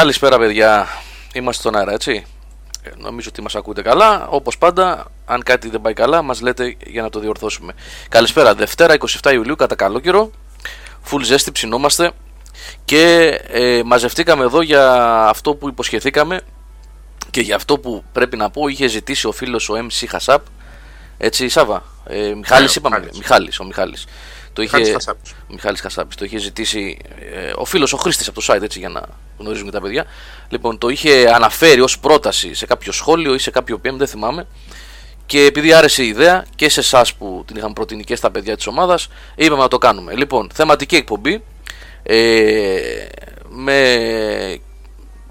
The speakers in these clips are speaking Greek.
Καλησπέρα παιδιά, είμαστε στον αέρα έτσι. Ε, Νομίζω ότι μας ακούτε καλά. Όπως πάντα, αν κάτι δεν πάει καλά μας λέτε για να το διορθώσουμε. Καλησπέρα, Δευτέρα 27 Ιουλίου κατά καλό καιρό Φουλ ζέστη ψινόμαστε. Και ε, μαζευτήκαμε εδώ για αυτό που υποσχεθήκαμε Και για αυτό που πρέπει να πω είχε ζητήσει ο φίλος ο MC Χασάπ. Έτσι Σάβα, ε, Μιχάλης ναι, είπαμε, Μιχάλης, ο Μιχάλης το είχε, Μιχάλης Χασάπης. Το είχε ζητήσει ε, ο φίλος ο Χρήστης από το site, έτσι για να γνωρίζουμε τα παιδιά. Λοιπόν, το είχε αναφέρει ως πρόταση σε κάποιο σχόλιο ή σε κάποιο PM, δεν θυμάμαι. Και επειδή άρεσε η ιδέα και σε εσάς που την είχαμε προτείνει και στα παιδιά της ομάδας, είπαμε να το κάνουμε. Λοιπόν, θεματική εκπομπή ε, με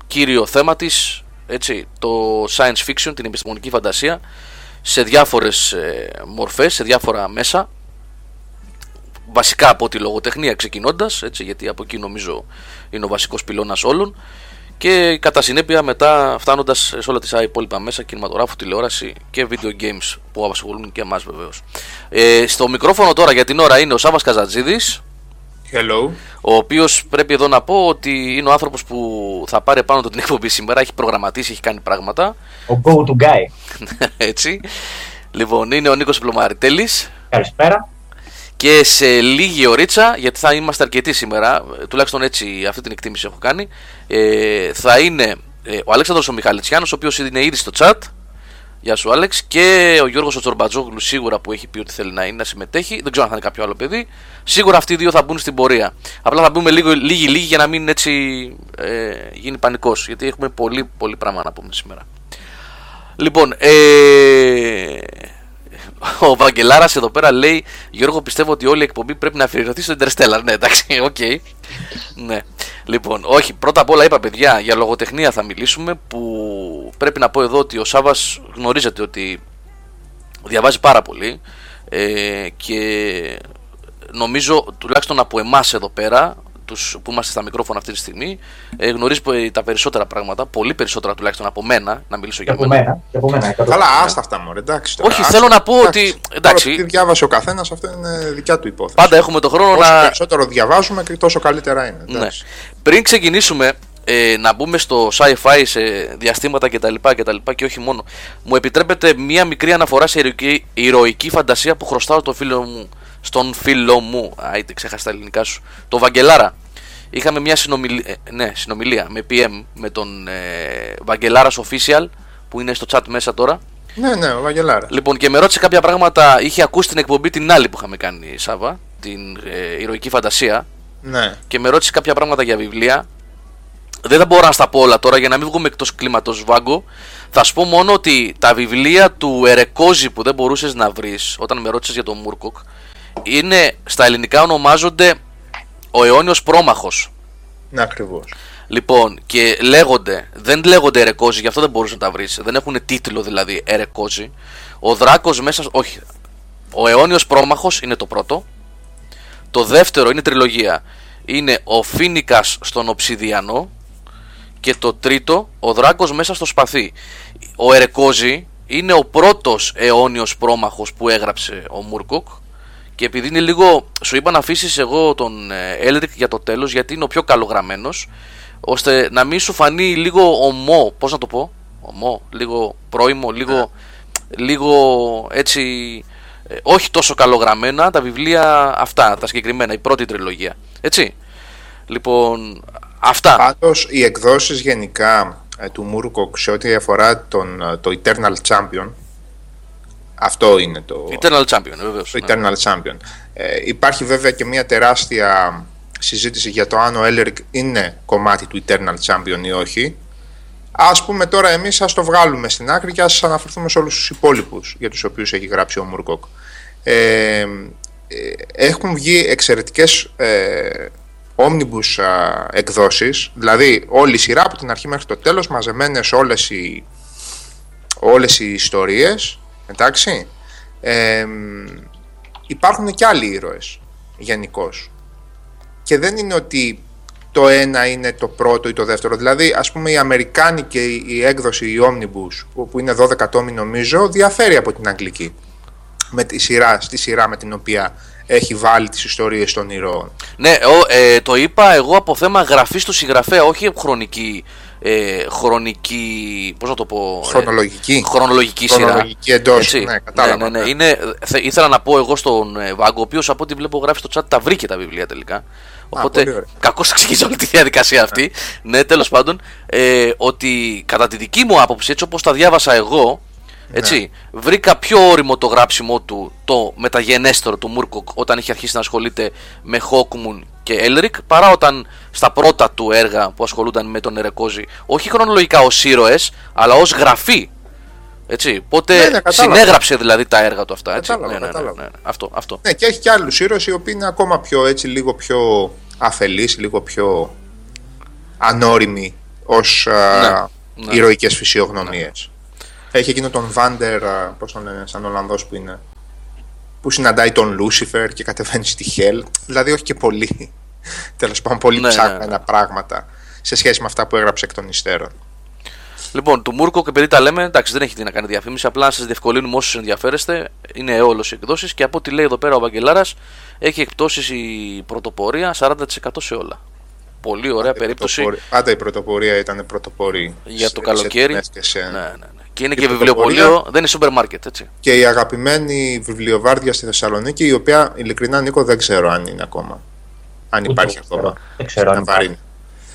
κύριο θέμα της το science fiction, την επιστημονική φαντασία σε διάφορες ε, μορφές, σε διάφορα μέσα βασικά από τη λογοτεχνία ξεκινώντας, γιατί από εκεί νομίζω είναι ο βασικός πυλώνας όλων. Και κατά συνέπεια μετά φτάνοντας σε όλα τα υπόλοιπα μέσα, κινηματογράφο, τηλεόραση και video games που απασχολούν και εμάς βεβαίως. Ε, στο μικρόφωνο τώρα για την ώρα είναι ο Σάβα Καζατζίδης. Hello. Ο οποίος πρέπει εδώ να πω ότι είναι ο άνθρωπος που θα πάρει πάνω του την εκπομπή σήμερα. Έχει προγραμματίσει, έχει κάνει πράγματα. Ο go to guy. Έτσι. Λοιπόν, είναι ο Νίκος Πλωμαριτέλης. Καλησπέρα. Και σε λίγη ωρίτσα, γιατί θα είμαστε αρκετοί σήμερα, τουλάχιστον έτσι αυτή την εκτίμηση έχω κάνει, ε, θα είναι ε, ο Αλέξανδρος ο Μιχαλητσιάνος, ο οποίος είναι ήδη στο chat. Γεια σου Άλεξ. Και ο Γιώργος ο Τσορμπατζόγλου σίγουρα που έχει πει ότι θέλει να είναι, να συμμετέχει. Δεν ξέρω αν θα είναι κάποιο άλλο παιδί. Σίγουρα αυτοί οι δύο θα μπουν στην πορεία. Απλά θα μπούμε λίγο, λίγοι λίγοι για να μην έτσι ε, γίνει πανικός. Γιατί έχουμε πολύ πολύ πράγμα να πούμε σήμερα. Λοιπόν, ε, ο Βαγγελάρας εδώ πέρα λέει: Γιώργο, πιστεύω ότι όλη η εκπομπή πρέπει να αφιερωθεί στο Interstellar. Ναι, εντάξει, οκ. Okay. Ναι. Λοιπόν, όχι, πρώτα απ' όλα είπα παιδιά, για λογοτεχνία θα μιλήσουμε. Που πρέπει να πω εδώ ότι ο Σάβα γνωρίζετε ότι διαβάζει πάρα πολύ. Ε, και νομίζω τουλάχιστον από εμάς εδώ πέρα τους που είμαστε στα μικρόφωνα αυτή τη στιγμή ε, γνωρίζει τα περισσότερα πράγματα, πολύ περισσότερα τουλάχιστον από μένα, να μιλήσω για μένα. από μένα Καλά, άστα αυτά μου, εντάξει. Τώρα, Όχι, θέλω να πω ότι. Εντάξει. τι διάβασε ο καθένας, αυτό είναι δικιά του υπόθεση. Πάντα έχουμε το χρόνο Όσο να. περισσότερο διαβάζουμε και τόσο καλύτερα είναι. Ναι. Πριν ξεκινήσουμε, ε, να μπούμε στο sci-fi σε διαστήματα κτλ. Και, και όχι μόνο. Μου επιτρέπετε μία μικρή αναφορά σε ηρωική, ηρωική φαντασία που χρωστάω το φίλο μου στον φίλο μου. Άιτε, ξέχασα τα ελληνικά σου. Το Βαγγελάρα. Είχαμε μια συνομιλία, ε, ναι, συνομιλία με PM με τον ε, Βαγγελάρας Official που είναι στο chat μέσα τώρα. Ναι, ναι, ο Βαγγελάρα. Λοιπόν, και με ρώτησε κάποια πράγματα. Είχε ακούσει την εκπομπή την άλλη που είχαμε κάνει, Σάβα, την ε, ηρωική φαντασία. Ναι. Και με ρώτησε κάποια πράγματα για βιβλία. Δεν θα μπορώ να στα πω όλα τώρα για να μην βγούμε εκτός κλίματος βάγκο. Θα σου πω μόνο ότι τα βιβλία του Ερεκόζη που δεν μπορούσες να βρεις όταν με ρώτησες για τον Μούρκοκ είναι στα ελληνικά ονομάζονται ο αιώνιος πρόμαχος. Ναι, ακριβώς. Λοιπόν, και λέγονται, δεν λέγονται ερεκόζοι, γι' αυτό δεν μπορούσες να τα βρεις. Δεν έχουν τίτλο δηλαδή ερεκόζοι. Ο Δράκος μέσα. Όχι. Ο αιώνιος πρόμαχος είναι το πρώτο. Το δεύτερο είναι τριλογία. Είναι ο Φίνικας στον Οψιδιανό. Και το τρίτο, ο Δράκος μέσα στο σπαθί. Ο Ερεκόζη είναι ο πρώτος αιώνιος πρόμαχος που έγραψε ο Μούρκοκ και επειδή είναι λίγο. Σου είπα να αφήσεις εγώ τον Έλρικ για το τέλος, γιατί είναι ο πιο καλογραμμένος, ώστε να μην σου φανεί λίγο ομό. Πώς να το πω, ομό, λίγο πρόημο, λίγο, λίγο έτσι. Ε, όχι τόσο καλογραμμένα τα βιβλία αυτά, τα συγκεκριμένα, η πρώτη τριλογία. Έτσι. Λοιπόν, αυτά. Πάντως οι εκδόσεις γενικά ε, του Μούρκοκ σε ό,τι αφορά τον, ε, το Eternal Champion αυτό είναι το. Eternal Champion, βεβαίως. Το Eternal Champion. Ε, υπάρχει βέβαια και μια τεράστια συζήτηση για το αν ο Έλερικ είναι κομμάτι του Eternal Champion ή όχι. Α πούμε τώρα εμείς ας το βγάλουμε στην άκρη και ας αναφερθούμε σε όλους τους υπόλοιπους για τους οποίους έχει γράψει ο Μουρκόκ. Ε, ε, έχουν βγει εξαιρετικές ε, omnibus εκδόσεις, δηλαδή όλη η σειρά από την αρχή μέχρι το τέλος, μαζεμένες όλες οι, όλες οι ιστορίες Εντάξει. Ε, υπάρχουν και άλλοι ήρωες γενικώς. Και δεν είναι ότι το ένα είναι το πρώτο ή το δεύτερο. Δηλαδή, ας πούμε, η Αμερικάνικη η έκδοση, η Omnibus, που είναι 12 τόμοι νομίζω, διαφέρει από την Αγγλική. Με τη σειρά, στη σειρά με την οποία έχει βάλει τις ιστορίες των ηρώων. Ναι, ο, ε, το είπα εγώ από θέμα γραφής του συγγραφέα, όχι χρονική. Ε, χρονική. Πώς να το πω. ε, Χρονολογική. χρονολογική σειρά. Χρονολογική εντός, Έτσι. ναι, κατάλαβα, Ναι, ναι, ναι. ναι. Είναι, θε- ήθελα να πω εγώ στον ε, Βάγγο, ο οποίος από ό,τι βλέπω γράφει στο chat τα βρήκε τα βιβλία τελικά. πολύ Οπότε ωραία. κακώς εξηγήσω όλη τη διαδικασία αυτή. ναι, τέλος πάντων. Ε, ότι κατά τη δική μου άποψη, έτσι όπως τα διάβασα εγώ, έτσι, βρήκα πιο όριμο το γράψιμο του το μεταγενέστερο του Μούρκοκ όταν είχε αρχίσει να ασχολείται με Χόκμουν και Έλρικ παρά όταν στα πρώτα του έργα που ασχολούνταν με τον Ερεκόζη όχι χρονολογικά ως ήρωες αλλά ως γραφή έτσι, οπότε Ναι, ναι, κατάλαβα. συνέγραψε δηλαδή τα έργα του αυτά έτσι. Κατάλαβα, ναι, ναι, ναι, κατάλαβα. ναι, ναι. Αυτό, αυτό. Ναι, και έχει και άλλους ήρωες οι οποίοι είναι ακόμα πιο έτσι, λίγο πιο αφελείς, λίγο πιο ανώριμοι ως α, Ναι, ναι. ηρωικές φυσιογνωμίες. Έχει εκείνο τον Βάντερ, α, πώς τον λένε, σαν Ολλανδός που είναι, που συναντάει τον Λούσιφερ και κατεβαίνει στη Χέλ. Δηλαδή όχι και πολύ, τέλος πάντων, πολύ Ναι, ψάχνενα ναι, ναι. πράγματα σε σχέση με αυτά που έγραψε εκ των υστέρων. Λοιπόν, του Μούρκο και επειδή τα λέμε, εντάξει, δεν έχει τι να κάνει διαφήμιση. Απλά να σας διευκολύνουμε όσους ενδιαφέρεστε. Είναι έολο οι εκδόσεις και από ό,τι λέει εδώ πέρα ο Βαγγελάρας, έχει εκπτώσεις η πρωτοπορία 40% σε όλα. Πολύ ωραία Η περίπτωση πρωτοπορία- Πάντα η πρωτοπορία ήταν πρωτοπορή. για σε- το σε καλοκαίρι. τιμές και σε- Ναι, ναι, ναι. Και είναι Η και βιβλιοπωλείο, πρωτοπορία- δεν είναι σούπερ μάρκετ, έτσι. Και η αγαπημένη βιβλιοβάρδια στη Θεσσαλονίκη, η οποία ειλικρινά Νίκο δεν ξέρω αν είναι ακόμα. Αν Ούτε υπάρχει εγώ ακόμα. ξέρω. Δεν ξέρω αν Στην Αβαρίνη.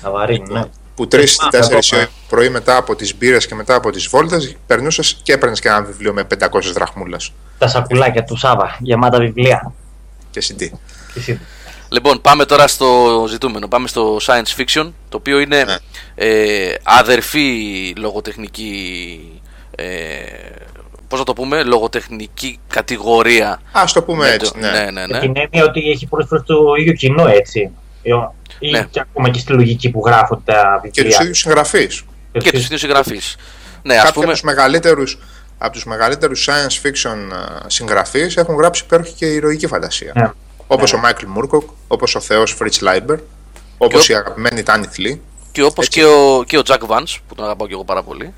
Θα βαρύνει, ναι. Που τρεις θυμάμαι τέσσερις ακόμα. πρωί μετά από τις μπύρες και μετά από τις βόλτες περνούσες και έπαιρνες και ένα βιβλίο με 500 δραχμούλες Τα σακουλάκια του Σάβα, γεμάτα βιβλία. και CD. Και εσύ. Λοιπόν, πάμε τώρα στο ζητούμενο. Πάμε στο science fiction, το οποίο είναι Ναι. ε, αδερφή λογοτεχνική. Ε, πώς να το πούμε, λογοτεχνική κατηγορία. Α το πούμε με έτσι. το- Ναι. ναι, ναι, Με ναι. την έννοια ότι έχει πολλές φορές το ίδιο κοινό, έτσι. Ε, Ή Ναι. και ακόμα και στη λογική που γράφουν τα Και βιβλία. τους ίδιους συγγραφείς. Και τους ίδιους συγγραφείς. Ναι, ας Κάποιοι πούμε. από τους μεγαλύτερου από τους μεγαλύτερους science fiction συγγραφείς έχουν γράψει υπέροχη και ηρωική φαντασία. Ναι. Όπως Ναι. ο Μάικλ Μούρκοκ, όπως ο Θεός Φρίτς Λάιμπερ, όπως Και ο- η αγαπημένη Τάνιθ Λι. Και όπως Έτσι. και ο, και ο Jack Vance, που τον αγαπάω και εγώ πάρα πολύ.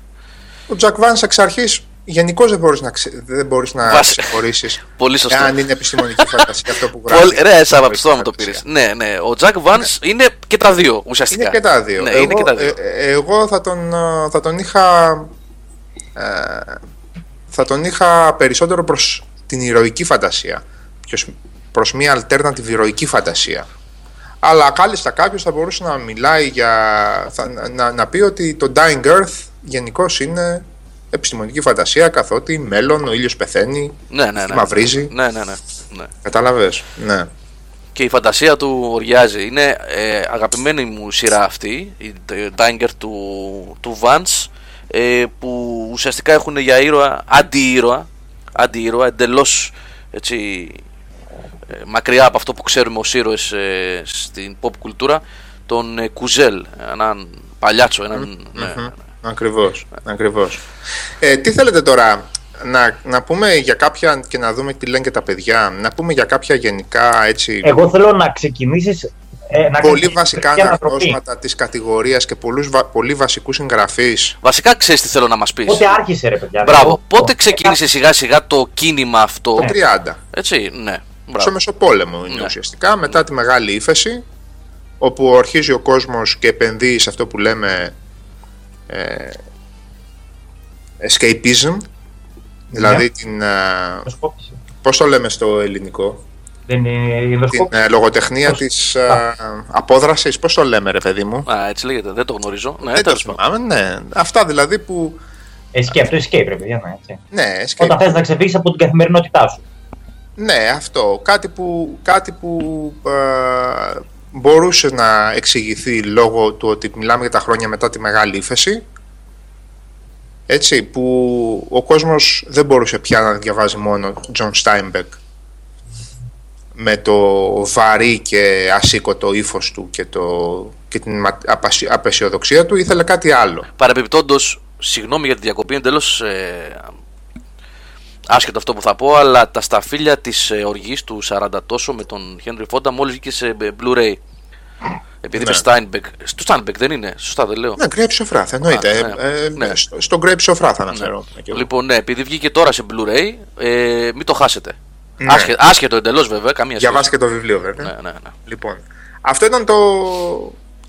Ο Τζακ Βάνς εξ αρχής γενικώ δεν μπορείς να, ξε... δεν μπορείς να Βάση- συγχωρήσεις Πολύ σωστό. εάν είναι επιστημονική φαντασία αυτό που γράφει. Πολύ, ρε, Σάβα, από το στόμα μου το Φαντασία. πήρες. Ναι, ναι. Ο Jack Vance είναι και τα δύο ουσιαστικά. Είναι και τα δύο. Ναι, εγώ, είναι και τα δύο. ε, ε, εγώ θα τον, ε, θα τον είχα ε, θα τον είχα περισσότερο προς την ηρωική φαντασία Ποιος- προς μια alternative ηρωική φαντασία αλλά κάλλιστα κάποιος θα μπορούσε να μιλάει για θα, να- να, να πει ότι το Dying Earth γενικώς είναι επιστημονική φαντασία καθότι μέλλον ο ήλιος πεθαίνει ναι, ναι, ναι. μαυρίζει Ναι, ναι, ναι. ναι. κατάλαβες; Ναι. Και η φαντασία του οριάζει. Είναι ε, αγαπημένη μου σειρά αυτή, η το Danger του, του Vance, ε, που ουσιαστικά έχουν για ήρωα αντιήρωα, αντιήρωα εντελώς έτσι, ε, μακριά από αυτό που ξέρουμε ως ήρωες ε, στην pop κουλτούρα, τον ε, Κουζέλ, έναν παλιάτσο, έναν... ναι, ναι, ναι. Ακριβώς, ακριβώς. Ε, τι θέλετε τώρα, να, να πούμε για κάποια και να δούμε τι λένε και τα παιδιά, να πούμε για κάποια γενικά έτσι Εγώ θέλω να ξεκινήσεις. Ε, να πολύ κάνεις βασικά μια ανατροπή. αναγνώσματα της κατηγορίας και πολλούς, βα- πολύ βασικούς συγγραφείς. Βασικά ξέρεις τι θέλω να μας πεις. Πότε άρχισε, ρε παιδιά. Μπράβο, Εγώ- πότε ξεκίνησε σιγά σιγά το κίνημα αυτό, Το 30, έτσι, ναι. στο Μπράβο. Μεσοπόλεμο είναι Ναι. ουσιαστικά, μετά τη μεγάλη ύφεση, όπου αρχίζει ο κόσμος και επενδύει σε αυτό που λέμε ε, escapism, δηλαδή Ναι. την, ε, Ενδοσκόπηση. πώς το λέμε στο ελληνικό, Δεν είναι η την ενδοσκόπηση. ε, λογοτεχνία Πώς- της ε, απόδρασης, πώς το λέμε ρε παιδί μου; Α, έτσι λέγεται, δεν το γνωρίζω. Ναι, Δεν το τέλος πάντων. θυμάμαι, ναι. Αυτά δηλαδή που, Escape, το escape, ρε παιδιά. Ναι, έτσι. ναι, escape. Όταν θες να ξεφύγεις από την καθημερινότητά σου. Ναι, αυτό. Κάτι που, κάτι που ε, μπορούσε να εξηγηθεί λόγω του ότι μιλάμε για τα χρόνια μετά τη μεγάλη ύφεση. Έτσι, που ο κόσμος δεν μπορούσε πια να διαβάζει μόνο John Steinbeck με το βαρύ και ασήκωτο ύφος του και, το, και την μα- απασι- απεσιοδοξία του, ήθελε κάτι άλλο. Παρεμπιπτόντως, συγγνώμη για τη διακοπή, εντελώς ε, άσχετο αυτό που θα πω, αλλά τα σταφύλια της ε, οργής του 40 τόσο με τον Henry Fonda μόλις βγήκε σε ε, Blu-ray. Επειδή Ναι. είπε Steinbeck. Στο Steinbeck δεν είναι, σωστά δεν λέω. Ναι, Grapes of Wrath, εννοείται. Α, ναι. Ε, ε, Ναι. στο, στο Grapes of Wrath αναφέρω. Λοιπόν, ναι, επειδή βγήκε τώρα σε Blu-ray, ε, μην το χάσετε. Ναι. Άσχε, άσχετο εντελώς βέβαια, καμία σχέση. Διαβάσει και το βιβλίο βέβαια. Ναι, ναι, ναι. Λοιπόν, αυτό ήταν το,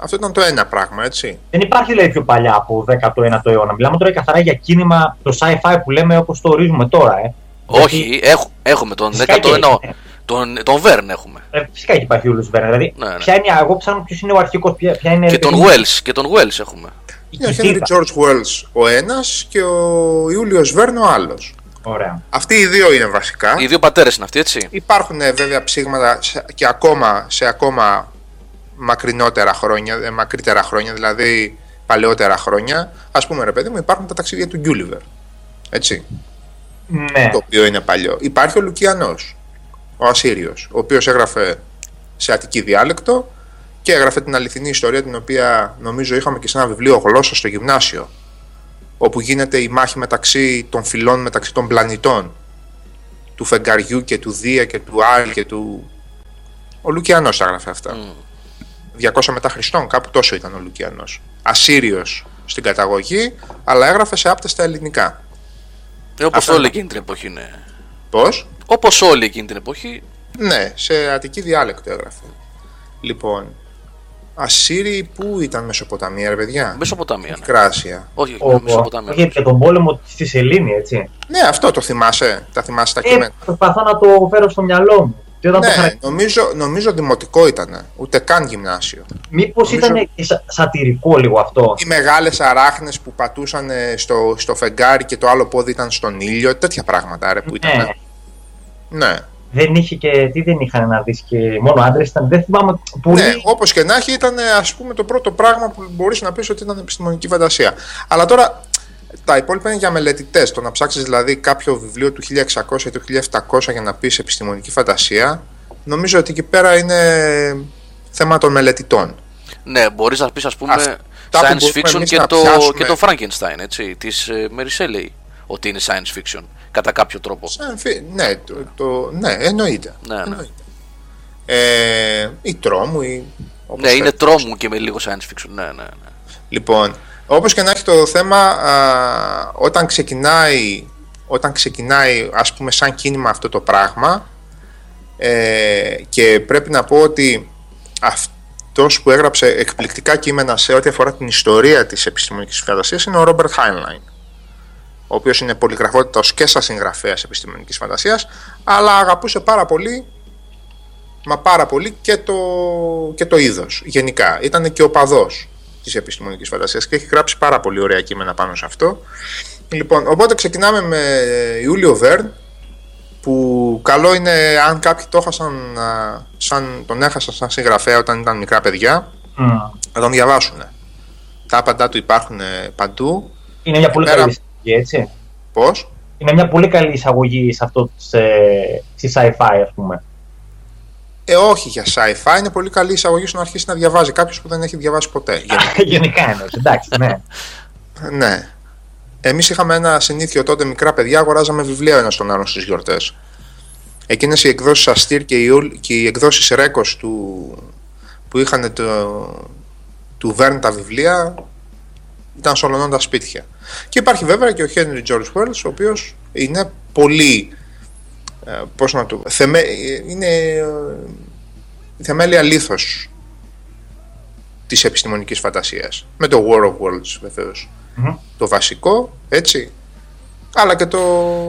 αυτό ήταν το ένα πράγμα, έτσι. Δεν υπάρχει λέει πιο παλιά από 19ο αιώνα. Μιλάμε τώρα καθαρά για κίνημα το sci-fi που λέμε όπως το ορίζουμε τώρα. Ε. Όχι, έχ, έχουμε τον Φυσικά 19ο. και έχει, Τον, τον Βέρν έχουμε. Ε, φυσικά και υπάρχει ο Λους Βέρνερ. Δηλαδή, Ναι, ναι. ποια είναι, εγώ ψάχνω ποιος είναι ο αρχικός, ποια, ποια είναι. Και τον είναι Wells. Και τον Wells έχουμε. η Είναι ο Henry κοιτίδα. George Wells ο ένας και ο Ιούλιος Βέρν ο άλλος. Ωραία. Αυτοί οι δύο είναι βασικά. Οι δύο πατέρες είναι αυτοί, έτσι. Υπάρχουν ε, βέβαια ψήγματα σε- και ακόμα σε ακόμα μακρινότερα χρόνια, ε, μακρύτερα χρόνια, δηλαδή παλαιότερα χρόνια. Ας πούμε ρε παιδί μου υπάρχουν τα ταξίδια του Γκιούλιβερ. Έτσι, Ναι. το οποίο είναι παλιό. Υπάρχει ο Λουκιανός, ο Ασσύριος, ο οποίος έγραφε σε αττική διάλεκτο και έγραφε την αληθινή ιστορία την οποία νομίζω είχαμε και σε ένα βιβλίο γλώσσα στο γυμνάσιο όπου γίνεται η μάχη μεταξύ των φυλών, μεταξύ των πλανητών του φεγγαριού και του Δία και του Άρη και του... Ο Λουκιανός τα έγραφε αυτά. 200 μετά Χριστόν, κάπου τόσο ήταν ο Λουκιανός. Ασσύριος στην καταγωγή, αλλά έγραφε σε άπτεστα ελληνικά. Ε, Όπως Αυτό όλοι είναι. εκείνη την εποχή είναι. Πώς; Όπως όλοι εκείνη την εποχή. Ναι, σε αττική διάλεκτο έγραφε. Λοιπόν, Ασσύριοι πού ήταν Μεσοποταμία, ρε παιδιά; Μεσοποταμία. Ναι. Μικρά Ασία. Όχι, Ο, ο, Μεσοποταμία. όχι, για τον πόλεμο στη Σελήνη, έτσι. Ναι, αυτό το θυμάσαι. Τα θυμάσαι τα Ε, κείμενα. προσπαθώ να το φέρω στο μυαλό μου. Και όταν το Ναι, χαρα... νομίζω, νομίζω δημοτικό ήταν. Ούτε καν γυμνάσιο. Μήπως νομίζω- ήταν και σα- σατυρικό λίγο αυτό; Οι μεγάλες αράχνες που πατούσαν ε, στο, στο φεγγάρι και το άλλο πόδι ήταν στον ήλιο. Τέτοια πράγματα ρε, που ήταν. Ναι. Ναι. Δεν είχε και. Τι δεν είχαν να δεις και μόνο άντρες ήταν. Δεν θυμάμαι πολύ. Ναι, όπως και να έχει, ήταν ας πούμε το πρώτο πράγμα που μπορείς να πεις ότι ήταν επιστημονική φαντασία. Αλλά τώρα τα υπόλοιπα είναι για μελετητές. Το να ψάξεις δηλαδή κάποιο βιβλίο του 1600 ή του 1700 για να πεις επιστημονική φαντασία, νομίζω ότι εκεί πέρα είναι θέμα των μελετητών. Ναι, μπορείς να πεις, ας πούμε, Αυτά που science μπορούμε fiction εμείς και να το, πιάσουμε. και το Frankenstein, έτσι. Της Mary Shelley. Ότι είναι science fiction. Κατά κάποιο τρόπο. Σαν φι- Ναι, το, το, ναι εννοείται. Ναι, ναι. εννοείται. Ε, ή τρόμου ή. όπως Ναι, είναι θέλεις. τρόμου και με λίγο science fiction. Ναι, ναι, ναι. Λοιπόν, όπως και να έχει το θέμα, α, όταν ξεκινάει, όταν ξεκινάει ας πούμε σαν κίνημα αυτό το πράγμα ε, και πρέπει να πω ότι αυτός που έγραψε εκπληκτικά κείμενα σε ό,τι αφορά την ιστορία της επιστημονικής φαντασίας είναι ο Ρόμπερτ Χάινλάιν ο οποίος είναι πολυγραφότητας και σαν συγγραφέας επιστημονικής φαντασίας αλλά αγαπούσε πάρα πολύ μα πάρα πολύ και το, και το είδος γενικά. Ήταν και ο παδός της επιστημονικής φαντασίας και έχει γράψει πάρα πολύ ωραία κείμενα πάνω σε αυτό. Λοιπόν, οπότε ξεκινάμε με Ιούλιο Βέρν που καλό είναι αν κάποιοι το έχασαν, α, σαν, τον έχασαν σαν συγγραφέα όταν ήταν μικρά παιδιά Μμ. να τον διαβάσουν. Τα άπαντά του υπάρχουν ε, παντού. Είναι μια πολύ Πέρα- καλή εισαγωγή, έτσι. Πώς; Είναι μια πολύ καλή εισαγωγή σε αυτό σε, στη sci-fi, ας πούμε. Ε, όχι για sci-fi, είναι πολύ καλή εισαγωγή στο να αρχίσει να διαβάζει κάποιος που δεν έχει διαβάσει ποτέ. Γενικά. Γενικά εννοώ. Εντάξει, ναι. Ναι. Εμείς είχαμε ένα συνήθειο τότε μικρά παιδιά, αγοράζαμε βιβλία ένα στον άλλον στις γιορτές. Εκείνες οι εκδόσεις Αστήρ και οι, Ουλ- και οι εκδόσεις Ρέκος του, που είχαν το, του Βέρν τα βιβλία ήταν σολονώντα σπίτια. Και υπάρχει βέβαια και ο Henry George Wells, ο οποίος είναι πολύ. Ε, πώς να το. Θεμέ, είναι ε, η θεμέλια λίθος της επιστημονικής φαντασίας. Με το War of Worlds βεβαίως Μμμ. το βασικό, έτσι. Αλλά και το.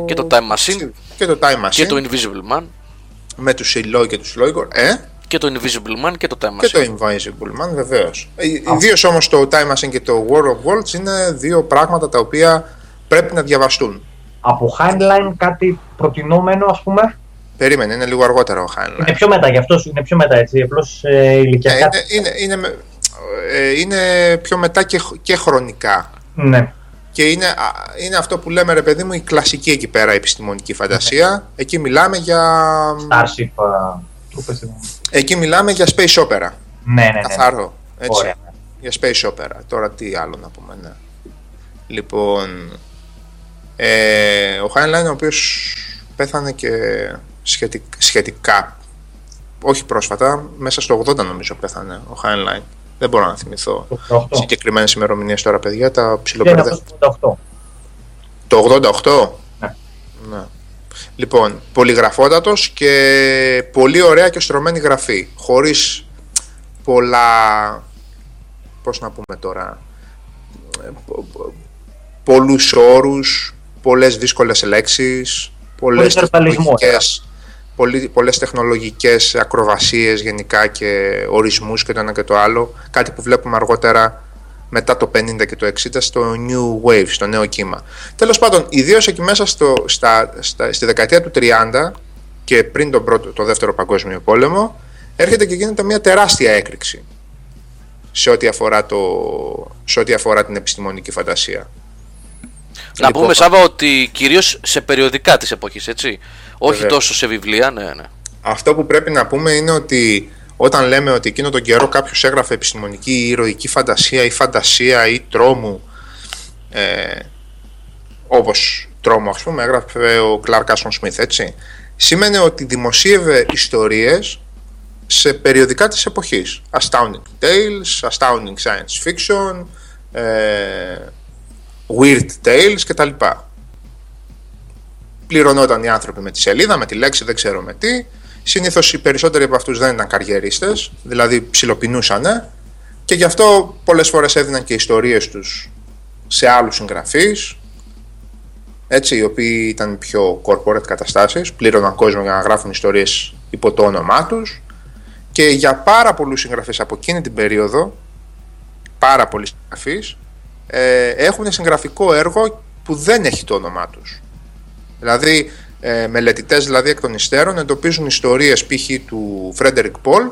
Και το Time Machine. Και το Time Machine. Και το Invisible Man. Με τους Σιλόι και τους Λόιγκορ. Ε, Και το Invisible Man και το Time και το Machine. Invisible Man, βεβαίως. Ιδίως όμως το Time Machine και το War of Worlds είναι δύο πράγματα τα οποία πρέπει να διαβαστούν. Από Heinlein κάτι προτινόμενο, ας πούμε; Περίμενε, είναι λίγο αργότερα ο Heinlein. Είναι πιο μετά, γι' αυτό είναι πιο μετά, έτσι. Απλώς ε, Ε, ηλικιακά. είναι, είναι, είναι, με- ε, είναι πιο μετά και, χ- και χρονικά. Ναι. Και είναι, α, είναι αυτό που λέμε ρε παιδί μου η κλασική εκεί πέρα επιστημονική φαντασία. Εκεί μιλάμε για, Starship. α, το πες, ε, εκεί μιλάμε για space opera. Ναι, ναι, ναι. Καθαρό. Έτσι. Ωραία. Για space opera. Τώρα τι άλλο να πούμε, ναι. Λοιπόν, ε, ο Χάινλάιν ο οποίος πέθανε και σχετικ, σχετικά, όχι πρόσφατα, μέσα στο 80 νομίζω πέθανε ο Χάινλάιν. Δεν μπορώ να θυμηθώ Το 88. συγκεκριμένες ημερομηνίες τώρα, παιδιά, τα ψιλοπαιδεύω. 1988. Το 88. Ναι. Ναι. Λοιπόν, πολυγραφότατος και πολύ ωραία και στρωμένη γραφή. Χωρίς πολλά... Πώς να πούμε τώρα... Πολλούς όρους, πολλές δύσκολες λέξεις, πολλές τεχνολογικές, πολύ, πολλές τεχνολογικές ακροβασίες γενικά και ορισμούς και το ένα και το άλλο. Κάτι που βλέπουμε αργότερα μετά το 50 και το 60 στο New Wave, στο νέο κύμα. Τέλος πάντων, ιδίως εκεί μέσα στο, στα, στα, στη δεκαετία του 30 και πριν τον πρώτο, το δεύτερο παγκόσμιο πόλεμο, έρχεται και γίνεται μια τεράστια έκρηξη σε ό,τι αφορά, το, σε ό,τι αφορά την επιστημονική φαντασία. Να λοιπόν, πούμε Σάβα ότι κυρίως σε περιοδικά της εποχής, έτσι. Όχι τόσο σε βιβλία, ναι, ναι. Αυτό που πρέπει να πούμε είναι ότι όταν λέμε ότι εκείνο τον καιρό κάποιος έγραφε επιστημονική ή ηρωική φαντασία ή φαντασία ή τρόμου, ε, όπως τρόμο, ας πούμε, έγραφε ο Κλάρκ Άσον Σμιθ, έτσι. Σήμαινε ότι δημοσίευε ιστορίες σε περιοδικά της εποχής. Astounding Tales, Astounding Science Fiction, ε, Weird Tales κτλ. Πληρωνόταν οι άνθρωποι με τη σελίδα, με τη λέξη, δεν ξέρω με τι Συνήθως οι περισσότεροι από αυτούς δεν ήταν καριερίστες, δηλαδή ψιλοπινούσαν και γι' αυτό πολλές φορές έδιναν και ιστορίες τους σε άλλους συγγραφείς, έτσι, οι οποίοι ήταν πιο corporate καταστάσεις, πλήρωναν κόσμο για να γράφουν ιστορίες υπό το όνομά τους. Και για πάρα πολλούς συγγραφείς από εκείνη την περίοδο, πάρα πολλοί συγγραφείς, ε, έχουν συγγραφικό έργο που δεν έχει το όνομά τους. Δηλαδή, ε, μελετητές δηλαδή εκ των υστέρων εντοπίζουν ιστορίες π.χ. του Φρέντερικ Πολ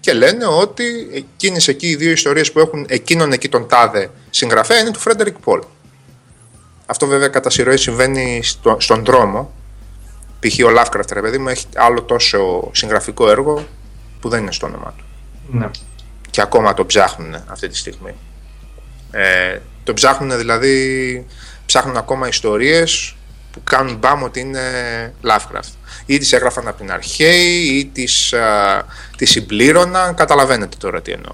και λένε ότι εκείνες εκεί οι δύο ιστορίες που έχουν εκείνον εκεί τον τάδε συγγραφέα είναι του Φρέντερικ Πολ. Αυτό βέβαια κατά συρροή συμβαίνει στο, στον δρόμο. Π.χ. ο Lovecraft, ρε παιδί μου, έχει άλλο τόσο συγγραφικό έργο που δεν είναι στο όνομά του. Ναι. Και ακόμα το ψάχνουν αυτή τη στιγμή. Ε, το ψάχνουν δηλαδή, ψάχνουν ακόμα ιστορίες που κάνουν μπαμ ότι είναι Lovecraft. Ή τις έγραφαν από την αρχαίη ή τις, τις συμπλήρωναν. Καταλαβαίνετε τώρα τι εννοώ.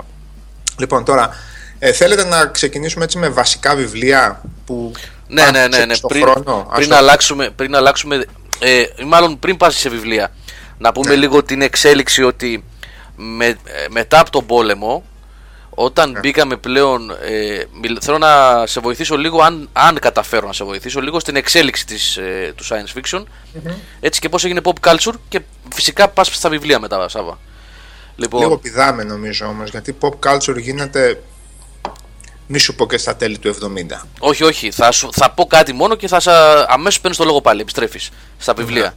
Λοιπόν, τώρα ε, θέλετε να ξεκινήσουμε έτσι με βασικά βιβλία που ναι, ναι, ναι, ναι. Πριν, χρόνο. Πριν, αλλάξουμε, πριν αλλάξουμε ε, μάλλον πριν πας σε βιβλία να πούμε ναι. λίγο την εξέλιξη ότι με, ε, μετά από τον πόλεμο όταν ναι. μπήκαμε πλέον, ε, θέλω να σε βοηθήσω λίγο, αν, αν καταφέρω να σε βοηθήσω λίγο στην εξέλιξη της, ε, του science fiction, έτσι και πώς έγινε pop culture και φυσικά πας στα βιβλία μετά, Σάβα. Λοιπόν... Λίγο πηδάμε νομίζω όμως, γιατί pop culture γίνεται, μη σου πω και στα τέλη του 70. Όχι, όχι, θα, σου, θα πω κάτι μόνο και θα σα, αμέσως παίρνεις το λόγο πάλι, επιστρέφεις στα βιβλία. Ναι.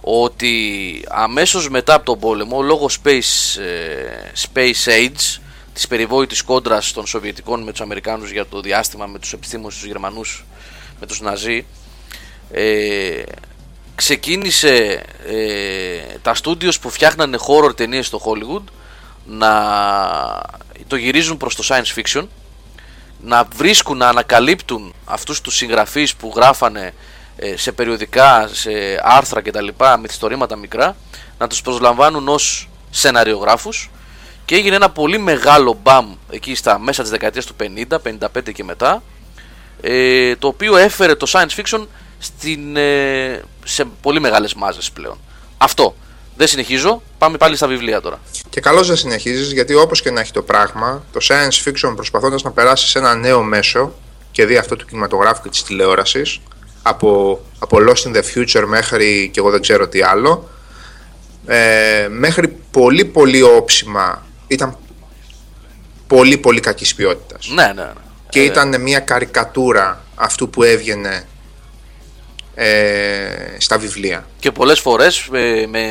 Ότι αμέσως μετά από τον πόλεμο, λόγω space, ε, space age, Της περιβόητης κόντρας των Σοβιετικών με τους Αμερικάνους για το διάστημα, με τους επιστήμονες τους Γερμανούς, με τους Ναζί. Ε, ξεκίνησε ε, τα στούντιος που φτιάχνανε horror ταινίες στο Hollywood να το γυρίζουν προς το science fiction να βρίσκουν, να ανακαλύπτουν αυτούς τους συγγραφείς που γράφανε ε, σε περιοδικά, σε άρθρα κτλ. με ιστορήματα μικρά να τους προσλαμβάνουν ως σεναριογράφους και έγινε ένα πολύ μεγάλο μπαμ εκεί στα μέσα της δεκαετίας του 50, 55 και μετά ε, το οποίο έφερε το science fiction στην, ε, σε πολύ μεγάλες μάζες πλέον. Αυτό. Δεν συνεχίζω, πάμε πάλι στα βιβλία τώρα. Και καλώς δεν συνεχίζεις γιατί όπως και να έχει το πράγμα, το science fiction προσπαθώντας να περάσει σε ένα νέο μέσο και δει αυτό του κινηματογράφου και της τηλεόρασης από, από Lost in the Future μέχρι και εγώ δεν ξέρω τι άλλο ε, μέχρι πολύ πολύ όψιμα ήταν πολύ πολύ κακής ποιότητας. Ναι, ναι, ναι. Και ε, ήταν μια καρικατούρα αυτού που έβγαινε ε, στα βιβλία. Και πολλές φορές με, με,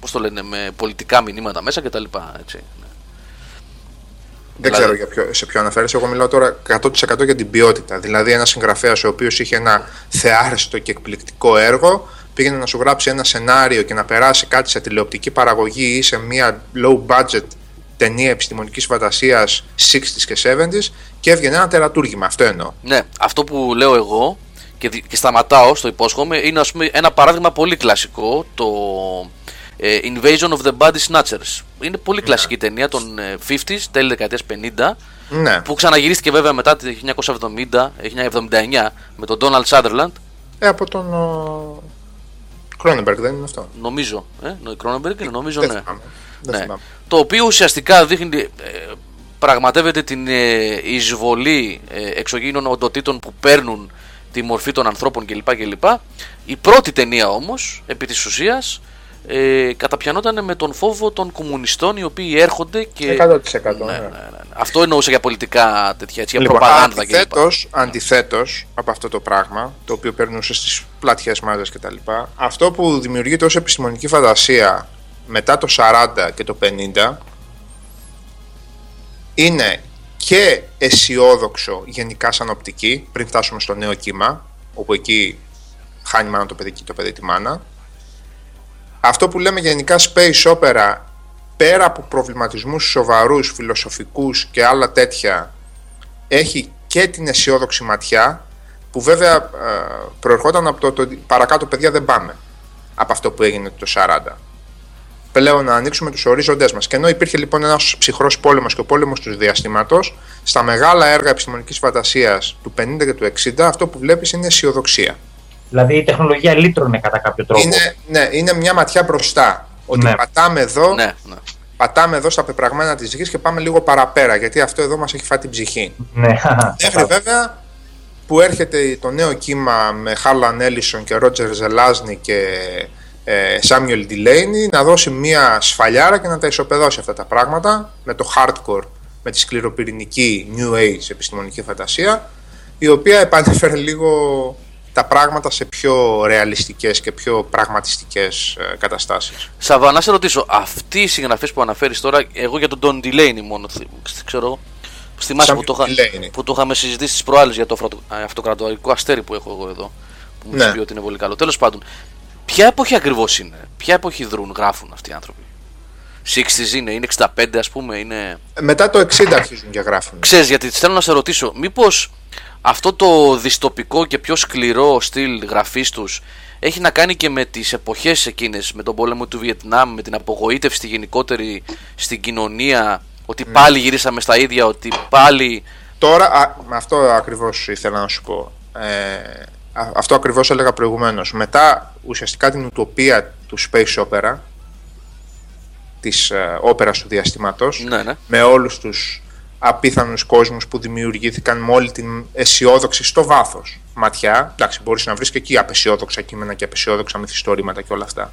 πώς το λένε, με πολιτικά μηνύματα μέσα και τα λοιπά, έτσι. Ναι. Δεν δηλαδή... ξέρω για ποιο, σε ποιο αναφέρεσαι. Εγώ μιλάω τώρα 100% για την ποιότητα. Δηλαδή, ένας συγγραφέας ο οποίος είχε ένα θεάριστο και εκπληκτικό έργο, πήγαινε να σου γράψει ένα σενάριο και να περάσει κάτι σε τηλεοπτική παραγωγή ή σε μια low budget ταινία επιστημονικής φαντασίας 60s και 70s και έβγαινε ένα τερατούργημα. Αυτό εννοώ. Ναι, αυτό που λέω εγώ και, και σταματάω στο υπόσχομαι είναι ας πούμε, ένα παράδειγμα πολύ κλασικό. Το ε, Invasion of the Body Snatchers. Είναι πολύ ναι. κλασική ταινία των 50s, ε, τέλη δεκαετίας 50. Ναι. Που ξαναγυρίστηκε βέβαια μετά το 1970-1979 με τον Donald Sutherland. Ε, από τον. Ο... Κρόνεμπεργκ δεν είναι αυτό. Νομίζω. Ε, η Κρόνεμπεργκ είναι, νομίζω Δεν ναι. θυμάμαι. Δεν ναι. θυμάμαι. Το οποίο ουσιαστικά δείχνει, ε, πραγματεύεται την ε, εισβολή ε, εξωγήινων οντοτήτων που παίρνουν τη μορφή των ανθρώπων κλπ. κλπ. Η πρώτη ταινία όμως, επί της ουσίας, ε, καταπιανόταν με τον φόβο των κομμουνιστών οι οποίοι έρχονται και... 100%. Ναι, ναι. ναι, ναι, ναι. Αυτό εννοούσα για πολιτικά τέτοια, έτσι, για Λοιπόν, προπαγάνδα κλπ. αντιθέτως, αντιθέτως από αυτό το πράγμα, το οποίο περνούσε στις πλατιές μάζες κτλ. Αυτό που δημιουργείται ως επιστημονική φαντασία μετά το 40 και το 50 είναι και αισιόδοξο γενικά σαν οπτική, πριν φτάσουμε στο νέο κύμα, όπου εκεί χάνει μάνα το παιδί και το παιδί τη μάνα. Αυτό που λέμε γενικά space opera, πέρα από προβληματισμούς σοβαρούς, φιλοσοφικούς και άλλα τέτοια, έχει και την αισιόδοξη ματιά, που βέβαια ε, προερχόταν από το, το ότι παρακάτω παιδιά δεν πάμε, από αυτό που έγινε το 40 πλέον να ανοίξουμε τους ορίζοντές μας. Και ενώ υπήρχε λοιπόν ένας ψυχρός πόλεμος και ο πόλεμος του διαστήματος, στα μεγάλα έργα επιστημονικής φαντασίας του 50 και του 60, αυτό που βλέπεις είναι αισιοδοξία. Δηλαδή η τεχνολογία λύτρωνε κατά κάποιο τρόπο. Είναι, ναι, είναι μια ματιά μπροστά. Ότι Ναι. πατάμε εδώ, Ναι, ναι. πατάμε εδώ στα πεπραγμένα της γης και πάμε λίγο παραπέρα. Γιατί αυτό εδώ μας έχει φάει την ψυχή. Ναι, Μέχρι βέβαια που έρχεται το νέο κύμα με Χάρλαν Έλισον και Ρότζερ Ζελάζνη και Σάμιουελ Ντιλέινι να δώσει μία σφαλιάρα και να τα ισοπεδώσει αυτά τα πράγματα με το hardcore, με τη σκληροπυρηνική New Age επιστημονική φαντασία η οποία επανέφερε λίγο τα πράγματα σε πιο ρεαλιστικές και πιο πραγματιστικές ε, καταστάσεις. Σαββά, να σε ρωτήσω, αυτοί οι συγγραφείς που αναφέρεις τώρα, εγώ για τον Don Delaney μόνο θυ- ξέρω εγώ. Θυμάσαι Σαν που, το, είχα- Delaney. που το είχαμε συζητήσει τι προάλλες για το αυτο- α, αυτοκρατορικό αστέρι που έχω εγώ εδώ. Που μου Ναι. έχει πει ότι είναι πολύ καλό. Τέλος πάντων, ποια εποχή ακριβώς είναι, ποια εποχή δρούν, γράφουν αυτοί οι άνθρωποι; 60s είναι, είναι 65 ας πούμε, είναι. Μετά το 60 αρχίζουν και γράφουν. Ξέρεις γιατί θέλω να σε ρωτήσω, μήπως αυτό το διστοπικό και πιο σκληρό στυλ γραφής τους έχει να κάνει και με τις εποχές εκείνες, με τον πόλεμο του Βιετνάμ, με την απογοήτευση γενικότερη στην κοινωνία, ότι πάλι γυρίσαμε στα ίδια, ότι πάλι... Τώρα, α, με αυτό ακριβώς ήθελα να σου πω. Ε, α- αυτό ακριβώς έλεγα προηγουμένως. Μετά ουσιαστικά την ουτοπία του space opera, της ε, όπερας του διαστήματος, Ναι, ναι. με όλους τους απίθανους κόσμους που δημιουργήθηκαν με όλη την αισιόδοξη στο βάθος ματιά. Εντάξει, μπορείς να βρεις και εκεί απεσιόδοξα κείμενα και απεσιόδοξα μυθιστόρηματα και όλα αυτά.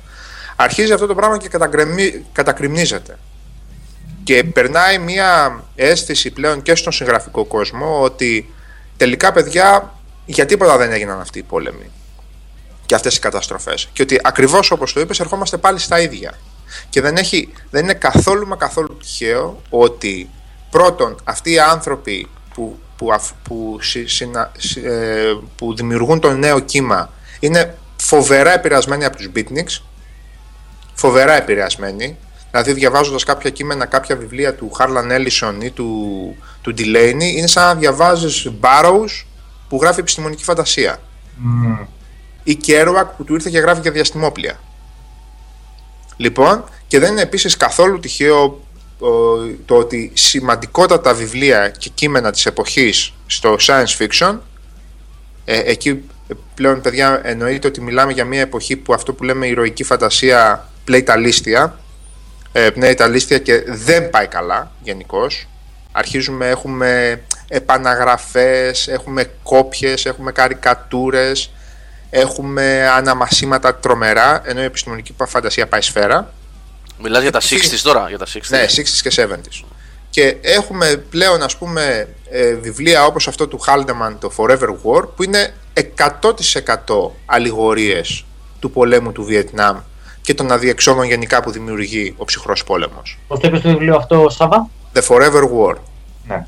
Αρχίζει αυτό το πράγμα και κατακρεμνι- κατακριμνίζεται. Και περνάει μια αίσθηση πλέον και στον συγγραφικό κόσμο ότι τελικά παιδιά για τίποτα δεν έγιναν αυτοί οι πόλεμοι και αυτές οι καταστροφές. Και ότι ακριβώς όπως το είπες ερχόμαστε πάλι στα ίδια. Και δεν, έχει, δεν είναι καθόλου μα καθόλου τυχαίο ότι πρώτον αυτοί οι άνθρωποι που, που, αφ- που, συ- συνα- συ- ε, που δημιουργούν το νέο κύμα είναι φοβερά επηρεασμένοι από τους beatniks φοβερά επηρεασμένοι. Δηλαδή, διαβάζοντας κάποια κείμενα, κάποια βιβλία του Χάρλαν Έλισον ή του, του Delaney, είναι σαν να διαβάζεις Barrows που γράφει επιστημονική φαντασία. Μμμ. Ή Kerouac που του ήρθε και γράφει για διαστημόπλια. Λοιπόν, και δεν είναι επίσης καθόλου τυχαίο ο, το ότι σημαντικότατα βιβλία και κείμενα της εποχής στο science fiction ε, εκεί ε, πλέον παιδιά εννοείται ότι μιλάμε για μια εποχή που αυτό που λέμε ηρωική φαντασία πλέει τα λίστια ε, πνέει τα λίστια και δεν πάει καλά γενικώς. αρχίζουμε έχουμε επαναγραφές έχουμε κόπιες, έχουμε καρικατούρες έχουμε αναμασίματα τρομερά ενώ η επιστημονική φαντασία πάει σφαίρα Μιλάς για τα 60s τώρα, για τα 60s. ναι, 60s και 70s. Και έχουμε πλέον ας πούμε ε, βιβλία όπως αυτό του Haldeman, το Forever War, που είναι 100% αλληγορίες του πολέμου του Βιετνάμ και των αδιεξόδων γενικά που δημιουργεί ο ψυχρός πόλεμος. Πώς το είπες το βιβλίο αυτό, Σάβα; The Forever War, Ναι.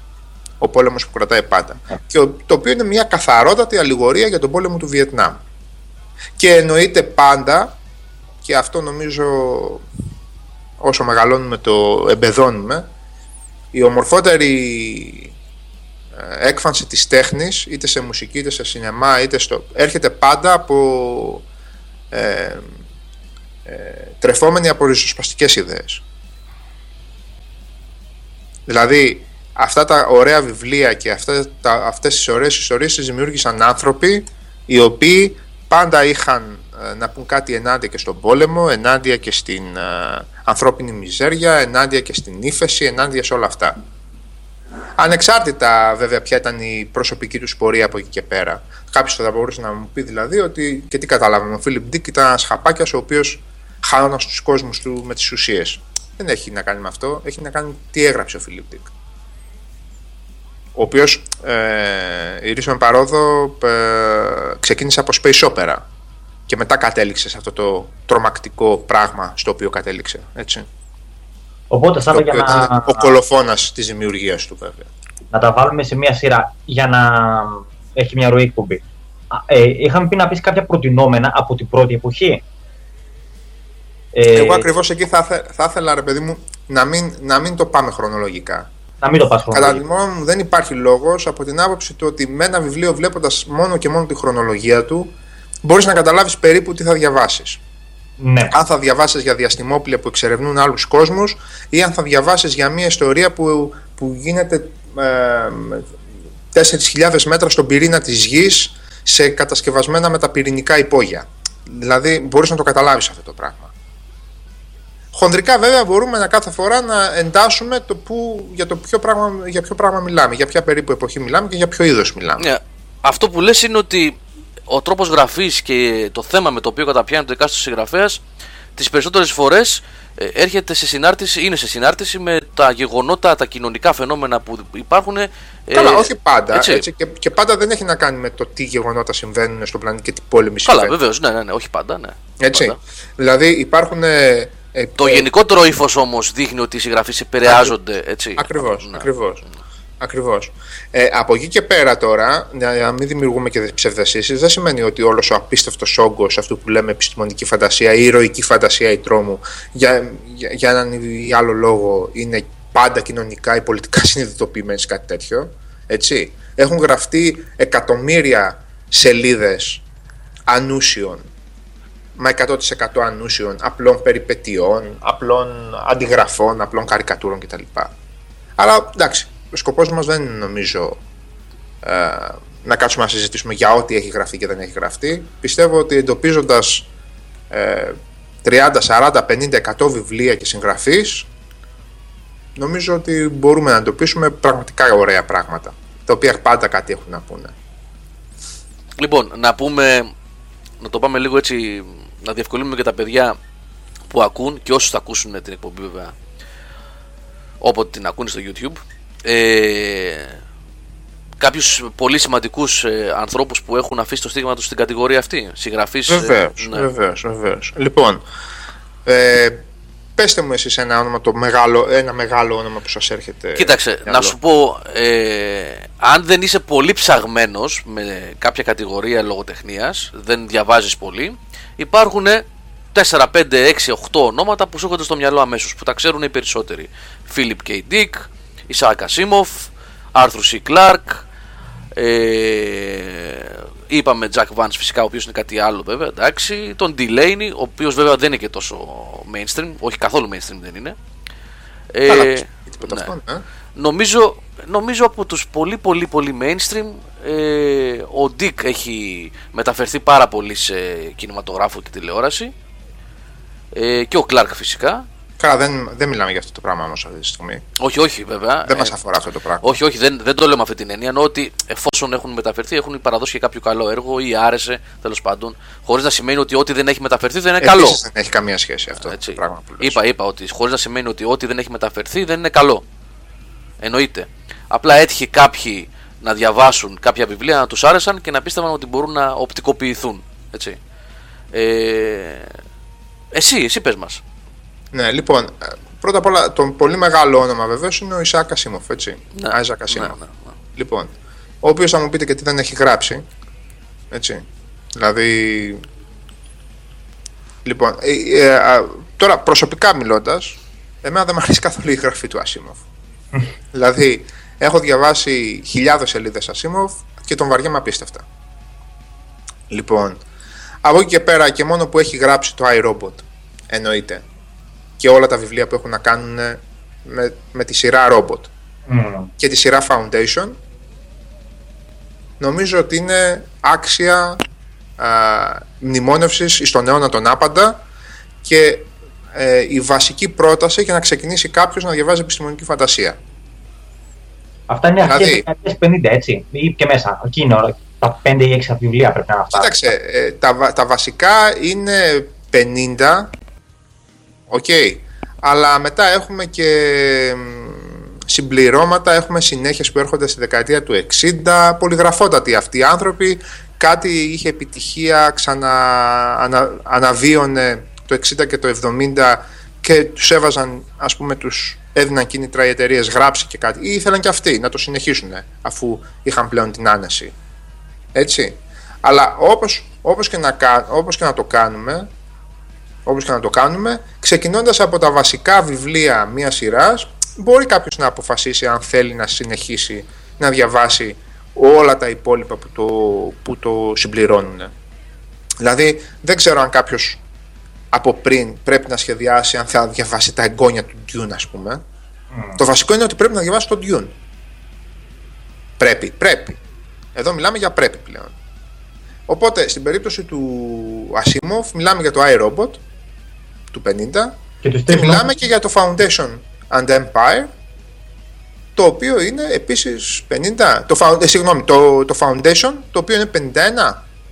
Ο πόλεμος που κρατάει πάντα. Ναι. Και ο- το οποίο είναι μια καθαρότατη αλληγορία για τον πόλεμο του Βιετνάμ. Και εννοείται πάντα, και αυτό νομίζω όσο μεγαλώνουμε το εμπεδώνουμε, η ομορφότερη ε, έκφανση της τέχνης, είτε σε μουσική, είτε σε σινεμά, είτε στο... έρχεται πάντα από ε, ε, τρεφόμενη από ριζοσπαστικές ιδέες. Δηλαδή, αυτά τα ωραία βιβλία και αυτά, τα, αυτές τις ωραίες ιστορίες τις δημιούργησαν άνθρωποι οι οποίοι πάντα είχαν ε, να πούν κάτι ενάντια και στον πόλεμο, ενάντια και στην ε, ανθρώπινη μιζέρια, ενάντια και στην ύφεση, ενάντια σε όλα αυτά. Ανεξάρτητα βέβαια ποια ήταν η προσωπική τους πορεία από εκεί και πέρα. Κάποιος θα μπορούσε να μου πει δηλαδή ότι και τι καταλάβαμε. Ο Φίλιπ Ντίκ ήταν ένας χαπάκια ο οποίος χάνονταν στους κόσμους του με τις ουσίες. Δεν έχει να κάνει με αυτό. Έχει να κάνει τι έγραψε ο Φίλιπ Ντίκ. Ο οποίος ε, εν ειρήσθω παρόδω ε, ξεκίνησε από space opera και μετά κατέληξε σε αυτό το τρομακτικό πράγμα στο οποίο κατέληξε. Έτσι. Οπότε, σαν για να... Ο κολοφόνας της δημιουργίας του, βέβαια. Να τα βάλουμε σε μία σειρά για να έχει μια ροή εκπομπή. Ε, είχαμε πει να πεις κάποια προτινόμενα από την πρώτη εποχή; Ε, Εγώ ακριβώς εκεί θα, θα ήθελα, ρε παιδί μου, να μην, να μην το πάμε χρονολογικά. Να μην το πας χρονολογικά. Κατά τη γνώμη μου, δεν υπάρχει λόγος από την άποψη του ότι με ένα βιβλίο, βλέποντας μόνο και μόνο τη χρονολογία του, μπορείς να καταλάβεις περίπου τι θα διαβάσεις. Ναι. Αν θα διαβάσεις για διαστημόπλια που εξερευνούν άλλους κόσμους ή αν θα διαβάσεις για μια ιστορία που, που γίνεται ε, 4.000 μέτρα στον πυρήνα της γης σε κατασκευασμένα μεταπυρηνικά υπόγεια. Δηλαδή μπορείς να το καταλάβεις αυτό το πράγμα. Χονδρικά βέβαια μπορούμε να κάθε φορά να εντάσσουμε το που, για, το ποιο πράγμα, για ποιο πράγμα μιλάμε, για ποια περίπου εποχή μιλάμε και για ποιο είδος μιλάμε. Yeah. Αυτό που λες είναι ότι ο τρόπος γραφής και το θέμα με το οποίο καταπιάνει το εκάστοτε συγγραφέας τις περισσότερες φορές ε, έρχεται σε συνάρτηση, είναι σε συνάρτηση με τα γεγονότα, τα κοινωνικά φαινόμενα που υπάρχουν. Ε, Καλά, όχι πάντα. Έτσι. Έτσι, και, και πάντα δεν έχει να κάνει με το τι γεγονότα συμβαίνουν στον πλανήτη και τι πόλεμοι συμβαίνουν. Καλά, βεβαίως, ναι, ναι, ναι, όχι πάντα. Ναι. Έτσι. Πάντα. Δηλαδή υπάρχουν. Ε, το γενικότερο ύφος όμως δείχνει ότι οι συγγραφείς επηρεάζονται. Ακριβώς. Ναι. Ακριβώς. Ακριβώς. Ε, από εκεί και πέρα τώρα, να μην δημιουργούμε και ψευδεσίσει, δεν σημαίνει ότι όλος ο απίστευτος όγκος αυτού που λέμε επιστημονική φαντασία ή ηρωική φαντασία ή τρόμου, για, για, για έναν ή άλλο λόγο είναι πάντα κοινωνικά ή πολιτικά συνειδητοποιημένοι σε κάτι τέτοιο. Έτσι. Έχουν γραφτεί εκατομμύρια σελίδες ανούσιων μα 100% ανούσιων, απλών περιπετειών, απλών αντιγραφών, απλών καρικατούρων κτλ. Αλλά εντάξει, ο σκοπός μας δεν είναι νομίζω ε, να κάτσουμε να συζητήσουμε για ό,τι έχει γραφτεί και δεν έχει γραφτεί. Πιστεύω ότι εντοπίζοντας ε, 30, 40, 50, 100 βιβλία και συγγραφείς νομίζω ότι μπορούμε να εντοπίσουμε πραγματικά ωραία πράγματα τα οποία πάντα κάτι έχουν να πούνε. Λοιπόν, να πούμε, να το πάμε λίγο έτσι, να διευκολύνουμε και τα παιδιά που ακούν και όσους θα ακούσουν την εκπομπή βέβαια όποτε την ακούν στο YouTube ε, κάποιους πολύ σημαντικούς ε, ανθρώπους που έχουν αφήσει το στίγμα τους στην κατηγορία αυτή συγγραφείς βεβαίως, ε, ναι. βεβαίως, βεβαίως. λοιπόν ε, πέστε μου εσείς ένα, όνομα, το μεγάλο, ένα μεγάλο όνομα που σας έρχεται κοίταξε να σου πω ε, αν δεν είσαι πολύ ψαγμένος με κάποια κατηγορία λογοτεχνίας δεν διαβάζεις πολύ υπάρχουν 4, 5, 6, 8 ονόματα που σου έρχονται στο μυαλό αμέσως που τα ξέρουν οι περισσότεροι Φίλιπ K. Dick, Ισaac Ασίμοφ, Άρθρου Σι Κλάρκ, ε, είπαμε Jack Vance φυσικά, ο οποίος είναι κάτι άλλο βέβαια, εντάξει, τον Delaney, ο οποίος βέβαια δεν είναι και τόσο mainstream, όχι καθόλου mainstream δεν είναι. Ε, ναι. ε. νομίζω, νομίζω από τους πολύ πολύ πολύ mainstream ε, ο Dick έχει μεταφερθεί πάρα πολύ σε κινηματογράφο και τηλεόραση ε, και ο Clark φυσικά Καλά, δεν, δεν μιλάμε για αυτό το πράγμα όμως αυτή τη στιγμή. Όχι, όχι, βέβαια. Δεν ε, μα αφορά αυτό το πράγμα. Όχι, όχι, δεν, δεν το λέω με αυτή την έννοια. Ενώ ότι εφόσον έχουν μεταφερθεί, έχουν παραδώσει και κάποιο καλό έργο ή άρεσε τέλος πάντων. Χωρίς να σημαίνει ότι ό,τι δεν έχει μεταφερθεί δεν είναι Επίσης, καλό. Δεν έχει καμία σχέση αυτό Έτσι. το πράγμα που λες. Είπα, είπα ότι χωρίς να σημαίνει ότι ό,τι δεν έχει μεταφερθεί δεν είναι καλό. Εννοείται. Απλά έτυχε κάποιοι να διαβάσουν κάποια βιβλία, να τους άρεσαν και να πίστευαν ότι μπορούν να οπτικοποιηθούν. Έτσι. Ε, εσύ, εσύ πες μας. Ναι, λοιπόν, ε, πρώτα απ' όλα το πολύ μεγάλο όνομα βεβαίως είναι ο Ισaac Ασίμοφ, έτσι. Ναι. Άιζα Ναι, ναι, ναι. Λοιπόν, ο οποίος θα μου πείτε και τι δεν έχει γράψει. Έτσι. Δηλαδή. Λοιπόν, ε, ε, τώρα προσωπικά μιλώντας, εμένα δεν μου αρέσει καθόλου η γραφή του Ασίμοφ. δηλαδή, έχω διαβάσει χιλιάδες σελίδες Ασίμοφ και τον βαριέμαι απίστευτα. Λοιπόν, από εκεί και πέρα και μόνο που έχει γράψει το iRobot, εννοείται και όλα τα βιβλία που έχουν να κάνουν με, με τη σειρά Robot mm. και τη σειρά Foundation νομίζω ότι είναι άξια μνημόνευσης στον αιώνα τον άπαντα και ε, η βασική πρόταση για να ξεκινήσει κάποιος να διαβάζει επιστημονική φαντασία. Αυτά είναι αρχές δηλαδή, 50, έτσι, ή και μέσα. Εκεί είναι όλα. Τα 5 ή 6 βιβλία πρέπει να είναι αυτά. Κοίταξε, ε, τα, τα βασικά είναι 50, οκ. Okay. Αλλά μετά έχουμε και συμπληρώματα, έχουμε συνέχειες που έρχονται στη δεκαετία του 60, πολυγραφότατοι αυτοί οι άνθρωποι, κάτι είχε επιτυχία, ξανα αναβίωνε το 60 και το 70 και τους έβαζαν, ας πούμε, τους έδιναν κίνητρα οι εταιρείες γράψει και κάτι ή ήθελαν και αυτοί να το συνεχίσουν αφού είχαν πλέον την άνεση. Έτσι. Αλλά όπως, όπως, και, να, όπως και να το κάνουμε, όπως και να το κάνουμε, ξεκινώντας από τα βασικά βιβλία μιας σειράς, μπορεί κάποιος να αποφασίσει αν θέλει να συνεχίσει να διαβάσει όλα τα υπόλοιπα που το, που το συμπληρώνουν. Δηλαδή, δεν ξέρω αν κάποιος από πριν πρέπει να σχεδιάσει αν θα διαβάσει τα εγγόνια του Dune, ας πούμε. Το βασικό είναι ότι πρέπει να διαβάσει το Dune. Πρέπει, πρέπει. Εδώ μιλάμε για πρέπει πλέον. Οπότε, στην περίπτωση του Asimov, μιλάμε για το iRobot του 50 και, και μιλάμε και για το Foundation and Empire το οποίο είναι επίσης 50, το, ε, συγγνώμη, το, το Foundation το οποίο είναι 51,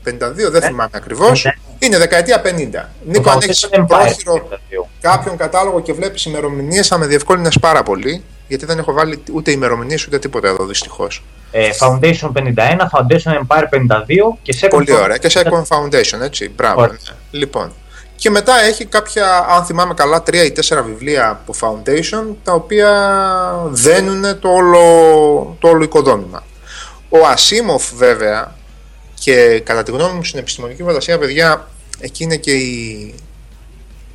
52, δεν ε, θυμάμαι ακριβώς, είναι δεκαετία 50. Νίκο, αν έχεις πρόχειρο κάποιον κατάλογο και βλέπεις ημερομηνίες θα με διευκόλυνες πάρα πολύ, γιατί δεν έχω βάλει ούτε ημερομηνίες ούτε τίποτα εδώ δυστυχώς. Ε, Foundation 51, Foundation Empire 52 και Second Πολύ ωραία. Και Second Foundation, έτσι. Μπράβο. Ναι. Λοιπόν, και μετά έχει κάποια, αν θυμάμαι καλά, τρία ή τέσσερα βιβλία από Foundation, τα οποία δένουν το όλο, το όλο οικοδόμημα. Ο Ασίμοφ βέβαια, και κατά τη γνώμη μου στην επιστημονική φαντασία, παιδιά, εκεί είναι και, η...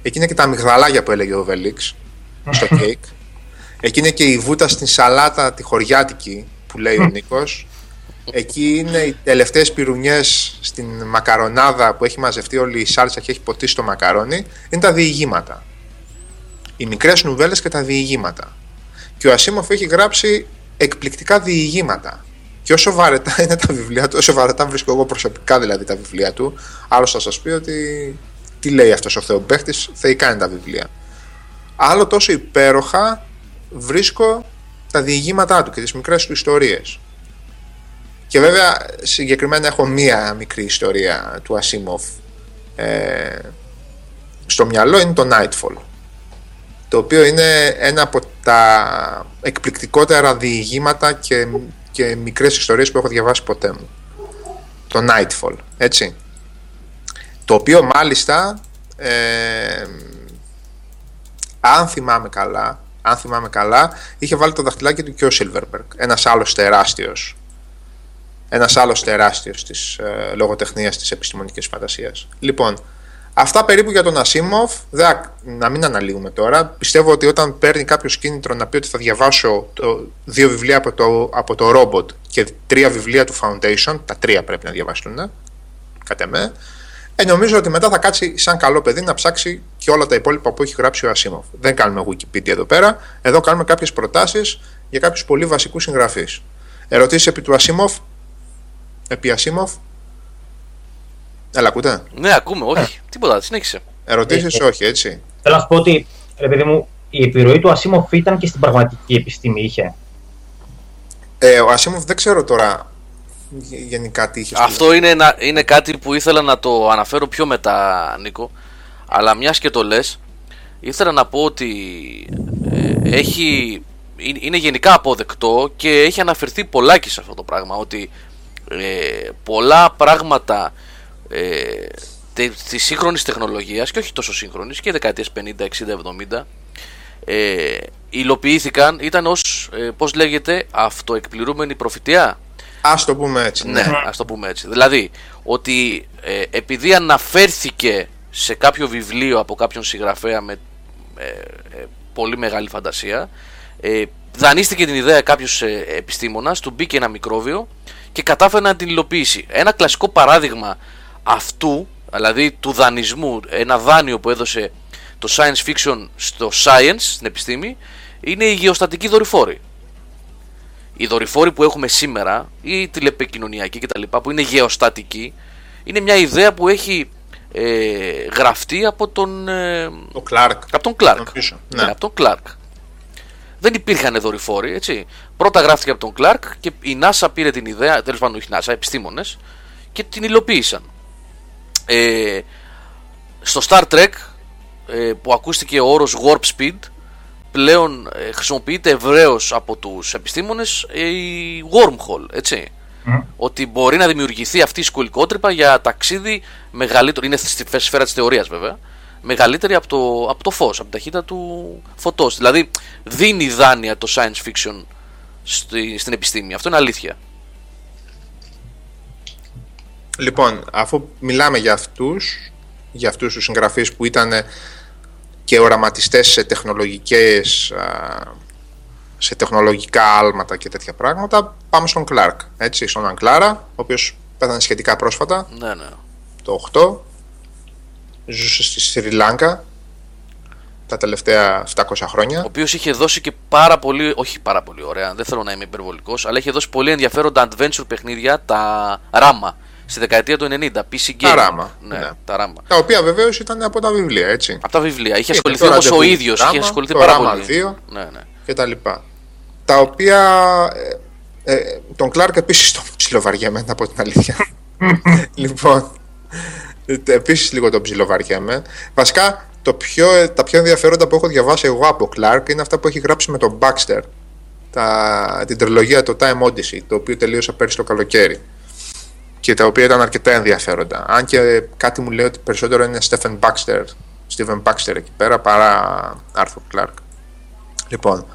εκεί είναι και τα αμυγδαλάγια που έλεγε ο Βελίξ στο κέικ. Εκεί είναι και η βούτα στην σαλάτα τη χωριάτικη που λέει ο Νίκος Εκεί είναι οι τελευταίες πυρουνιές στην μακαρονάδα που έχει μαζευτεί όλη η σάλτσα και έχει ποτίσει το μακαρόνι. Είναι τα διηγήματα. Οι μικρές νουβέλες και τα διηγήματα. Και ο Ασίμοφ έχει γράψει εκπληκτικά διηγήματα. Και όσο βαρετά είναι τα βιβλία του, όσο βαρετά βρίσκω εγώ προσωπικά δηλαδή τα βιβλία του, άλλος θα σας πει ότι τι λέει αυτός ο Θεοπαίχτης, θεϊκά είναι τα βιβλία. Άλλο τόσο υπέροχα βρίσκω τα διηγήματά του και τις μικρές του ιστορίες. Και βέβαια συγκεκριμένα έχω μία μικρή ιστορία του Ασίμοφ ε, στο μυαλό είναι το Nightfall το οποίο είναι ένα από τα εκπληκτικότερα διηγήματα και, και μικρές ιστορίες που έχω διαβάσει ποτέ μου. Το Nightfall έτσι. Το οποίο μάλιστα ε, αν θυμάμαι καλά αν θυμάμαι καλά είχε βάλει το δαχτυλάκι του και ο Silverberg ένας άλλος τεράστιος ένας άλλος τεράστιος της ε, λογοτεχνίας της επιστημονικής φαντασίας. Λοιπόν, αυτά περίπου για τον Ασίμοφ. να μην αναλύουμε τώρα. Πιστεύω ότι όταν παίρνει κάποιος κίνητρο να πει ότι θα διαβάσω το, δύο βιβλία από το, από το Robot και τρία βιβλία του Foundation, τα τρία πρέπει να διαβάσουν, ε, κατά με, ε, νομίζω ότι μετά θα κάτσει σαν καλό παιδί να ψάξει και όλα τα υπόλοιπα που έχει γράψει ο Ασίμοφ. Δεν κάνουμε Wikipedia εδώ πέρα. Εδώ κάνουμε κάποιες προτάσεις για κάποιους πολύ βασικούς συγγραφείς. Ερωτήσεις επί του Ασίμοφ, επί Ασίμοφ. Έλα, ακούτε. Ναι, ακούμε, όχι. Ε. Τίποτα, συνέχισε. Ερωτήσεις, ε, όχι, έτσι. Θέλω να σου πω ότι, ρε παιδί μου, η επιρροή του Ασίμοφ ήταν και στην πραγματική επιστήμη, είχε. Ε, ο Ασίμοφ δεν ξέρω τώρα γενικά τι είχε. Αυτό είναι, ένα, είναι κάτι που ήθελα να το αναφέρω πιο μετά, Νίκο. Αλλά μιας και το λες, ήθελα να πω ότι ε, έχει, είναι γενικά αποδεκτό και έχει αναφερθεί πολλάκι σε αυτό το πράγμα. Ότι ε, πολλά πράγματα ε, της σύγχρονης τεχνολογίας και όχι τόσο σύγχρονης και δεκαετίες 50, 60, 70 ε, υλοποιήθηκαν ήταν ως ε, πώς λέγεται αυτοεκπληρούμενη προφητεία. Ας το πούμε έτσι ναι, ναι ας το πούμε έτσι. Δηλαδή ότι ε, επειδή αναφέρθηκε σε κάποιο βιβλίο από κάποιον συγγραφέα με ε, ε, πολύ μεγάλη φαντασία δανείστηκε την ιδέα κάποιος επιστήμονας του μπήκε ένα μικρόβιο και κατάφερε να την υλοποιήσει. Ένα κλασικό παράδειγμα αυτού, δηλαδή του δανεισμού, ένα δάνειο που έδωσε το science fiction στο science, στην επιστήμη, είναι οι γεωστατικοί δορυφόροι. Οι δορυφόροι που έχουμε σήμερα, ή τηλεπικοινωνιακοί κτλ., που είναι γεωστατικοί, είναι μια ιδέα που έχει ε, γραφτεί από τον, ε, Το Clark. από τον Clark. Νομίζω, Ναι. ναι. από τον Clark. Δεν υπήρχαν δορυφόροι, έτσι. Πρώτα γράφτηκε από τον Clark και η NASA πήρε την ιδέα, τέλος πάντων όχι η NASA, επιστήμονες, και την υλοποίησαν. Ε, στο Star Trek ε, που ακούστηκε ο όρος Warp Speed πλέον ε, χρησιμοποιείται ευρέως από τους επιστήμονες ε, η wormhole, έτσι. Μμ. Ότι μπορεί να δημιουργηθεί αυτή η σκολικότρυπα για ταξίδι μεγαλύτερο, είναι στη σφαίρα της θεωρίας βέβαια, μεγαλύτερη από το, από το φως, από την ταχύτητα του φωτός. Δηλαδή δίνει δάνεια το science fiction στη, στην επιστήμη. Αυτό είναι αλήθεια. Λοιπόν, αφού μιλάμε για αυτούς, για αυτούς τους συγγραφείς που ήταν και οραματιστές σε τεχνολογικές, α, σε τεχνολογικά άλματα και τέτοια πράγματα, πάμε στον Κλάρκ, έτσι, στον Αγκλάρα, ο οποίος πέθανε σχετικά πρόσφατα, Ναι, ναι. το 8, ζούσε στη Σρι Λάγκα τα τελευταία 700 Ο χρόνια. οποίος είχε δώσει και πάρα πολύ, όχι πάρα πολύ ωραία, δεν θέλω να είμαι υπερβολικός, αλλά είχε δώσει πολύ ενδιαφέροντα adventure παιχνίδια, τα Ράμα, στη δεκαετία του 90, PC Game. Τα Ράμα, Ναι, ναι. τα Ράμα. Τα οποία βεβαίως ήταν από τα βιβλία, έτσι. Από τα βιβλία. Είχε Είναι ασχοληθεί το όμως ο ραντεβού ίδιος, είχε Ράμα, ασχοληθεί το πάρα Ράμα πολύ. 2. Ναι, ναι. και τα λοιπά. Τα οποία ε, ε, τον Κλάρκ επίσης τον ψιλοβαριέμαι, να πω την αλήθεια. λοιπόν, ε, επίσης λίγο τον ψιλοβαριέμαι. Βασικά, το πιο, τα πιο ενδιαφέροντα που έχω διαβάσει εγώ από Κλάρκ είναι αυτά που έχει γράψει με τον Baxter. Τα, την τριλογία το Time Odyssey, το οποίο τελείωσα πέρυσι το καλοκαίρι. Και τα οποία ήταν αρκετά ενδιαφέροντα. Αν και κάτι μου λέει ότι περισσότερο είναι Stephen Baxter, Stephen Baxter εκεί πέρα παρά Arthur Clarke. Λοιπόν,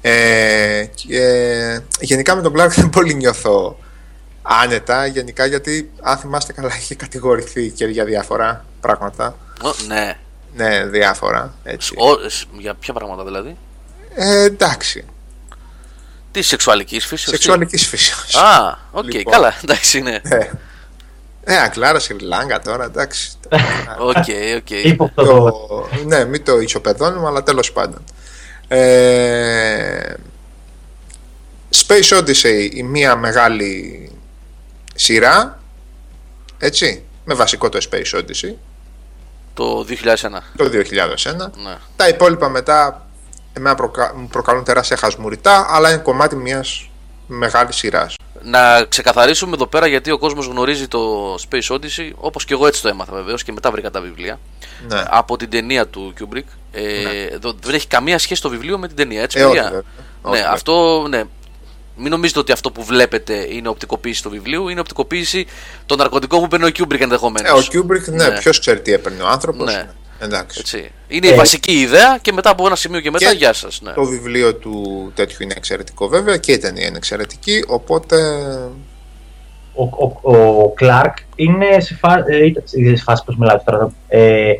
ε, και, γενικά με τον Clark δεν πολύ νιώθω άνετα, γενικά γιατί αν θυμάστε καλά είχε κατηγορηθεί και για διάφορα πράγματα. Ω, ναι. Ναι, διάφορα, έτσι. Ο- σ- για ποια πράγματα δηλαδή; Ε, εντάξει, Τη σεξουαλικής φύση. σεξουαλικής φύσεως. Α, οκ, Λοιπόν. καλά, εντάξει, ναι. Ε, ε, Α Κλάρκ, Σρι Λάνκα τώρα, εντάξει. Οκ, οκ. Ύποπτο το, το. ναι, μην το ισοπεδώνουμε, αλλά τέλος πάντων. Ε, Space Odyssey, η μία μεγάλη σειρά, έτσι, με βασικό το Space Odyssey, Το 2001. το 2001. Ναι. Τα υπόλοιπα μετά εμένα προκα... μου προκαλούν τεράστια χασμουριτά, αλλά είναι κομμάτι μιας μεγάλης σειράς. Να ξεκαθαρίσουμε εδώ πέρα γιατί ο κόσμος γνωρίζει το Space Odyssey, όπως και εγώ έτσι το έμαθα βεβαίως και μετά βρήκα τα βιβλία, Ναι. από την ταινία του Kubrick. Ε, εδώ Δεν έχει καμία σχέση το βιβλίο με την ταινία, έτσι Ε, όχι, παιδιά; βέβαια. Ναι, Όχι, βέβαια. αυτό, ναι. Μην νομίζετε ότι αυτό που βλέπετε είναι οπτικοποίηση του βιβλίου, είναι οπτικοποίηση των ναρκωτικών που παίρνει ο Kubrick ενδεχομένως. Ε, ο Kubrick, ναι, Ναι. ποιος ξέρει τι έπαιρνε ο άνθρωπος. Ναι. Εντάξει. Έτσι. Είναι η Ε, βασική ιδέα και μετά από ένα σημείο και μετά, και γεια σας. Ναι. Το βιβλίο του τέτοιου είναι εξαιρετικό βέβαια και η ταινία είναι εξαιρετική, οπότε Ο, ο, ο Κλάρκ είναι σε, φά, ε, ήταν σε φάση, πώς μιλάω τώρα, ε,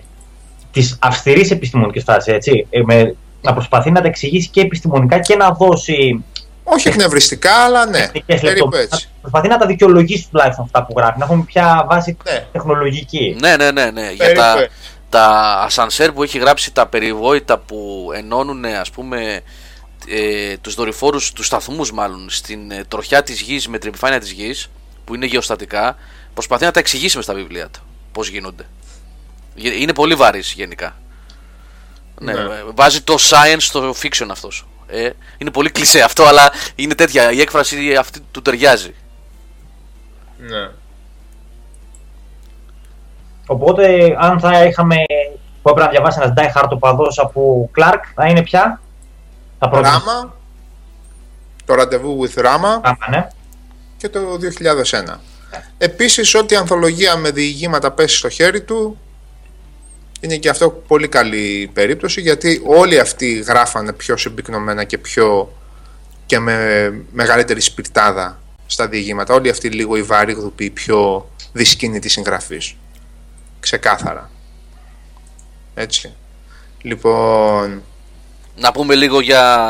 της αυστηρής επιστημονικής φάσης, έτσι. Ε, με, να προσπαθεί να τα εξηγήσει και επιστημονικά και να δώσει όχι εκνευριστικά, αλλά ναι, τεχνικές περίπου λεπτομέρειες. έτσι. Να προσπαθεί να τα δικαιολογήσει τουλάχιστον αυτά που γράφει, να έχουμε πια βάση Ναι. τεχνολογική. Ναι, ναι, ναι, ναι. Για Περίπου τα, έτσι. τα ασανσέρ που έχει γράψει τα περιβόητα που ενώνουν ας πούμε ε, τους δορυφόρους, τους σταθμούς μάλλον στην ε, τροχιά της γης με την επιφάνεια της γης που είναι γεωστατικά προσπαθεί να τα εξηγήσει μες στα βιβλία του πώς γίνονται. Γε- Είναι πολύ βαρύς γενικά. Ναι. Ναι. ε, Βάζει το science στο fiction αυτός. Ε, είναι πολύ κλισέ αυτό αλλά είναι τέτοια. Η έκφραση αυτή του ταιριάζει. Ναι. Οπότε, αν θα είχαμε που έπρεπε να διαβάσει ένας Die Hard οπαδός από Κλάρκ, θα είναι πια. Θα προτιμήσω. Ράμα, το ραντεβού with Rama Ράμα, ναι. και το 2001. Επίσης, ό,τι ανθολογία με διηγήματα πέσει στο χέρι του, είναι και αυτό πολύ καλή περίπτωση, γιατί όλοι αυτοί γράφανε πιο συμπυκνωμένα και πιο και με μεγαλύτερη σπιρτάδα στα διηγήματα. Όλοι αυτοί λίγο οι βαρύγδουποι, οι πιο δυσκίνητοι συγγραφείς. Ξεκάθαρα. Έτσι. Λοιπόν, Να πούμε λίγο για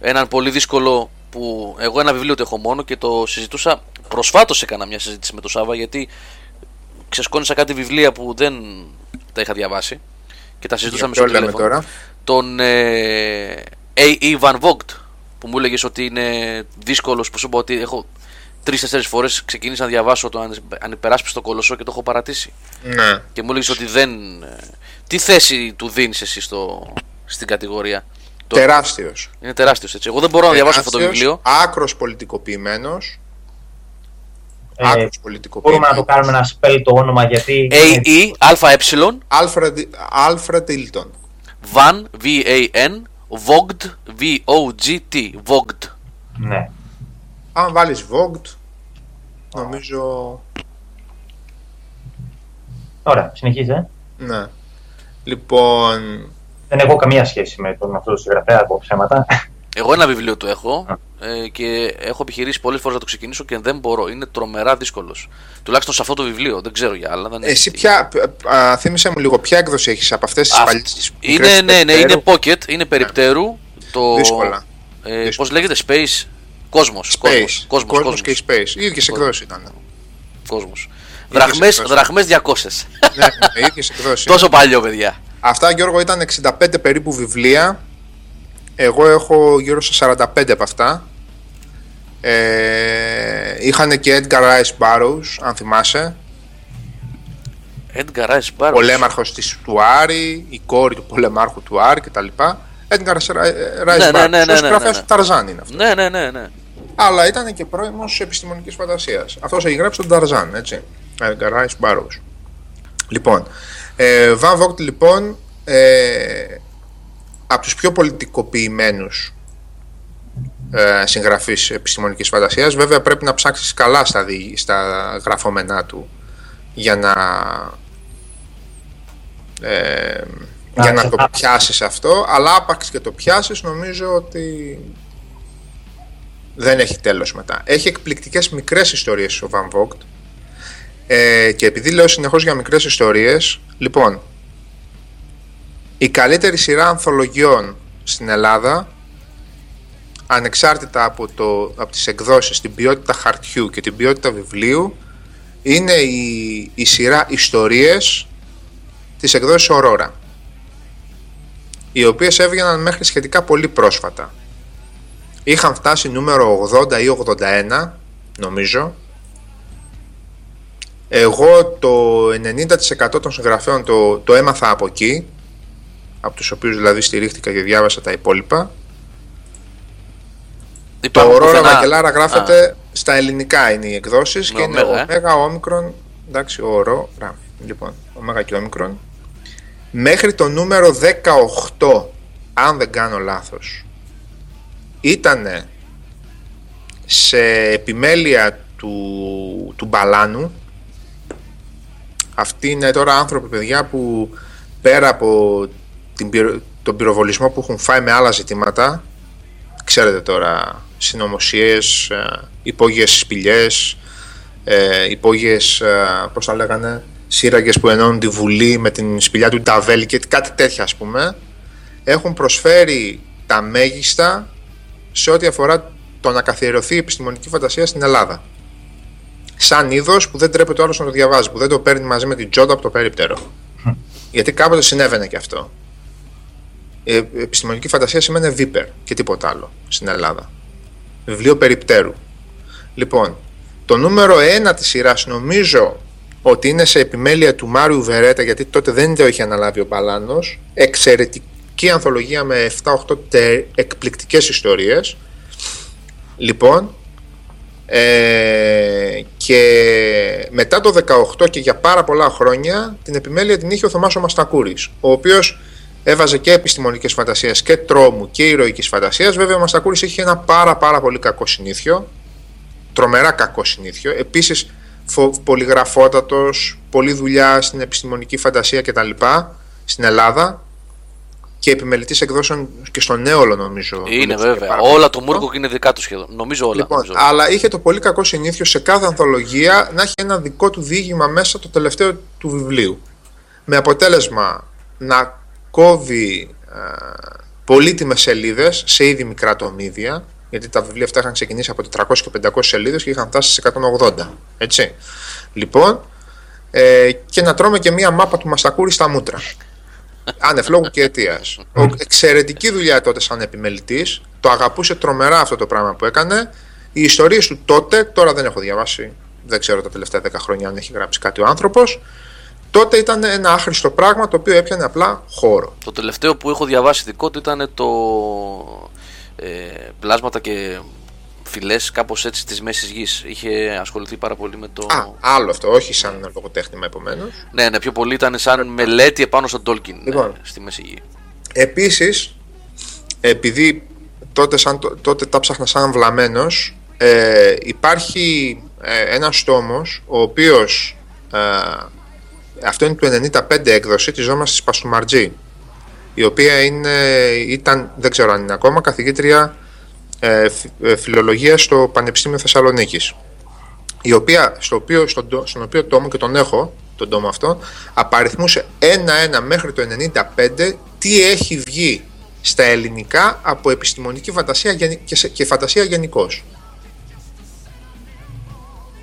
έναν πολύ δύσκολο που εγώ ένα βιβλίο το έχω μόνο και το συζητούσα προσφάτως έκανα μια συζήτηση με τον Σάβα γιατί ξεσκόνησα κάτι βιβλία που δεν τα είχα διαβάσει και τα συζητούσαμε ποιο στο λέμε τηλέφωνο. τώρα; Τον ε, A.E. Van Vogt που μου έλεγες ότι είναι δύσκολος που σου είπα ότι έχω τρει-τέσσερι φορές ξεκίνησα να διαβάσω το ανυπεράσπιστο κολοσσό και το έχω παρατήσει. Ναι. Και μου έλεγες ότι δεν. ε, Τι θέση του δίνεις εσύ στο, στην κατηγορία; Το- Τεράστιος. Είναι τεράστιος έτσι. Εγώ δεν μπορώ να διαβάσω αυτό το βιβλίο. Άκρος πολιτικοποιημένος. Ε, Άκρος μπορούμε πολιτικοποιημένο. να το κάνουμε ένα spell το όνομα γιατί. A-E, ΑΕ, Alfred, Alfred Hilton. Van, V-A-N, Vogt, V-O-G-T, Vogt. Ναι. Αν βάλεις Vogt, νομίζω. Ωραία, συνεχίζει. Ε. Ναι. Λοιπόν. Δεν έχω καμία σχέση με τον αυτό το συγγραφέα από ψέματα. Εγώ ένα βιβλίο του έχω ε, και έχω επιχειρήσει πολλές φορές να το ξεκινήσω και δεν μπορώ. Είναι τρομερά δύσκολος. Τουλάχιστον σε αυτό το βιβλίο. Δεν ξέρω για άλλα. Δεν Εσύ έχει- ποια. Α, θύμισε μου λίγο, ποια έκδοση έχεις από αυτές τις Α, παλιέ. Είναι, ναι, ναι, είναι pocket, είναι περιπτέρου. Το, Δύσκολα. Ε, Δύσκολα. Πώ λέγεται, space; Κόσμος, Space. κόσμος, κόσμος, Κόσμος και Space. Οι ίδιες εκδόσει ήταν. κόσμος. Ίδιες Δραχμές, εκδόσεις. δραχμές 200. ναι, ναι, ίδιες εκδόσει. Τόσο παλιό, παιδιά. Αυτά, Γιώργο, ήταν 65 περίπου βιβλία. Εγώ έχω γύρω στα 45 από αυτά. Ε, είχαν και Edgar Rice Burroughs, αν θυμάσαι. Edgar Rice Burroughs. Πολέμαρχος της του Άρη, η κόρη του πολεμάρχου του Άρη κτλ. Edgar Rice Ναι, ναι, Burroughs, ναι, ναι, ο ναι, συγγραφέας ναι. του Ταρζάν είναι αυτό. Ναι, ναι, ναι, ναι. Αλλά ήταν και πρώιμος επιστημονικής φαντασίας. Αυτός έχει γράψει τον Ταρζάν, έτσι. Edgar Rice Burroughs. Λοιπόν, ε, Van Vogt λοιπόν ε, από τους πιο πολιτικοποιημένους ε, συγγραφείς επιστημονικής φαντασίας. Βέβαια πρέπει να ψάξεις καλά στα, δι- στα γραφόμενά του για να ε, για να το ξεχάσεις. πιάσεις αυτό. Αλλά άπαξ και το πιάσεις νομίζω ότι δεν έχει τέλος μετά. Έχει εκπληκτικές μικρές ιστορίες ο Van Vogt. Ε, και επειδή λέω συνεχώς για μικρές ιστορίες λοιπόν η καλύτερη σειρά ανθολογιών στην Ελλάδα ανεξάρτητα από, το, από τις εκδόσεις, την ποιότητα χαρτιού και την ποιότητα βιβλίου είναι η, η σειρά ιστορίες της εκδόσης Aurora οι οποίες έβγαιναν μέχρι σχετικά πολύ πρόσφατα. Είχαν φτάσει νούμερο 80 ή 81 νομίζω. Εγώ το 90% των συγγραφέων το, το έμαθα από εκεί από τους οποίους δηλαδή στηρίχτηκα και διάβασα τα υπόλοιπα το Υπάρχουν Aurora πουθενά- Βαγγελάρα γράφεται στα ελληνικά είναι οι εκδόσεις Με και είναι ωμέγα, ε. ωμέγα, όμικρον, εντάξει, ορό, λοιπόν, ωμέγα και όμικρον. Μέχρι το νούμερο 18, αν δεν κάνω λάθος, ήταν σε επιμέλεια του, του Μπαλάνου. Αυτοί είναι τώρα άνθρωποι, παιδιά, που πέρα από την, πυρο- τον πυροβολισμό που έχουν φάει με άλλα ζητήματα, ξέρετε τώρα, συνωμοσίες, ε, υπόγειες σπηλιές, ε, υπόγειες, ε, πώς τα λέγανε, σύραγγες που ενώνουν τη Βουλή με την σπηλιά του Νταβέλ και κάτι τέτοια ας πούμε, έχουν προσφέρει τα μέγιστα σε ό,τι αφορά το να καθιερωθεί η επιστημονική φαντασία στην Ελλάδα. Σαν είδος που δεν τρέπεται ο άλλος να το διαβάζει, που δεν το παίρνει μαζί με την τζόντα από το περίπτερο. Γιατί κάποτε συνέβαινε και αυτό. Η επιστημονική φαντασία σημαίνει βίπερ και τίποτα άλλο στην Ελλάδα. Βιβλίο περιπτέρου. Λοιπόν, το νούμερο 1 της σειράς νομίζω ότι είναι σε επιμέλεια του Μάριου Βερέτα γιατί τότε δεν το είχε αναλάβει ο Παλάνος. Εξαιρετική ανθολογία με 7-8 τε- εκπληκτικές ιστορίες. Λοιπόν, ε, και μετά το 18 και για πάρα πολλά χρόνια την επιμέλεια την είχε ο Θωμάς ο Μαστακούρης, ο οποίος έβαζε και επιστημονικές φαντασίες και τρόμου και ηρωικής φαντασίας. Βέβαια ο Μαστακούρης είχε ένα πάρα πάρα πολύ κακό συνήθιο, τρομερά κακό συνήθιο. Επίσης φο- πολυγραφότατος, πολλή δουλειά στην επιστημονική φαντασία κτλ. στην Ελλάδα και επιμελητής εκδόσεων και στο Νέολο νομίζω. Είναι δούλεψε και βέβαια. πάρα Όλα πολύ το αυτό. Μούρκοκ είναι δικά τους σχεδόν. Νομίζω όλα. Λοιπόν, νομίζω. αλλά είχε το πολύ κακό συνήθειο σε κάθε ανθολογία να έχει ένα δικό του διήγημα μέσα το τελευταίο του βιβλίου. Με αποτέλεσμα να κόβει ε, πολύτιμες σελίδες σε ήδη μικρά τομίδια, γιατί τα βιβλία αυτά είχαν ξεκινήσει από 400 και 500 σελίδες και είχαν φτάσει σε 180. Έτσι. Λοιπόν, ε, και να τρώμε και μία μάπα του Μαστακούρη στα μούτρα. Άνευ λόγου και αιτίας. Εξαιρετική δουλειά τότε σαν επιμελητής. Το αγαπούσε τρομερά αυτό το πράγμα που έκανε Οι ιστορίες του τότε, τώρα δεν έχω διαβάσει, δεν ξέρω τα τελευταία 10 χρόνια αν έχει γράψει κάτι ο άνθρωπος, τότε ήταν ένα άχρηστο πράγμα το οποίο έπιανε απλά χώρο. Το τελευταίο που έχω διαβάσει δικό του ήταν το ε, πλάσματα και φυλές κάπως έτσι της μέσης γης. Είχε ασχοληθεί πάρα πολύ με το. Α, άλλο αυτό, όχι σαν λογοτέχνημα επομένως. Ναι, ναι, πιο πολύ ήταν σαν μελέτη επάνω στον Τόλκιν Λοιπόν. ε, στη μέση γη. Επίσης, επειδή τότε, σαν, τότε τα ψάχνα σαν βλαμμένος, ε, υπάρχει ε, ένας τόμος ο οποίος ε, αυτό είναι του 95 έκδοση της ζώμας της Παστουμαρτζή η οποία είναι, ήταν, δεν ξέρω αν είναι ακόμα, καθηγήτρια ε, φι- ε, φιλολογίας στο Πανεπιστήμιο Θεσσαλονίκης η οποία, στο οποίο, στον, τό- στον οποίο τόμο και τον έχω τον τόμο αυτό απαριθμούσε ένα-ένα μέχρι το 95 τι έχει βγει στα ελληνικά από επιστημονική φαντασία γενι- και, σε- και φαντασία γενικώς.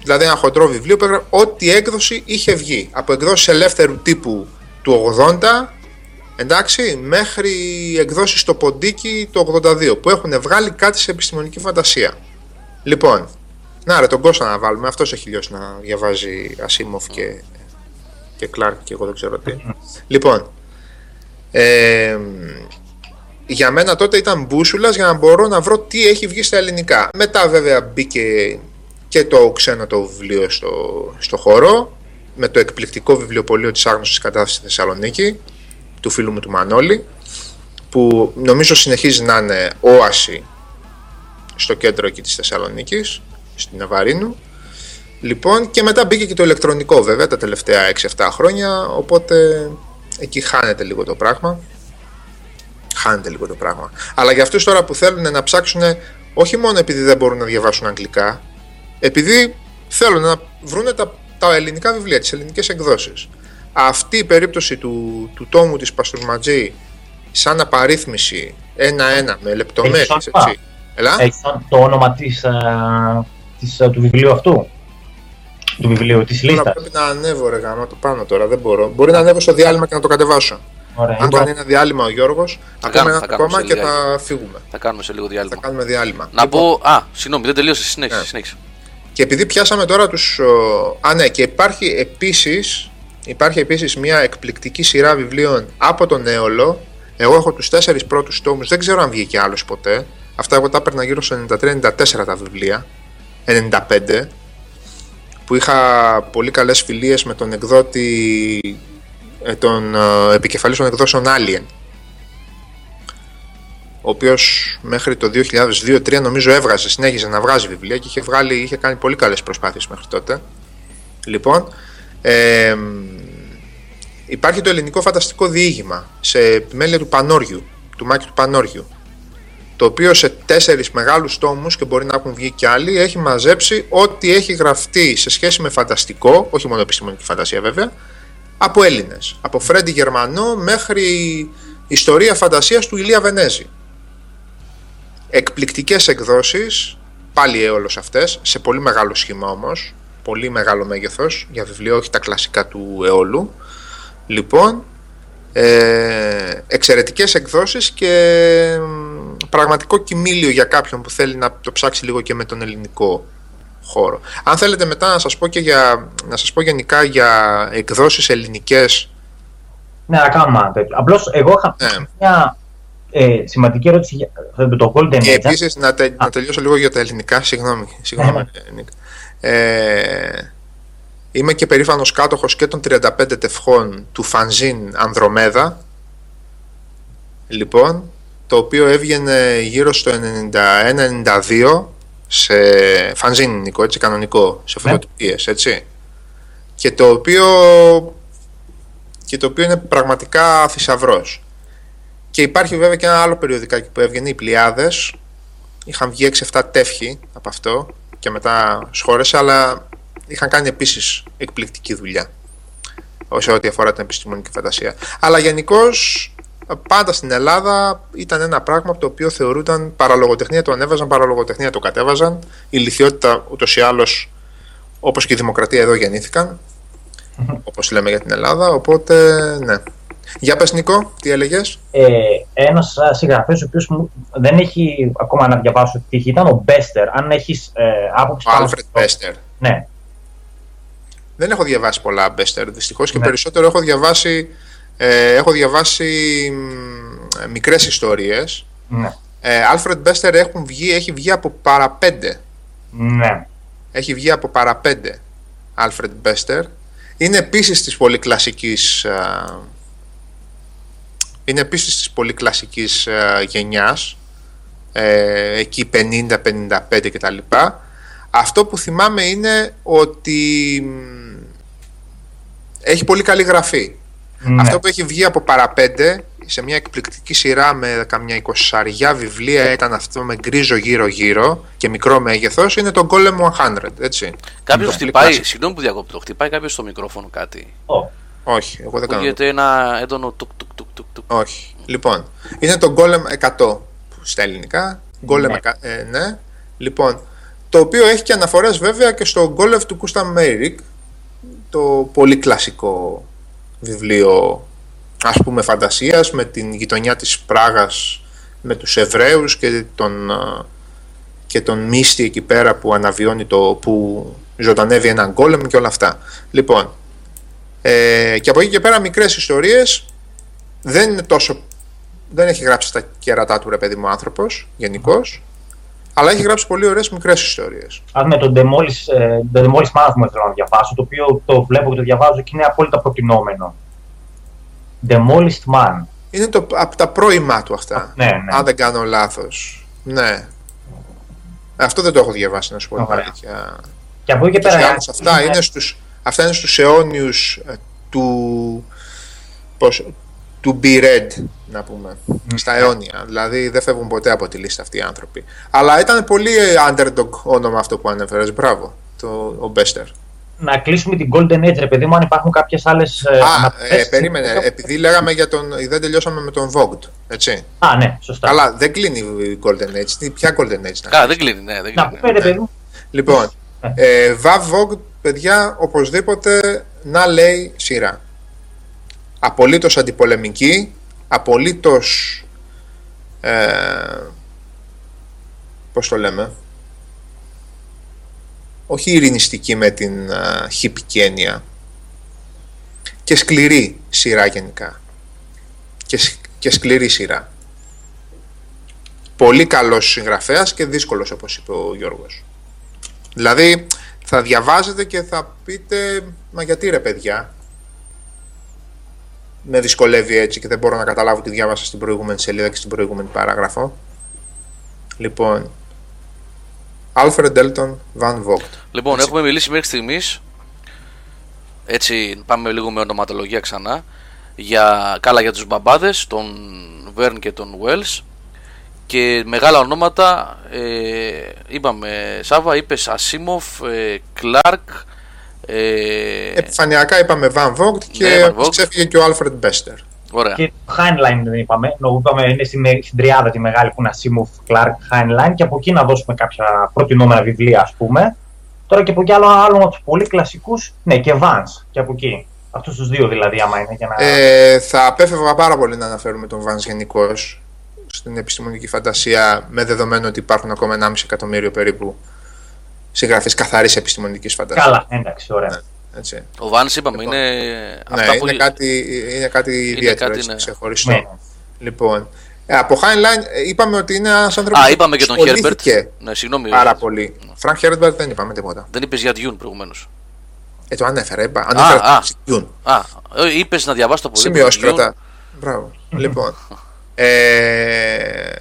Δηλαδή ένα χοντρό βιβλίο που έγραφε ό,τι έκδοση είχε βγει. Από εκδόσεις ελεύθερου τύπου του 80 εντάξει, μέχρι εκδόσεις στο ποντίκι το 82 που έχουν βγάλει κάτι σε επιστημονική φαντασία. Λοιπόν, να ρε τον Κώστα να βάλουμε, αυτός έχει λιώσει να διαβάζει Ασίμοφ και, και Κλάρκ και εγώ δεν ξέρω τι. λοιπόν, ε, για μένα τότε ήταν μπούσουλας για να μπορώ να βρω τι έχει βγει στα ελληνικά. Μετά βέβαια μπήκε και το ξένο το βιβλίο στο, στο χώρο με το εκπληκτικό βιβλιοπωλείο της άγνωστης κατάστασης στη Θεσσαλονίκη του φίλου μου του Μανώλη που νομίζω συνεχίζει να είναι όαση στο κέντρο εκεί της Θεσσαλονίκης στην Ναβαρίνου. Λοιπόν και μετά μπήκε και το ηλεκτρονικό βέβαια τα τελευταία 6-7 χρόνια οπότε εκεί χάνεται λίγο το πράγμα. Χάνεται λίγο το πράγμα. Αλλά για αυτούς τώρα που θέλουν να ψάξουν όχι μόνο επειδή δεν μπορούν να διαβάσουν αγγλικά επειδή θέλουν να βρουν τα, τα ελληνικά βιβλία, τις ελληνικές εκδόσεις. Αυτή η περίπτωση του, του τόμου της Παστουρματζή σαν απαρίθμηση ένα-ένα με λεπτομέρειες, Έχεις όνομα; έτσι. Ελά, Έχει το, το όνομα της, ε, της, ε, του βιβλίου αυτού; Του βιβλίου, της τώρα λίστας; πρέπει να ανέβω ρε γάμα το πάνω τώρα, δεν μπορώ. Μπορεί να ανέβω στο διάλειμμα και να το κατεβάσω. Ωραία. Αν κάνει ένα διάλειμμα ο Γιώργος, θα κάνουμε, κάνουμε ένα θα κάνουμε ακόμα σε και λίγα. θα φύγουμε. Θα κάνουμε σε λίγο Θα διάλειμμα. κάνουμε διάλειμμα. Να Λοιπόν, πω. Α, συγγνώμη, δεν τελείωσε. Συνέχισε. Ναι. συνέχισε. Και επειδή πιάσαμε τώρα τους... ο, Α, ναι, και υπάρχει επίσης, υπάρχει επίσης μια εκπληκτική σειρά βιβλίων από τον Έολο. Εγώ έχω τους τέσσερις πρώτους τόμους, δεν ξέρω αν βγήκε άλλος ποτέ. Αυτά εγώ τα έπαιρνα γύρω στο 93-94 τα βιβλία, 95, που είχα πολύ καλές φιλίες με τον εκδότη, ε, τον ε, επικεφαλής των εκδόσεων Alien ο οποίος μέχρι το 2002-2003 νομίζω έβγαζε, συνέχιζε να βγάζει βιβλία και είχε, βγάλει, είχε κάνει πολύ καλές προσπάθειες μέχρι τότε. Λοιπόν, ε, υπάρχει το ελληνικό φανταστικό διήγημα σε επιμέλεια του Πανόριου, του Μάκη του Πανόριου, το οποίο σε τέσσερις μεγάλους τόμους και μπορεί να έχουν βγει και άλλοι έχει μαζέψει ό,τι έχει γραφτεί σε σχέση με φανταστικό, όχι μόνο επιστημονική φαντασία βέβαια, από Έλληνες. Από Φρέντι Γερμανό μέχρι ιστορία φαντασίας του Ηλία Βενέζη εκπληκτικές εκδόσεις, πάλι έολος αυτές, σε πολύ μεγάλο σχήμα όμως, πολύ μεγάλο μέγεθος, για βιβλίο όχι τα κλασικά του αιώλου. Λοιπόν, ε, εξαιρετικές εκδόσεις και μ, πραγματικό κοιμήλιο για κάποιον που θέλει να το ψάξει λίγο και με τον ελληνικό χώρο. Αν θέλετε μετά να σας πω, και για, να σας πω γενικά για εκδόσεις ελληνικές Ναι, να κάνουμε ένα τέτοιο. Απλώς εγώ είχα Ναι. μια ε, σημαντική ερώτηση για ε, το Golden Και Age. επίσης να, τε, να τελειώσω λίγο για τα ελληνικά. Συγγνώμη, συγγνώμη Ναι, Νίκ. Ε, είμαι και περήφανος κάτοχος και των 35 τευχών του Φανζίν Ανδρομέδα. Λοιπόν, το οποίο έβγαινε γύρω στο 91-92 σε φανζίν Νίκο, έτσι, κανονικό, σε Ναι. φωτοτυπίες, έτσι. Και το οποίο και το οποίο είναι πραγματικά θησαυρός. Και υπάρχει βέβαια και ένα άλλο περιοδικάκι που έβγαινε, οι Πλιάδες. Είχαν βγει 6-7 τεύχη από αυτό και μετά σχόρεσε, αλλά είχαν κάνει επίσης εκπληκτική δουλειά όσο ό,τι αφορά την επιστημονική φαντασία. Αλλά γενικώς πάντα στην Ελλάδα ήταν ένα πράγμα το οποίο θεωρούνταν παραλογοτεχνία, το ανέβαζαν, παραλογοτεχνία το κατέβαζαν. Η λυθιότητα ούτως ή άλλως όπως και η δημοκρατία εδώ γεννήθηκαν όπως λέμε για την Ελλάδα οπότε ναι Για πες Νικό, τι έλεγες; Ε, ένας συγγραφέας ο οποίος μου δεν έχει ακόμα να διαβάσω τι ήταν ο Μπέστερ. Αν έχεις ε, άποψη... Ο Άλφρεντ Μπέστερ. Ναι. Δεν έχω διαβάσει πολλά Μπέστερ δυστυχώς και ναι. περισσότερο έχω διαβάσει, ε, έχω διαβάσει μικρές ιστορίες. Ναι. Άλφρεντ Μπέστερ έχει βγει από παραπέντε. Ναι. Έχει βγει από παραπέντε. Άλφρεντ Μπέστερ. Είναι επίσης της πολύ κλασικής είναι επίσης της πολύ κλασικής γενιάς ε, εκεί 50, 55 κτλ. Αυτό που θυμάμαι είναι ότι έχει πολύ καλή γραφή. Ναι. Αυτό που έχει βγει από παραπέντε σε μια εκπληκτική σειρά με καμιά εικοσαριά βιβλία ήταν αυτό με γκρίζο γύρω-γύρω και μικρό μέγεθος είναι το Golem 100. Έτσι. Κάποιος χτυπάει, συγγνώμη που διακόπτω, χτυπάει κάποιος στο μικρόφωνο κάτι; Oh. Όχι, εγώ δεν κάνω. Γιατί ένα έντονο τουκ τουκ τουκ τουκ. τουκ. Όχι. Λοιπόν, είναι το Golem 100 στα ελληνικά. Golem ναι. Ε, ναι. Λοιπόν, το οποίο έχει και αναφορές βέβαια και στο Golem του Κούστα Μέιρικ, το πολύ κλασικό βιβλίο ας πούμε φαντασίας με την γειτονιά της Πράγας με τους Εβραίους και τον, και τον Μίστη εκεί πέρα που αναβιώνει το που ζωντανεύει έναν γκόλεμ και όλα αυτά. Λοιπόν, ε, και από εκεί και πέρα μικρές ιστορίες δεν είναι τόσο δεν έχει γράψει τα κέρατά του ρε παιδί μου άνθρωπος γενικώς. Αλλά έχει γράψει πολύ ωραίες μικρές ιστορίες. Α, με τον Demolish, ε, το Demolish Man θέλω να διαβάσω, το οποίο το βλέπω και το διαβάζω και είναι απόλυτα προτινόμενο. Demolished Man. Είναι το, από τα πρώιμά του αυτά. Ναι, ναι. Αν δεν κάνω λάθος. Ναι. Αυτό δεν το έχω διαβάσει, να σου πω την αλήθεια. Και από εκεί και πέρα. Αυτά είναι, στους, αυτά είναι στους αιώνιους ε, του, πώς, του Be Red, να πούμε. Στα αιώνια. Δηλαδή δεν φεύγουν ποτέ από τη λίστα αυτοί οι άνθρωποι. Αλλά ήταν πολύ underdog όνομα αυτό που ανέφερες. Μπράβο, το, ο Μπέστερ να κλείσουμε την Golden Age, ρε παιδί μου, αν υπάρχουν κάποιες άλλες. Ε, Α, ε, περίμενε. Επειδή λέγαμε για τον. Δεν τελειώσαμε με τον Vogt. Έτσι. Α, ναι, σωστά. Αλλά δεν κλείνει η Golden Age. Ποια Golden Age Α, δεν κλείνει, ναι. Δεν κλείνει, να πούμε, ρε παιδί μου. Λοιπόν, ε, Vav Vogt, παιδιά, οπωσδήποτε να λέει σειρά. Απολύτως αντιπολεμική, απολύτως. Ε, πώς το λέμε, όχι ειρηνιστική με την uh, χιπική έννοια. Και σκληρή σειρά γενικά. Και, και σκληρή σειρά. Πολύ καλός συγγραφέας και δύσκολος όπως είπε ο Γιώργος. Δηλαδή θα διαβάζετε και θα πείτε μα γιατί ρε παιδιά με δυσκολεύει έτσι και δεν μπορώ να καταλάβω τι διάβασα στην προηγούμενη σελίδα και στην προηγούμενη παράγραφο λοιπόν Alfred Delton Van Vogt. Λοιπόν, έτσι. έχουμε μιλήσει μέχρι στιγμής. Έτσι, πάμε λίγο με ονοματολογία ξανά. Για, καλά για τους μπαμπάδες, τον Βέρν και τον Wells και μεγάλα ονόματα ε, είπαμε Σάβα, είπες Ασίμοφ, ε, Κλάρκ ε, Επιφανειακά είπαμε Van Vogt και ναι, ξέφυγε και ο Alfred Bester Ωραία. Και το Heinlein δεν είπαμε. Νο, είπαμε είναι στην, στην τριάδα τη μεγάλη που είναι Ασίμουφ, Κλάρκ, Heinlein και από εκεί να δώσουμε κάποια προτινόμενα βιβλία, ας πούμε. Τώρα και από εκεί άλλο, άλλο από τους πολύ κλασικούς, ναι, και Vance και από εκεί. Αυτούς τους δύο δηλαδή, άμα είναι. Για να... ε, θα απέφευγα πάρα πολύ να αναφέρουμε τον Vance γενικώς στην επιστημονική φαντασία, με δεδομένο ότι υπάρχουν ακόμα 1,5 εκατομμύριο περίπου συγγραφείς καθαρής επιστημονικής φαντασίας. Καλά, εντάξει, ωραία. Ναι. Έτσι. Ο Βάνης είπαμε λοιπόν, είναι. Ναι, αυτά είναι, που... κάτι, είναι κάτι ιδιαίτερο, κάτι, ναι. ξεχωριστό. Ναι. Λοιπόν, ε, από Heinlein ε, είπαμε ότι είναι ένας άνθρωπος. Α, είπαμε και τον Χέρμπερτ. Ναι, συγγνώμη. Πάρα πολύ. Φρανκ Χέρμπερτ δεν είπαμε τίποτα. Δεν είπες για Dune προηγουμένως. Ε, το ανέφερα, είπα. Ανέφερα α, Dune. Α, ε, είπες να διαβάσει το πολύ. Σημειώσεις κράτα. Μπράβο. λοιπόν. Ε,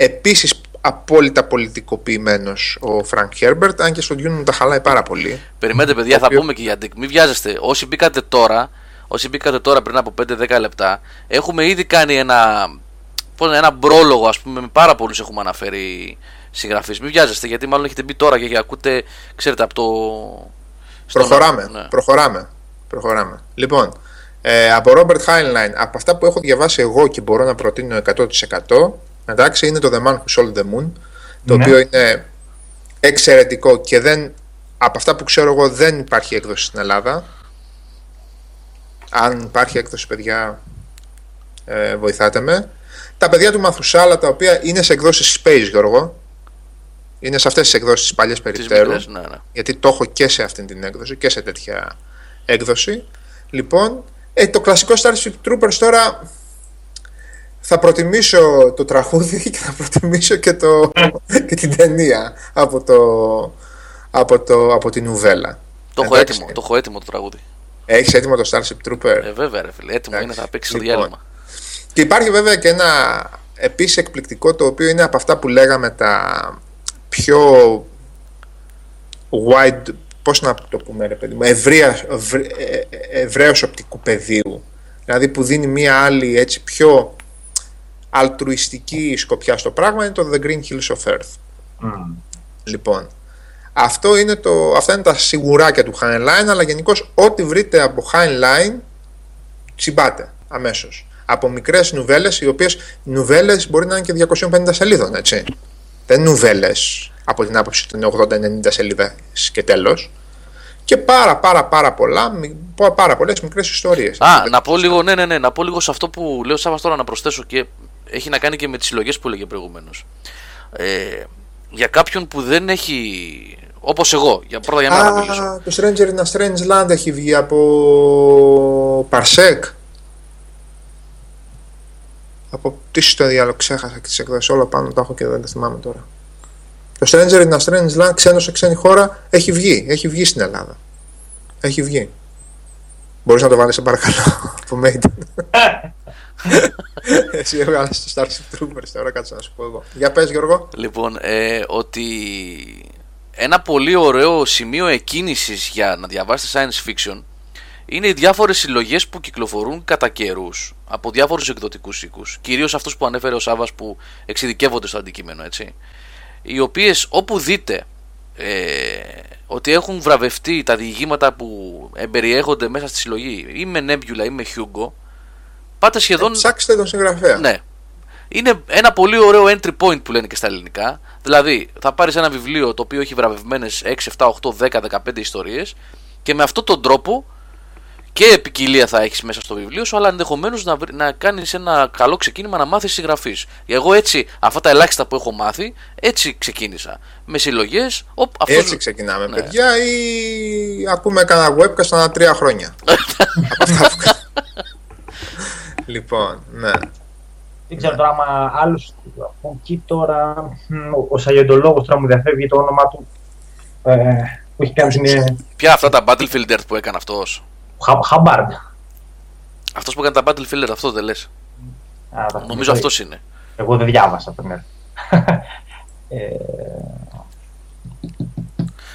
Επίσης απόλυτα πολιτικοποιημένος ο Φρανκ Χέρμπερτ, αν και στον Dune τα χαλάει πάρα πολύ. Περιμένετε, παιδιά, θα πούμε και για Dick. Μην βιάζεστε. Όσοι μπήκατε τώρα, όσοι μπήκατε τώρα πριν από 5-10 λεπτά, έχουμε ήδη κάνει ένα, ένα πρόλογο, ας πούμε, με πάρα πολλούς έχουμε αναφέρει συγγραφείς. Μην βιάζεστε, γιατί μάλλον έχετε μπει τώρα και ακούτε, ξέρετε, από το. Προχωράμε. Ναι. Προχωράμε. Προχωράμε. Λοιπόν, ε, από Robert Heinlein, από αυτά που έχω διαβάσει εγώ και μπορώ να προτείνω 100%, Εντάξει, είναι το The Man Who Sold the Moon, το ναι. οποίο είναι εξαιρετικό και δεν, από αυτά που ξέρω εγώ δεν υπάρχει έκδοση στην Ελλάδα. Αν υπάρχει έκδοση, παιδιά, ε, βοηθάτε με. Τα παιδιά του Μαθουσάλα, τα οποία είναι σε εκδόσεις Space, Γιώργο. Είναι σε αυτές τις εκδόσεις παλιές περιπτέρου. μικρές, ναι, ναι. Γιατί το έχω και σε αυτήν την έκδοση και σε τέτοια έκδοση. Λοιπόν, ε, το κλασικό Starship Troopers τώρα θα προτιμήσω το τραγούδι και θα προτιμήσω και, το, και την ταινία από, το, από, το, από την νουβέλα. Το έχω Εντάξει. έτοιμο, το έχω έτοιμο το τραγούδι. Έχεις έτοιμο το Starship Trooper; Ε, βέβαια, ρε φίλε. Έτοιμο είναι, θα παίξει το Λοιπόν. διάλειμμα. Και υπάρχει βέβαια και ένα επίσης εκπληκτικό το οποίο είναι από αυτά που λέγαμε τα πιο wide, πώς να το πούμε ρε παιδί μου, ευρεία, ευρ, ε, ε, ευρέως οπτικού πεδίου. Δηλαδή που δίνει μία άλλη έτσι πιο αλτρουιστική σκοπιά στο πράγμα είναι το The Green Hills of Earth. Μμ. Λοιπόν, αυτό είναι το, αυτά είναι τα σιγουράκια του Heinlein, αλλά γενικώς ό,τι βρείτε από Heinlein τσιμπάτε αμέσως. Από μικρές νουβέλες, οι οποίες νουβέλες μπορεί να είναι και 250 σελίδων, έτσι. Δεν νουβέλες από την άποψη ότι είναι 80-90 σελίδες και τέλος. Και πάρα πάρα πάρα πολλά, μι- πάρα πολλές μικρές ιστορίες. Α, να πω λίγο, ναι, ναι, ναι, να πω λίγο σε αυτό που λέω Σάββας τώρα να προσθέσω και έχει να κάνει και με τις συλλογές που έλεγε προηγουμένως. Ε, για κάποιον που δεν έχει. Όπως εγώ, για πρώτα για μένα να μιλήσω. Α, το Stranger in a Strange Land έχει βγει από Parsec. Από τι στο διάλογο ξέχασα και τις εκδόσεις όλα πάνω τα έχω και δεν τα θυμάμαι τώρα. Το Stranger in a Strange Land ξένος σε ξένη χώρα έχει βγει, έχει βγει στην Ελλάδα. Έχει βγει. Μπορείς να το βάλεις σε παρακαλώ από Maiden. Εσύ έβγαλες το Starship Troopers τώρα κάτσε να σου πω εγώ. Για πες Γιώργο. Λοιπόν, ε, ότι ένα πολύ ωραίο σημείο εκκίνησης για να διαβάσετε science fiction είναι οι διάφορες συλλογές που κυκλοφορούν κατά καιρούς από διάφορους εκδοτικούς οίκους. Κυρίως αυτούς που ανέφερε ο Σάββας που εξειδικεύονται στο αντικείμενο, έτσι. Οι οποίες όπου δείτε ε, ότι έχουν βραβευτεί τα διηγήματα που εμπεριέχονται μέσα στη συλλογή ή με Nebula ή με Hugo, πάτε σχεδόν... Ψάξτε τον συγγραφέα. Ναι. Είναι ένα πολύ ωραίο entry point που λένε και στα ελληνικά. Δηλαδή, θα πάρεις ένα βιβλίο το οποίο έχει βραβευμένες 6, 7, 8, 10, 15 ιστορίες και με αυτόν τον τρόπο και ποικιλία θα έχεις μέσα στο βιβλίο σου, αλλά ενδεχομένως να, βρει- να κάνεις ένα καλό ξεκίνημα να μάθεις συγγραφή. Εγώ έτσι, αυτά τα ελάχιστα που έχω μάθει, έτσι ξεκίνησα. Με συλλογές. Έτσι ξεκινάμε, Ναι. παιδιά, ή ακούμε κανένα webcast ανά τρία χρόνια. Από αυτά που κα- λοιπόν, ναι. Δεν ξέρω τώρα άμα άλλος από εκεί τώρα. μ, Ο, ο Σαγεντολόγος τώρα μου διαφεύγει το όνομα του. Ε, που έχει κάνει την. Ποια αυτά τα Battlefield Earth που έκανε αυτός; Χα- Χαμπάρντ. Αυτός που έκανε τα Battlefield Earth, αυτό δεν λες; Α, τα- Νομίζω αυτός είναι. Εγώ δεν διάβασα τον Earth. ε,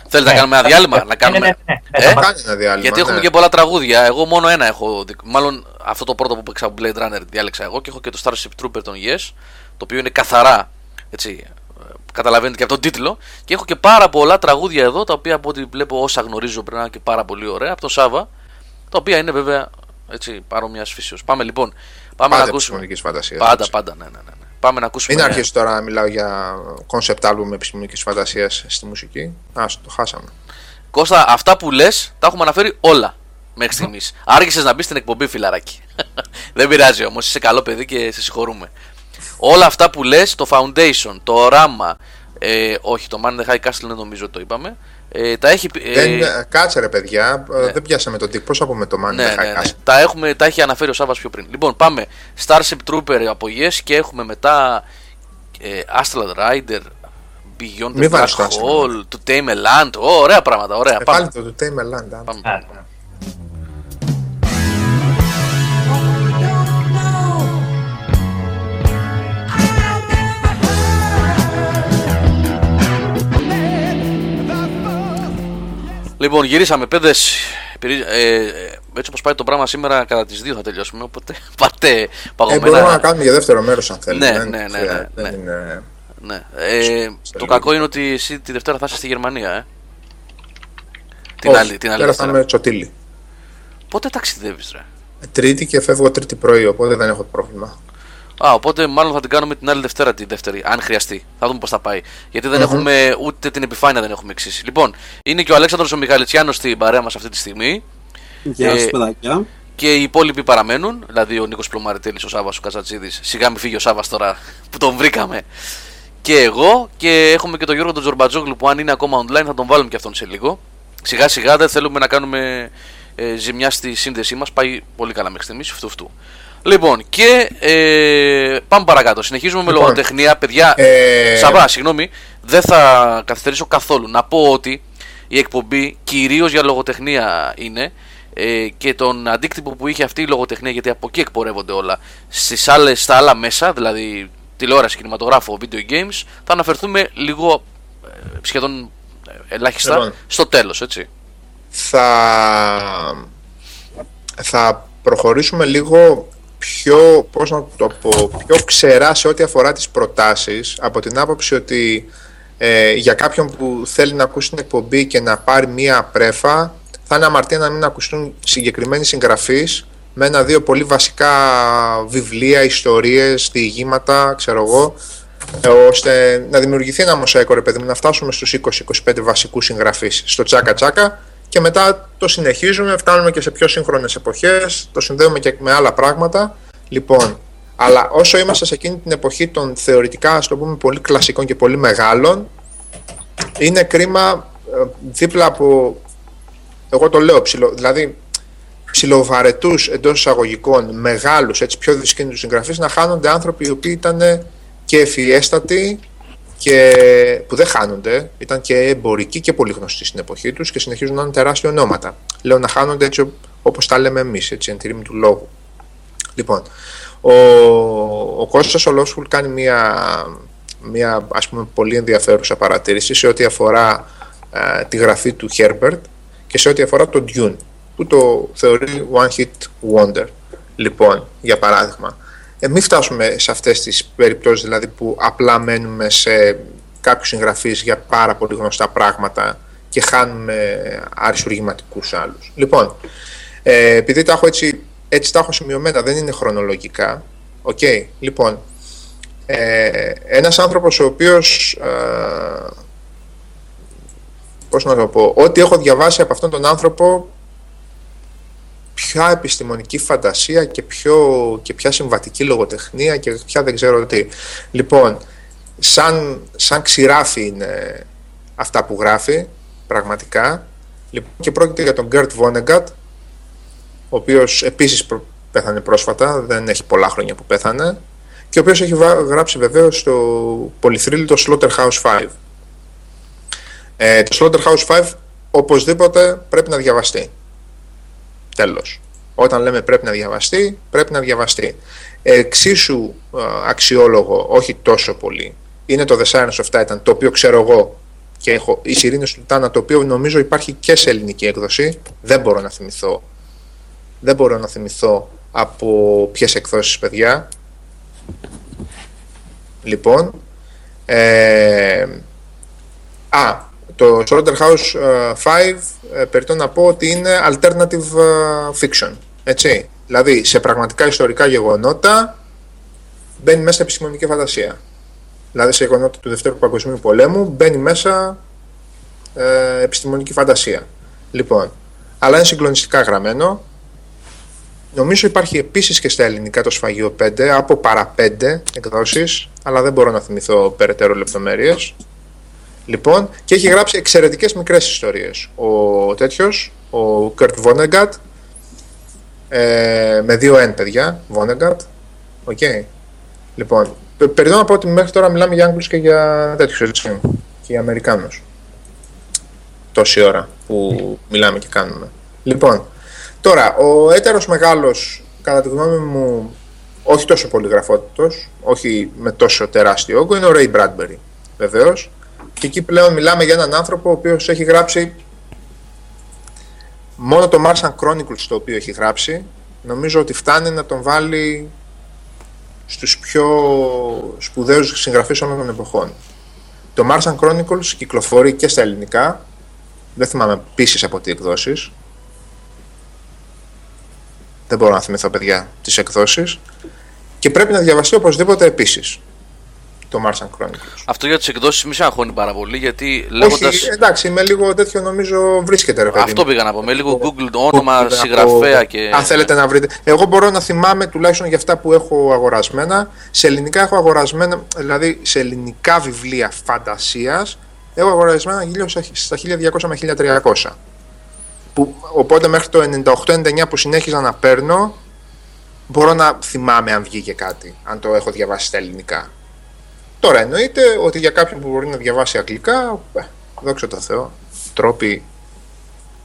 Θέλετε να κάνουμε ένα διάλειμμα, να κάνουμε; Ναι, ναι, ναι, ναι, Ε; θα Κάνει ένα διάλειμμα. Γιατί έχουμε ναι. και πολλά τραγούδια. Εγώ μόνο ένα έχω. δι- Μάλλον αυτό το πρώτο που παίξα από Blade Runner διάλεξα εγώ και έχω και το Starship Trooper των Yes. Το οποίο είναι καθαρά. Έτσι, ε, καταλαβαίνετε και από τον τίτλο. Και έχω και πάρα πολλά τραγούδια εδώ τα οποία από ό,τι βλέπω όσα γνωρίζω πρέπει να είναι και πάρα πολύ ωραία. Από τον Σάβα. Τα οποία είναι βέβαια έτσι, παρόμοια φύσεως. Πάμε λοιπόν. Πάμε Πάντα να ακούσουμε. επιστημονικής φαντασίας, Πάντα, έτσι. πάντα, ναι, ναι, ναι. ναι. Πάμε να ακούσουμε. Μην αρχίσει τώρα να μιλάω για concept album επιστημονικής φαντασίας στη μουσική. Α, το χάσαμε. Κώστα, αυτά που λες τα έχουμε αναφέρει όλα μέχρι στιγμής. Άργησες να μπεις στην εκπομπή, φιλαράκι. Δεν πειράζει όμως, είσαι καλό παιδί και σε συγχωρούμε. Όλα αυτά που λες, το foundation, το οράμα. Ε, όχι, το Man in the High Castle δεν νομίζω το είπαμε. Ε, τα έχει. πει- Ε, Δεν, ε, κάτσε ρε παιδιά, ε, ναι. δεν πιάσαμε τον τύπο. Πώ θα πούμε το Man in ναι, the ναι, High ναι. Castle. Τα, έχουμε, τα έχει αναφέρει ο Σάββας πιο πριν. Λοιπόν, πάμε. Starship Trooper από Yes και έχουμε μετά ε, Astral Rider, Beyond the Μη Black βάλεις το Astral Hole, To Tame a Land. Ω, ωραία πράγματα, ωραία. Ε, πάμε. πάλι το του Tame a Land. α. πάμε. Α, Λοιπόν, γυρίσαμε παιδε. Ε, έτσι όπως πάει το πράγμα σήμερα, κατά τις 2 θα τελειώσουμε. Οπότε πάτε Ε, παγωμένα. μπορούμε να κάνουμε για δεύτερο μέρος αν θέλετε. Ναι, Δεν- ναι, ναι, δεν ναι, ναι. είναι- Ναι. Ε, Στο το λίγο. κακό είναι ότι εσύ τη Δευτέρα θα είσαι στη Γερμανία, ε. Την Όχι, άλλη, την άλλη Τώρα θα Δευτέρα. είμαι τσοτήλι. Πότε ταξιδεύεις, ρε; Τρίτη και φεύγω τρίτη πρωί, οπότε δεν έχω πρόβλημα. Α, οπότε μάλλον θα την κάνουμε την άλλη Δευτέρα τη δεύτερη, αν χρειαστεί. Θα δούμε πώς θα πάει. Γιατί δεν έχουμε ούτε την επιφάνεια δεν έχουμε εξήσει. Λοιπόν, είναι και ο Αλέξανδρος ο Μιχαλητσιάνος στην παρέα μας αυτή τη στιγμή. Γεια Ε, σας παιδάκια. και οι υπόλοιποι παραμένουν, δηλαδή ο Νίκος Πλωμαριτέλης, ο Σάβα, ο Καζατσίδη. Σιγά μην φύγει ο Σάβα τώρα που τον βρήκαμε. Και εγώ και έχουμε και τον Γιώργο τον Τζορμπατζόγλου που αν είναι ακόμα online θα τον βάλουμε και αυτόν σε λίγο. Σιγά σιγά δεν θέλουμε να κάνουμε ε, ζημιά στη σύνδεσή μας. Πάει πολύ καλά μέχρι στιγμής. Φτου, φτου. Λοιπόν, και ε, πάμε παρακάτω. Συνεχίζουμε λοιπόν, με λογοτεχνία. Παιδιά, ε... Σαββά, συγγνώμη, δεν θα καθυστερήσω καθόλου. Να πω ότι η εκπομπή κυρίως για λογοτεχνία είναι ε, και τον αντίκτυπο που είχε αυτή η λογοτεχνία, γιατί από εκεί εκπορεύονται όλα, στις άλλες, στα άλλα μέσα, δηλαδή τηλεόραση, κινηματογράφο, video games, θα αναφερθούμε λίγο ε, σχεδόν ε, ελάχιστα λοιπόν, στο τέλος, έτσι. Θα, θα προχωρήσουμε λίγο πιο, πώς να το πω, πιο ξερά σε ό,τι αφορά τις προτάσεις, από την άποψη ότι ε, για κάποιον που θέλει να ακούσει την εκπομπή και να πάρει μία πρέφα, θα είναι αμαρτία να μην ακουστούν συγκεκριμένοι συγγραφείς με ένα-δύο πολύ βασικά βιβλία, ιστορίες, διηγήματα, ξέρω εγώ, ε, ώστε να δημιουργηθεί ένα μοσαϊκό ρε παιδί μου, να φτάσουμε στους 20-25 βασικούς συγγραφείς. Στο τσάκα τσάκα και μετά το συνεχίζουμε, φτάνουμε και σε πιο σύγχρονες εποχές, το συνδέουμε και με άλλα πράγματα. Λοιπόν, αλλά όσο είμαστε σε εκείνη την εποχή των θεωρητικά, ας το πούμε, πολύ κλασικών και πολύ μεγάλων, είναι κρίμα ε, δίπλα από, εγώ το λέω ψηλό, δηλαδή ψηλοβαρετού εντός εισαγωγικών, μεγάλους, έτσι πιο δυσκίνητους συγγραφείς, να χάνονται άνθρωποι οι οποίοι ήταν και ευφιέστατοι και που δεν χάνονται, ήταν και εμπορικοί και πολύ γνωστοί στην εποχή τους και συνεχίζουν να είναι τεράστια ονόματα. Λέω να χάνονται έτσι όπως τα λέμε εμείς, έτσι εν τιμή του λόγου. Λοιπόν, ο, ο Κώστας Ολόσχουλ κάνει μια, μια ας πούμε, πολύ ενδιαφέρουσα παρατήρηση σε ό,τι αφορά ε, τη γραφή του Herbert και σε ό,τι αφορά τον Dune που το θεωρεί one hit wonder. Λοιπόν, για παράδειγμα, ε, μην φτάσουμε σε αυτές τις περιπτώσεις δηλαδή που απλά μένουμε σε κάποιους συγγραφείς για πάρα πολύ γνωστά πράγματα και χάνουμε αριστουργηματικούς άλλους. Λοιπόν, ε, επειδή τα έχω έτσι, έτσι τα έχω σημειωμένα, δεν είναι χρονολογικά. Οκ, okay, λοιπόν, ε, ένας άνθρωπος ο οποίος ε, πώς να το πω, ό,τι έχω διαβάσει από αυτόν τον άνθρωπο πια επιστημονική φαντασία και, πιο, και ποια συμβατική λογοτεχνία και ποια δεν ξέρω τι. Λοιπόν, σαν, σαν ξηράφι είναι αυτά που γράφει, πραγματικά. Λοιπόν, και πρόκειται για τον Γκέρτ Βόνεγκατ, ο οποίος επίσης πέθανε πρόσφατα, δεν έχει πολλά χρόνια που πέθανε, και ο οποίος έχει γράψει βεβαίως το πολυθρύλιτο Slaughterhouse 5. Ε, το Slaughterhouse 5 οπωσδήποτε πρέπει να διαβαστεί. Τέλος. Όταν λέμε πρέπει να διαβαστεί, πρέπει να διαβαστεί. Εξίσου αξιόλογο, όχι τόσο πολύ, είναι το The Science of Titan, το οποίο ξέρω εγώ και έχω η Σιρήνη του Τάνα, το οποίο νομίζω υπάρχει και σε ελληνική έκδοση. Δεν μπορώ να θυμηθώ. Δεν μπορώ να θυμηθώ από ποιες εκδόσεις, παιδιά. Λοιπόν. Ε, α, το Slaughterhouse 5 ε, περιττώ να πω ότι είναι alternative ε, fiction. Έτσι. Δηλαδή, σε πραγματικά ιστορικά γεγονότα μπαίνει μέσα επιστημονική φαντασία. Δηλαδή, σε γεγονότα του Δευτέρου Παγκοσμίου Πολέμου μπαίνει μέσα ε, επιστημονική φαντασία. Λοιπόν, αλλά είναι συγκλονιστικά γραμμένο. Νομίζω υπάρχει επίσης και στα ελληνικά το σφαγείο 5, από παρά 5 εκδόσεις, αλλά δεν μπορώ να θυμηθώ περαιτέρω λεπτομέρειες. Λοιπόν, και έχει γράψει εξαιρετικές μικρές ιστορίες. Ο τέτοιος, ο Κέρτ Βόνεγκατ, ε, με δύο N παιδιά, Βόνεγκατ. Οκ. Okay. Λοιπόν, μέχρι εδώ να πω ότι μέχρι τώρα μιλάμε για Άγγλους και για τέτοιους έτσι. Και για Αμερικάνους. Τόση ώρα που μιλάμε και κάνουμε. Λοιπόν, τώρα, ο έτερος μεγάλος, κατά τη γνώμη μου, όχι τόσο πολυγραφότατος, όχι με τόσο τεράστιο όγκο, είναι ο Ray Bradbury. Βεβαίως, και εκεί πλέον μιλάμε για έναν άνθρωπο ο οποίος έχει γράψει μόνο το Martian Chronicles το οποίο έχει γράψει. Νομίζω ότι φτάνει να τον βάλει στους πιο σπουδαίους συγγραφείς όλων των εποχών. Το Martian Chronicles κυκλοφορεί και στα ελληνικά, δεν θυμάμαι πίσει από τι εκδόσεις, δεν μπορώ να θυμηθώ παιδιά τις εκδόσεις. Και πρέπει να διαβαστεί οπωσδήποτε επίσης το Martian Chronicles. Αυτό για τις εκδόσεις μη σε αγχώνει πάρα πολύ γιατί λέγοντα. Όχι, εντάξει, με λίγο τέτοιο νομίζω βρίσκεται ρε παιδί. Αυτό πήγα να πω. Με λίγο Google το όνομα, συγγραφέα και. Αν θέλετε να βρείτε. Εγώ μπορώ να θυμάμαι τουλάχιστον για αυτά που έχω αγορασμένα. Σε ελληνικά έχω αγορασμένα, δηλαδή σε ελληνικά βιβλία φαντασίας έχω αγορασμένα γύρω στα 1200 με 1300. Που, οπότε μέχρι το 98-99 που συνέχιζα να παίρνω μπορώ να θυμάμαι αν βγήκε κάτι, αν το έχω διαβάσει στα ελληνικά. Τώρα εννοείται ότι για κάποιον που μπορεί να διαβάσει αγγλικά, ε, δόξα τω Θεώ, τρόποι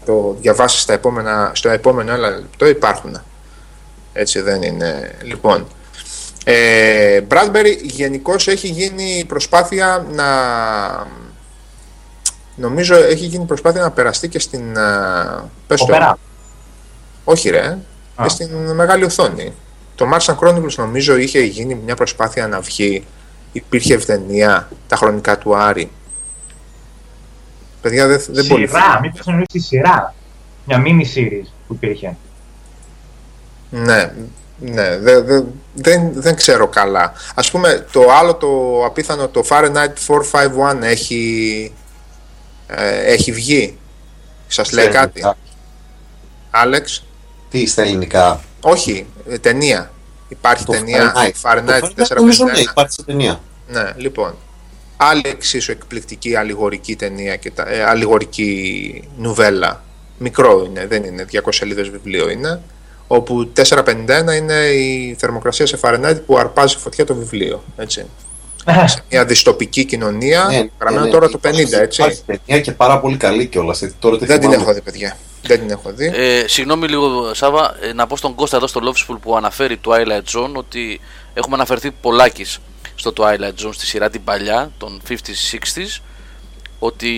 το διαβάσεις στα επόμενα, στο επόμενο ένα λεπτό υπάρχουν. Έτσι δεν είναι. Λοιπόν, ε, Bradbury γενικώς έχει γίνει προσπάθεια να νομίζω έχει γίνει προσπάθεια να περαστεί και στην ε, πες το, όχι ρε. Και στην μεγάλη οθόνη. Το Martian Chronicles νομίζω είχε γίνει μια προσπάθεια να βγει υπήρχε ευδενία τα χρονικά του Άρη. Παιδιά δεν, δεν μπορεί. Σειρά, μήπως εννοείς τη σειρά. Μια mini series που υπήρχε. Ναι, ναι, δε, δε, δεν, δεν ξέρω καλά. Ας πούμε το άλλο το απίθανο, το Fahrenheit 451 έχει, ε, έχει βγει. Σας λέει κάτι. Άλεξ. Τι στα ελληνικά; Όχι, ε, ταινία. Υπάρχει το ταινία; Fahrenheit 451. Νομίζω ναι, υπάρχει ταινία. Ναι, λοιπόν. Άλλη εξίσου εκπληκτική αλληγορική ταινία και τα, ε, αλληγορική νουβέλα. Μικρό είναι, δεν είναι, 200 σελίδες βιβλίο είναι. Όπου 451 είναι η θερμοκρασία σε Φαρενάιτ που αρπάζει φωτιά το βιβλίο. Έτσι. σε μια δυστοπική κοινωνία, ναι, γραμμένο ναι, τώρα το 50, έτσι. Υπάρχει ταινία και πάρα πολύ καλή κιόλας. Δεν την έχω δει, παιδιά. Δεν την έχω δει. Ε, συγγνώμη λίγο, Σάβα, ε, να πω στον Κώστα εδώ στο Loveful που αναφέρει Twilight Zone ότι έχουμε αναφερθεί πολλάκις στο Twilight Zone στη σειρά την παλιά, των 50s, 60s, ότι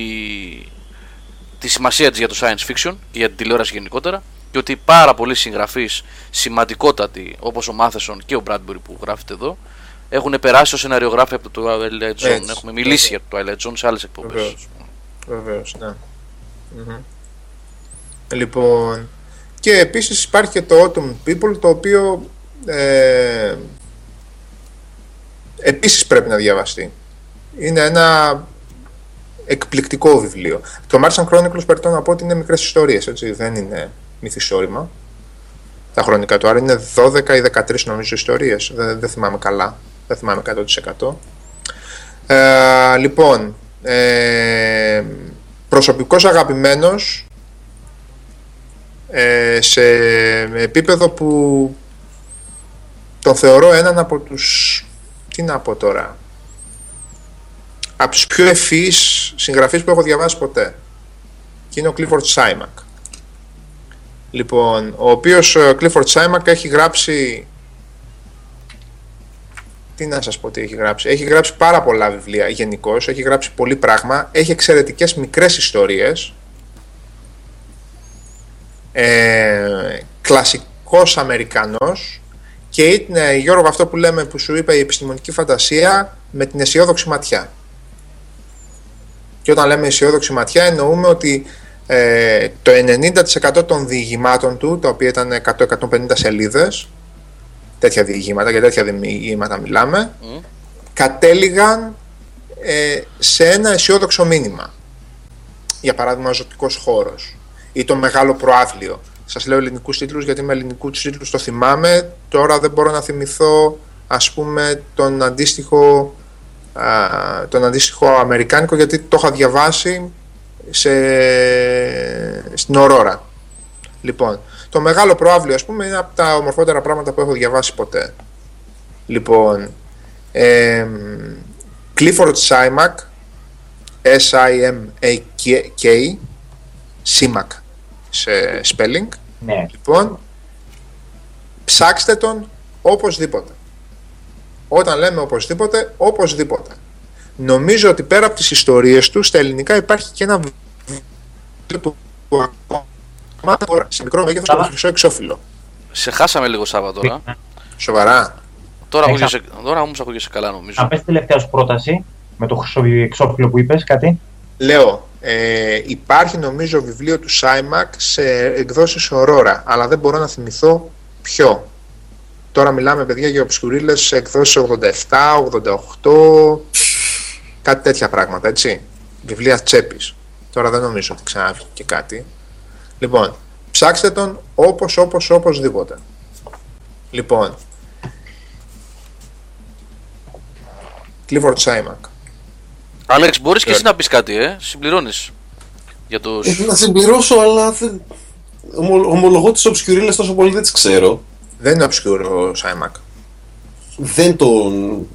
τη σημασία της για το science fiction και για την τηλεόραση γενικότερα και ότι πάρα πολλοί συγγραφείς σημαντικότατοι όπως ο Μάθεσον και ο Bradbury που γράφεται εδώ έχουν περάσει ως σεναριογράφοι από το Twilight Zone. Έχουμε μιλήσει για το Twilight Zone σε άλλες εκπομπές. Βεβαίως, ναι. Λοιπόν, και επίσης υπάρχει και το Autumn People το οποίο ε, επίσης πρέπει να διαβαστεί. Είναι ένα εκπληκτικό βιβλίο. Το Martian Chronicles περιττώ να πω ότι είναι μικρές ιστορίες, έτσι, δεν είναι μυθιστόρημα. Τα χρονικά του, άρα είναι 12 ή 13 νομίζω ιστορίες, δεν, δεν θυμάμαι καλά, δεν θυμάμαι 100%. Ε, λοιπόν, ε, προσωπικός αγαπημένος ε, σε επίπεδο που τον θεωρώ έναν από τους τι να πω τώρα από τους πιο ευφύς συγγραφείς που έχω διαβάσει ποτέ. Και είναι ο Clifford Simak λοιπόν ο οποίος ο Clifford Simak έχει γράψει τι να σας πω τι έχει γράψει. Έχει γράψει πάρα πολλά βιβλία γενικώς, έχει γράψει πολύ πράγμα έχει εξαιρετικές μικρές ιστορίες ε, κλασικός Αμερικανός και είναι Γιώργο αυτό που λέμε που σου είπα η επιστημονική φαντασία με την αισιόδοξη ματιά. Και όταν λέμε αισιόδοξη ματιά εννοούμε ότι ε, το 90% των διηγημάτων του, τα οποία ήταν 100-150 σελίδες, τέτοια διηγήματα, για τέτοια διηγήματα μιλάμε, mm. κατέληγαν ε, σε ένα αισιόδοξο μήνυμα. Για παράδειγμα, ο ζωτικός χώρος ή το μεγάλο προάθλιο. Σας λέω ελληνικούς τίτλους γιατί με ελληνικούς τίτλους το θυμάμαι. Τώρα δεν μπορώ να θυμηθώ ας πούμε τον αντίστοιχο, α, τον αντίστοιχο αμερικάνικο γιατί το είχα διαβάσει σε, στην Ορόρα. Λοιπόν, το μεγάλο προάβλιο ας πούμε είναι από τα ομορφότερα πράγματα που έχω διαβάσει ποτέ. Λοιπόν, ε, Clifford Simak S-I-M-A-K Simak σε spelling. Ναι. Λοιπόν, ψάξτε τον οπωσδήποτε. Όταν λέμε οπωσδήποτε, οπωσδήποτε. Νομίζω ότι πέρα από τις ιστορίες του, στα ελληνικά υπάρχει και ένα βιβλίο του σε μικρό μέγεθος το χρυσό εξώφυλλο. Σε χάσαμε λίγο Σάββατο τώρα. Σοβαρά. Τώρα, ακούγεσαι, τώρα όμως ακούγεσαι καλά νομίζω. Να πες τελευταία πρόταση με το χρυσό εξώφυλλο που είπες κάτι. Λέω, ε, υπάρχει νομίζω βιβλίο του Σάιμακ σε εκδόσεις Aurora, αλλά δεν μπορώ να θυμηθώ ποιο. Τώρα μιλάμε παιδιά για οψκουρίλες εκδόσεις 87, 88, κάτι τέτοια πράγματα, έτσι. Βιβλία τσέπης. Τώρα δεν νομίζω ότι ξαναβγεί και κάτι. Λοιπόν, ψάξτε τον όπως, όπως, οπωσδήποτε. Λοιπόν, Clifford Simak. Άλεξ, μπορείς και εσύ να πεις κάτι, ε, συμπληρώνεις. Για τους... Ε, να συμπληρώσω, αλλά δεν... Ομο- ομολογώ τις obscurίλες τόσο πολύ δεν τις ξέρω. Δεν είναι obscure ο Simak. Δεν τον...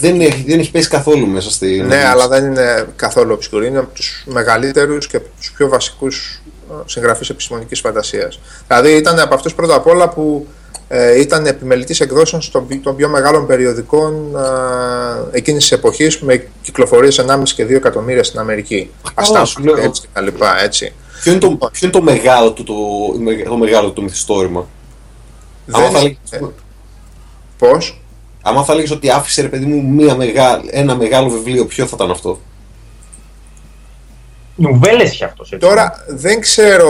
Δεν έχει, δεν έχει πέσει καθόλου μέσα στη... Ναι, αλλά δεν είναι καθόλου obscure. Είναι από τους μεγαλύτερους και από τους πιο βασικούς ε, συγγραφείς επιστημονικής φαντασίας. Δηλαδή ήταν από αυτούς πρώτα απ' όλα που ε, ήταν επιμελητής εκδόσεων των, πι- των πιο μεγάλων περιοδικών ε, εκείνης της εποχής με κυκλοφορίες 1,5 και 2 εκατομμύρια στην Αμερική. Αστάσου σου λέω. έτσι και τα λοιπά, έτσι. Ποιο είναι, το, ποιο είναι το μεγάλο του το, το μεγάλο του μυθιστόρημα; Άμα Δεν θα, είναι- λέγεις, Πώς; άμα θα έλεγες ότι άφησε ρε παιδί μου μία μεγάλη, ένα μεγάλο βιβλίο, ποιο θα ήταν αυτό; Νουβέλες είχε αυτός, έτσι. Τώρα δεν ξέρω.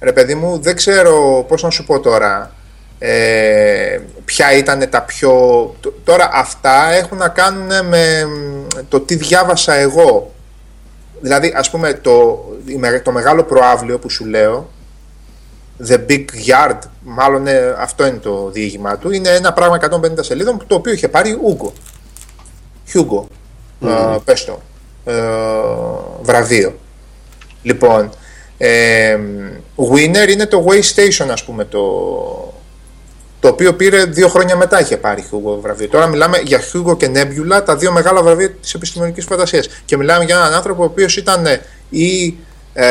Ρε παιδί μου, δεν ξέρω πώς να σου πω τώρα. Ε, ποια ήταν τα πιο. τ- Τώρα αυτά έχουν να κάνουν με μ, το τι διάβασα εγώ. Δηλαδή, ας πούμε, το, η με- το μεγάλο προάβλιο που σου λέω, The Big Yard, μάλλον ε, αυτό είναι το διήγημά του, είναι ένα πράγμα 150 σελίδων το οποίο είχε πάρει Ούγκο. Hugo, ε, πες το, ε, βραβείο. Λοιπόν, ε, winner είναι το Way Station, ας πούμε, το, το οποίο πήρε δύο χρόνια μετά είχε πάρει Hugo βραβείο. Τώρα μιλάμε για Hugo και Nebula, τα δύο μεγάλα βραβεία της επιστημονικής φαντασίας. Και μιλάμε για έναν άνθρωπο ο οποίος ήταν ή ε,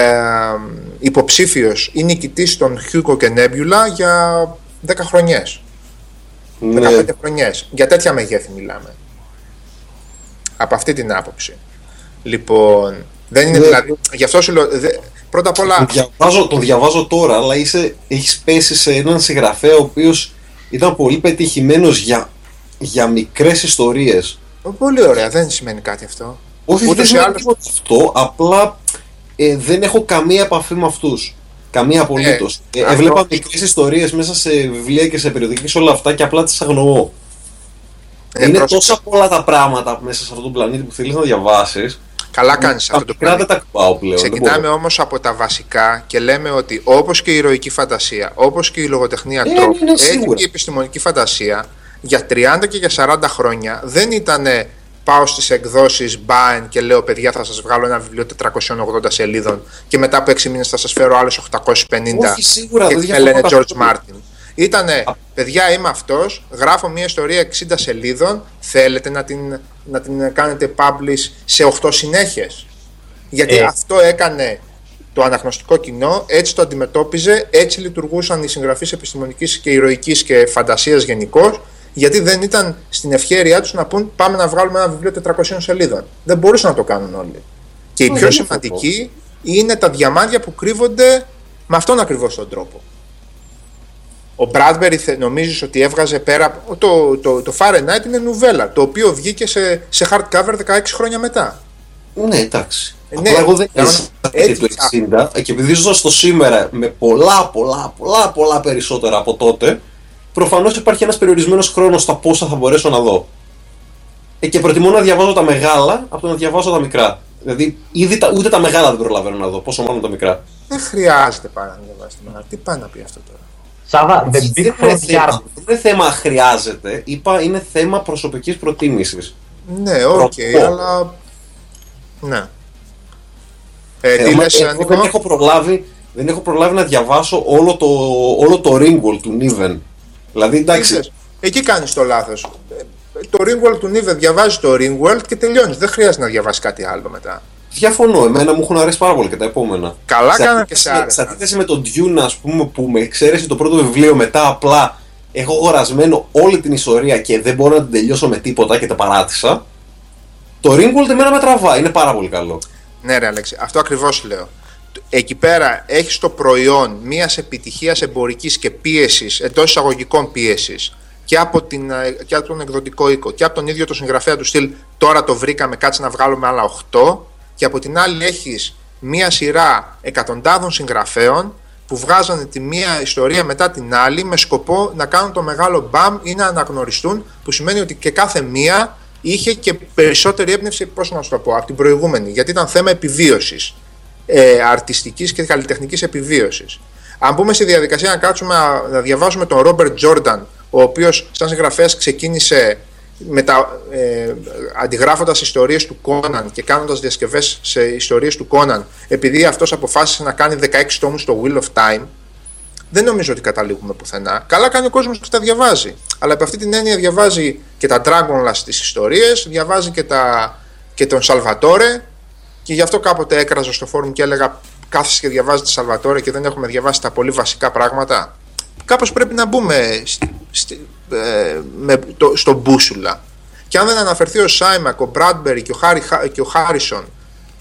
υποψήφιος ή νικητής των Hugo και Nebula για 10 χρονιές. 15 Ναι, χρονιές. Για τέτοια μεγέθη μιλάμε. Από αυτή την άποψη. Λοιπόν, δεν είναι Ναι. δηλαδή. Γι' αυτό σου λέω. δε- πρώτα απ' όλα. τον, διαβάζω, τον διαβάζω τώρα, αλλά είσαι, έχεις πέσει σε έναν συγγραφέα ο οποίος ήταν πολύ πετυχημένος για, για μικρές ιστορίες. Πολύ ωραία, δεν σημαίνει κάτι αυτό. Όχι, Ούτως δεν ή σημαίνει άλλως- τίποτα αυτό, απλά ε, δεν έχω καμία επαφή με αυτούς. Καμία απολύτως. Ε, Ε, αυτό- έβλεπα μικρές ιστορίες μέσα σε βιβλία και σε περιοδικά και σε όλα αυτά και απλά τις αγνοώ. Ε, Είναι πρόσεξε. τόσα πολλά τα πράγματα μέσα σε αυτόν τον πλανήτη που θέλεις να διαβάσεις. Καλά κάνεις αυτό το Τα πράγμα. δεν τα κουπάω πλέον. δεν Ξεκινάμε μπορώ. όμως από τα βασικά και λέμε ότι όπως και η ηρωική φαντασία, όπως και η λογοτεχνία Ε, τρόπου, ναι, έτσι σίγουρα. και η επιστημονική φαντασία για 30 και για 40 χρόνια δεν ήταν πάω στις εκδόσεις Baen και λέω παιδιά θα σας βγάλω ένα βιβλίο 480 σελίδων και μετά από 6 μήνες θα σας φέρω άλλε 850 Όχι, σίγουρα, και δεν με διαφωνώ λένε George καθόλου. Martin. Ήτανε, παιδιά είμαι αυτός, γράφω μια ιστορία 60 σελίδων, θέλετε να την, να την κάνετε publish σε 8 συνέχειες. Γιατί Ε. αυτό έκανε το αναγνωστικό κοινό, έτσι το αντιμετώπιζε, έτσι λειτουργούσαν οι συγγραφείς επιστημονικής και ηρωικής και φαντασίας γενικώ, γιατί δεν ήταν στην ευχαίρειά τους να πούν πάμε να βγάλουμε ένα βιβλίο 400 σελίδων. Δεν μπορούσαν να το κάνουν όλοι. Και η Ε, πιο δεν σημαντική είναι τα διαμάντια που κρύβονται με αυτόν ακριβώς τον τρόπο. Ο Bradbury θε- νομίζεις ότι έβγαζε πέρα. Το, το, το Fahrenheit είναι νουβέλα, το οποίο βγήκε σε, σε hardcover 16 χρόνια μετά. Ναι, εντάξει. Ε, ναι, Απλά εγώ δεν κάνω- έζησα έτσι το 60 και επειδή ζω στο σήμερα με πολλά, πολλά, πολλά, πολλά περισσότερα από τότε, προφανώς υπάρχει ένας περιορισμένος χρόνος στα πόσα θα μπορέσω να δω. Ε, και προτιμώ να διαβάζω τα μεγάλα από το να διαβάζω τα μικρά. Δηλαδή, ήδη τα, ούτε τα μεγάλα δεν προλαβαίνω να δω, πόσο μάλλον τα μικρά. Δεν χρειάζεται πάρα να διαβάσεις τη μεγάλη. Τι πάει να πει αυτό τώρα; Σάβα, The Δεν είναι, Big Fred Yard. θέμα, δεν είναι θέμα χρειάζεται, είπα είναι θέμα προσωπικής προτίμησης. Ναι, οκ, Προτιμώ. αλλά. Ναι. Ε, τι Ε, μα- λες, εγώ Νίκο; δεν έχω προλάβει, δεν έχω προλάβει να διαβάσω όλο το, όλο το Ringwall του Niven. Δηλαδή, εντάξει, Είδες, Εκεί κάνεις το λάθος. Ε, Το Ringworld του Νίβε διαβάζεις το Ringworld και τελειώνεις. Δεν χρειάζεται να διαβάσεις κάτι άλλο μετά. Διαφωνώ. Εμένα μου έχουν αρέσει πάρα πολύ και τα επόμενα. Καλά Σε κάναν και αντίθεση σε με- άρεσαν. Σε αντίθεση με τον Dune, ας πούμε, που με εξαίρεσε το πρώτο βιβλίο, μετά απλά έχω αγορασμένο όλη την ιστορία και δεν μπορώ να την τελειώσω με τίποτα και τα παράτησα. Το Ringworld εμένα με τραβά, είναι πάρα πολύ καλό. Ναι, ρε Αλέξη, αυτό ακριβώς λέω. Εκεί πέρα έχεις το προϊόν μιας επιτυχίας εμπορικής και πίεσης, εντός εισαγωγικών πίεσης, και από, την, ε, και από τον εκδοτικό οίκο και από τον ίδιο το συγγραφέα του στυλ τώρα το βρήκαμε, κάτσε να βγάλουμε άλλα 8 και από την άλλη έχεις μία σειρά εκατοντάδων συγγραφέων που βγάζανε τη μία ιστορία μετά την άλλη με σκοπό να κάνουν το μεγάλο μπαμ ή να αναγνωριστούν, που σημαίνει ότι και κάθε μία είχε και περισσότερη έμπνευση, πώς να σου το πω, από την προηγούμενη, γιατί ήταν θέμα επιβίωσης, ε, αρτιστικής και καλλιτεχνικής επιβίωσης. Αν μπούμε στη διαδικασία να κάτσουμε να, να διαβάσουμε τον Ρόμπερτ Τζόρνταν, ο οποίος σαν συγγραφέας ξεκίνησε μετα, ε, αντιγράφοντας ιστορίες του Κόναν και κάνοντας διασκευές σε ιστορίες του Κόναν επειδή αυτός αποφάσισε να κάνει 16 τόμους στο Wheel of Time δεν νομίζω ότι καταλήγουμε πουθενά. Καλά κάνει ο κόσμος που τα διαβάζει. Αλλά από αυτή την έννοια διαβάζει και τα Dragonlance τις ιστορίες, διαβάζει και, τα, και τον Σαλβατόρε και γι' αυτό κάποτε έκραζα στο φόρουμ και έλεγα κάθεσαι και διαβάζει τη Σαλβατόρε και δεν έχουμε διαβάσει τα πολύ βασικά πράγματα. Κάπως πρέπει να μπούμε στη, ε, με το, στο μπούσουλα. Και αν δεν αναφερθεί ο Σάιμακ, ο Μπράντμπερι και ο, Χάρι, και ο Χάρισον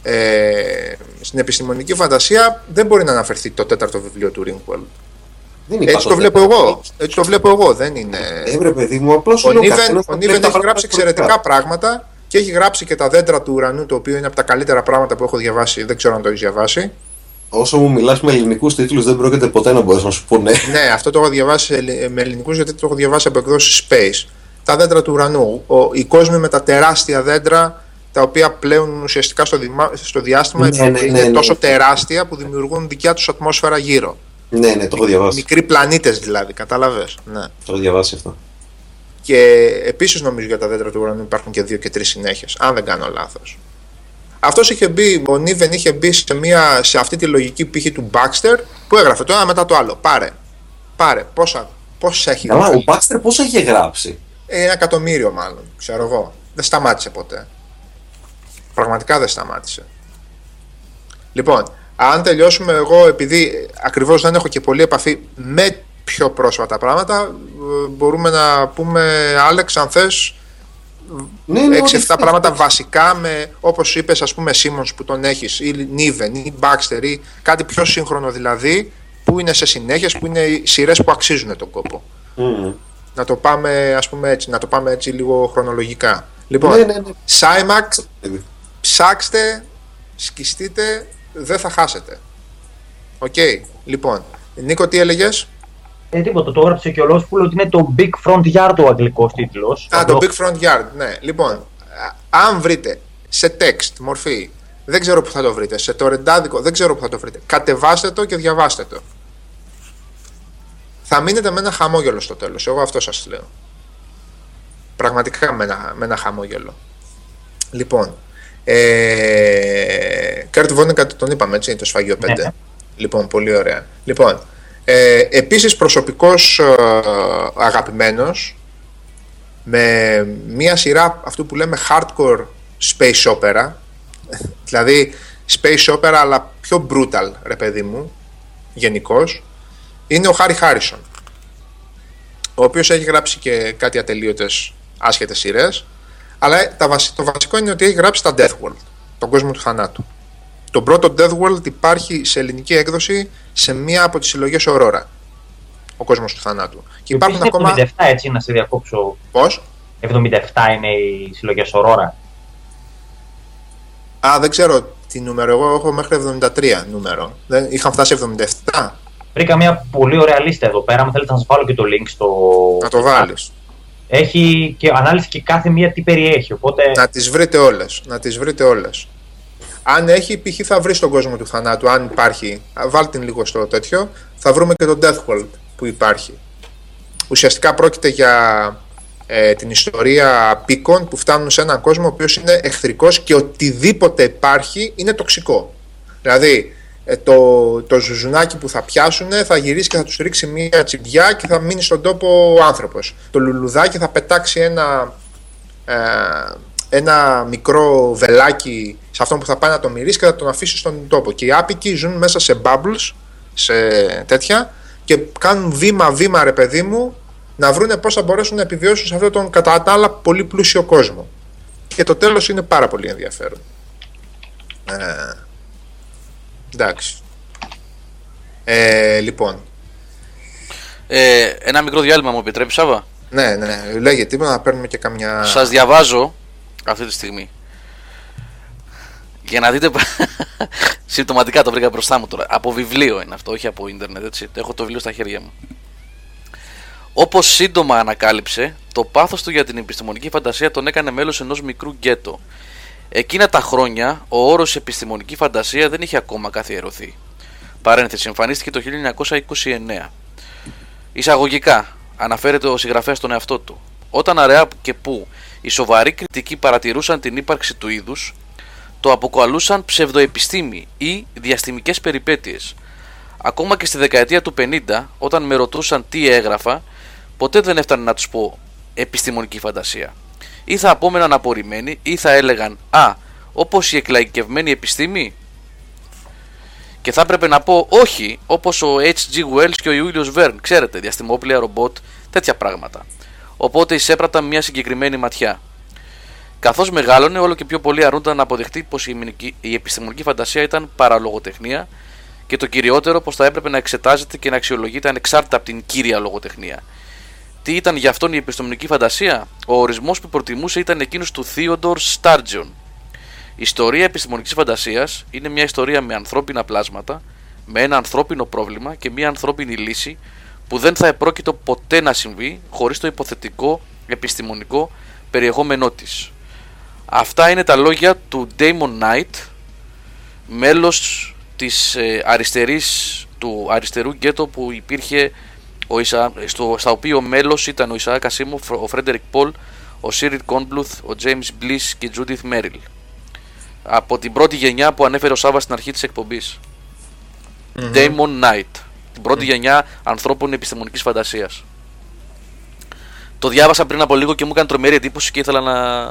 ε, στην επιστημονική φαντασία, δεν μπορεί να αναφερθεί το τέταρτο βιβλίο του Ringwell. Έτσι το βλέπω εγώ. Έτσι το βλέπω εγώ. Δεν είναι. Έβρε, παιδί μου, απλώς ο Νίβεν, ο Νίβεν έχει γράψει εξαιρετικά πράγματα και έχει γράψει και τα δέντρα του ουρανού, το οποίο είναι από τα καλύτερα πράγματα που έχω διαβάσει. Δεν ξέρω αν το έχεις διαβάσει. Όσο μου μιλάς με ελληνικούς τίτλους, δεν πρόκειται ποτέ να μπορέσω να σου πω ναι. Ναι, αυτό το έχω διαβάσει με ελληνικούς γιατί το έχω διαβάσει από εκδόσεις Space. Τα δέντρα του ουρανού. Ο, οι κόσμοι με τα τεράστια δέντρα τα οποία πλέον ουσιαστικά στο, δημα... στο διάστημα ναι, ναι, είναι ναι, τόσο ναι. τεράστια που δημιουργούν δικιά τους ατμόσφαιρα γύρω. Ναι, ναι, το έχω διαβάσει. Μικροί πλανήτες δηλαδή, κατάλαβες. Ναι. Το έχω διαβάσει αυτό. Και επίσης νομίζω για τα δέντρα του ουρανού υπάρχουν και δύο και τρεις συνέχειες, αν δεν κάνω λάθος. Αυτός είχε μπει, ο Νίβεν είχε μπει σε, μια, σε αυτή τη λογική πύχη του Baxter που έγραφε το ένα μετά το άλλο. Πάρε. Πάρε. Πόσα, πόσα έχει Καλά, γράψει. ο Baxter πόσα είχε γράψει; Ε, Ένα εκατομμύριο μάλλον, ξέρω εγώ. Δεν σταμάτησε ποτέ. Πραγματικά δεν σταμάτησε. Λοιπόν, αν τελειώσουμε εγώ, επειδή ακριβώς δεν έχω και πολλή επαφή με πιο πρόσφατα πράγματα, ε, μπορούμε να πούμε, Άλεξ, αν θες, Ναι, ναι, ό,τι 6-7 θες. πράγματα βασικά με, όπως είπες, ας πούμε, Σίμονς που τον έχεις, ή Νίβεν, ή Μπάξτερ, ή κάτι πιο σύγχρονο δηλαδή, που είναι σε συνέχειες, που είναι οι σειρές που αξίζουν τον κόπο. Μμμ. Να το πάμε, ας πούμε έτσι, να το πάμε έτσι λίγο χρονολογικά. Λοιπόν, Ναι, ναι, ναι. Σάιμακ, παιδί. ψάξτε, σκιστείτε, δεν θα χάσετε. Οκ, λοιπόν. Νίκο, τι έλεγες; Ε, τίποτα, το έγραψε και ο Λόσπουλ ότι είναι το Big Front Yard ο αγγλικός τίτλος. Α, το Big Front Yard, ναι. Λοιπόν, α- αν βρείτε σε text μορφή, δεν ξέρω που θα το βρείτε, σε το ρεντάδικο, δεν ξέρω που θα το βρείτε, κατεβάστε το και διαβάστε το. Θα μείνετε με ένα χαμόγελο στο τέλος, εγώ αυτό σας λέω. Πραγματικά με ένα, με ένα χαμόγελο. Λοιπόν, ε, Κερτ Βόνεγκατ τον είπαμε έτσι, το σφαγείο 5. Ναι. Λοιπόν, πολύ ωραία. Λοιπόν, ε, επίσης προσωπικός ε, αγαπημένος, με μία σειρά αυτού που λέμε hardcore space opera δηλαδή space opera αλλά πιο brutal ρε παιδί μου γενικώς, είναι ο Χάρι Χάρισον ο οποίος έχει γράψει και κάτι ατελείωτες άσχετες σειρές αλλά τα βασι- το βασικό είναι ότι έχει γράψει τα Death World τον κόσμο του θανάτου το πρώτο Death World υπάρχει σε ελληνική έκδοση σε μία από τις συλλογές Aurora ο κόσμος του θανάτου και υπάρχουν Επίσης, ακόμα 77 έτσι, να σε διακόψω. πώς; 77 είναι οι συλλογές Aurora. Α, δεν ξέρω τι νούμερο. Εγώ έχω μέχρι 73 νούμερο. Δεν, είχαν φτάσει 77. Βρήκα μια πολύ ωραία λίστα εδώ πέρα. Αν θέλετε να σας βάλω και το link στο. Να το βάλεις. Έχει και ανάλυση και κάθε μία τι περιέχει. Οπότε. Να τις βρείτε όλες. Να τις βρείτε όλες. Αν έχει, π.χ. θα βρει τον κόσμο του θανάτου. Αν υπάρχει, α, βάλτε την λίγο στο τέτοιο. Θα βρούμε και το Death World που υπάρχει. Ουσιαστικά πρόκειται για ε, την ιστορία πίκων που φτάνουν σε έναν κόσμο ο οποίος είναι εχθρικός και οτιδήποτε υπάρχει είναι τοξικό. Δηλαδή, ε, το, το ζουζουνάκι που θα πιάσουν θα γυρίσει και θα τους ρίξει μία τσιμπιά και θα μείνει στον τόπο ο άνθρωπος. Το λουλουδάκι θα πετάξει ένα, ε, ένα μικρό βελάκι σε αυτόν που θα πάει να το μυρίσει και θα τον αφήσει στον τόπο. Και οι άπικοι ζουν μέσα σε bubbles, σε τέτοια και κάνουν βήμα-βήμα ρε παιδί μου να βρούνε πώς θα μπορέσουν να επιβιώσουν σε αυτόν τον κατά τα άλλα πολύ πλούσιο κόσμο. Και το τέλος είναι πάρα πολύ ενδιαφέρον. Ε, εντάξει. Ε, λοιπόν, Ε, ένα μικρό διάλειμμα μου επιτρέπει, Σάβα; ναι, ναι, λέγε τίποτα να παίρνουμε και καμιά... Σας διαβάζω αυτή τη στιγμή Για να δείτε. Συμπτωματικά το βρήκα μπροστά μου τώρα. Από βιβλίο είναι αυτό, όχι από ίντερνετ. Έτσι. Έχω το βιβλίο στα χέρια μου. Όπως σύντομα ανακάλυψε, το πάθος του για την επιστημονική φαντασία τον έκανε μέλος ενός μικρού γκέτο. Εκείνα τα χρόνια, ο όρος επιστημονική φαντασία δεν είχε ακόμα καθιερωθεί. Παρένθεση, εμφανίστηκε το 1929. Εισαγωγικά, αναφέρεται ο συγγραφέας στον εαυτό του. Όταν αραιά και που οι σοβαροί κριτικοί παρατηρούσαν την ύπαρξη του είδους, το αποκαλούσαν ψευδοεπιστήμη ή διαστημικές περιπέτειες. Ακόμα και στη δεκαετία του 50, όταν με ρωτούσαν τι έγραφα, ποτέ δεν έφτανε να τους πω επιστημονική φαντασία. Ή θα απόμεναν απορριμμένοι ή θα έλεγαν «Α, όπως η εκλαϊκευμένη επιστήμη» και θα έπρεπε να πω όχι, όπως ο H.G. Wells και ο Ιούλιος Βέρν, ξέρετε, διαστημόπλια, ρομπότ, τέτοια πράγματα. Οπότε εισέπραταν μια συγκεκριμένη ματιά. Καθώς μεγάλωνε, όλο και πιο πολύ αρνούνταν να αποδεχτεί πως η επιστημονική φαντασία ήταν παραλογοτεχνία και το κυριότερο πως θα έπρεπε να εξετάζεται και να αξιολογείται ανεξάρτητα από την κύρια λογοτεχνία. Τι ήταν για αυτόν η επιστημονική φαντασία, ο ορισμός που προτιμούσε ήταν εκείνος του Θείοντορ Στάρτζιον. Η ιστορία επιστημονικής φαντασίας είναι μια ιστορία με ανθρώπινα πλάσματα, με ένα ανθρώπινο πρόβλημα και μια ανθρώπινη λύση που δεν θα επρόκειτο ποτέ να συμβεί χωρίς το υποθετικό επιστημονικό περιεχόμενό της. Αυτά είναι τα λόγια του Damon Knight, μέλος της ε, αριστερής, του αριστερού γκέτο που υπήρχε ο Ισα, στο, στα οποίο μέλος ήταν ο Ισαάκ Ασίμοφ, ο Φρέντερικ Πολ, ο Σίριλ Κόρνμπλουθ, ο James Blish και η Τζούντιθ Μέριλ. Από την πρώτη γενιά που ανέφερε ο Σάβα στην αρχή της εκπομπής. Mm-hmm. Damon Knight. Την πρώτη mm-hmm. γενιά ανθρώπων επιστημονικής φαντασίας. Το διάβασα πριν από λίγο και μου έκανε τρομερή εντύπωση και ήθελα να,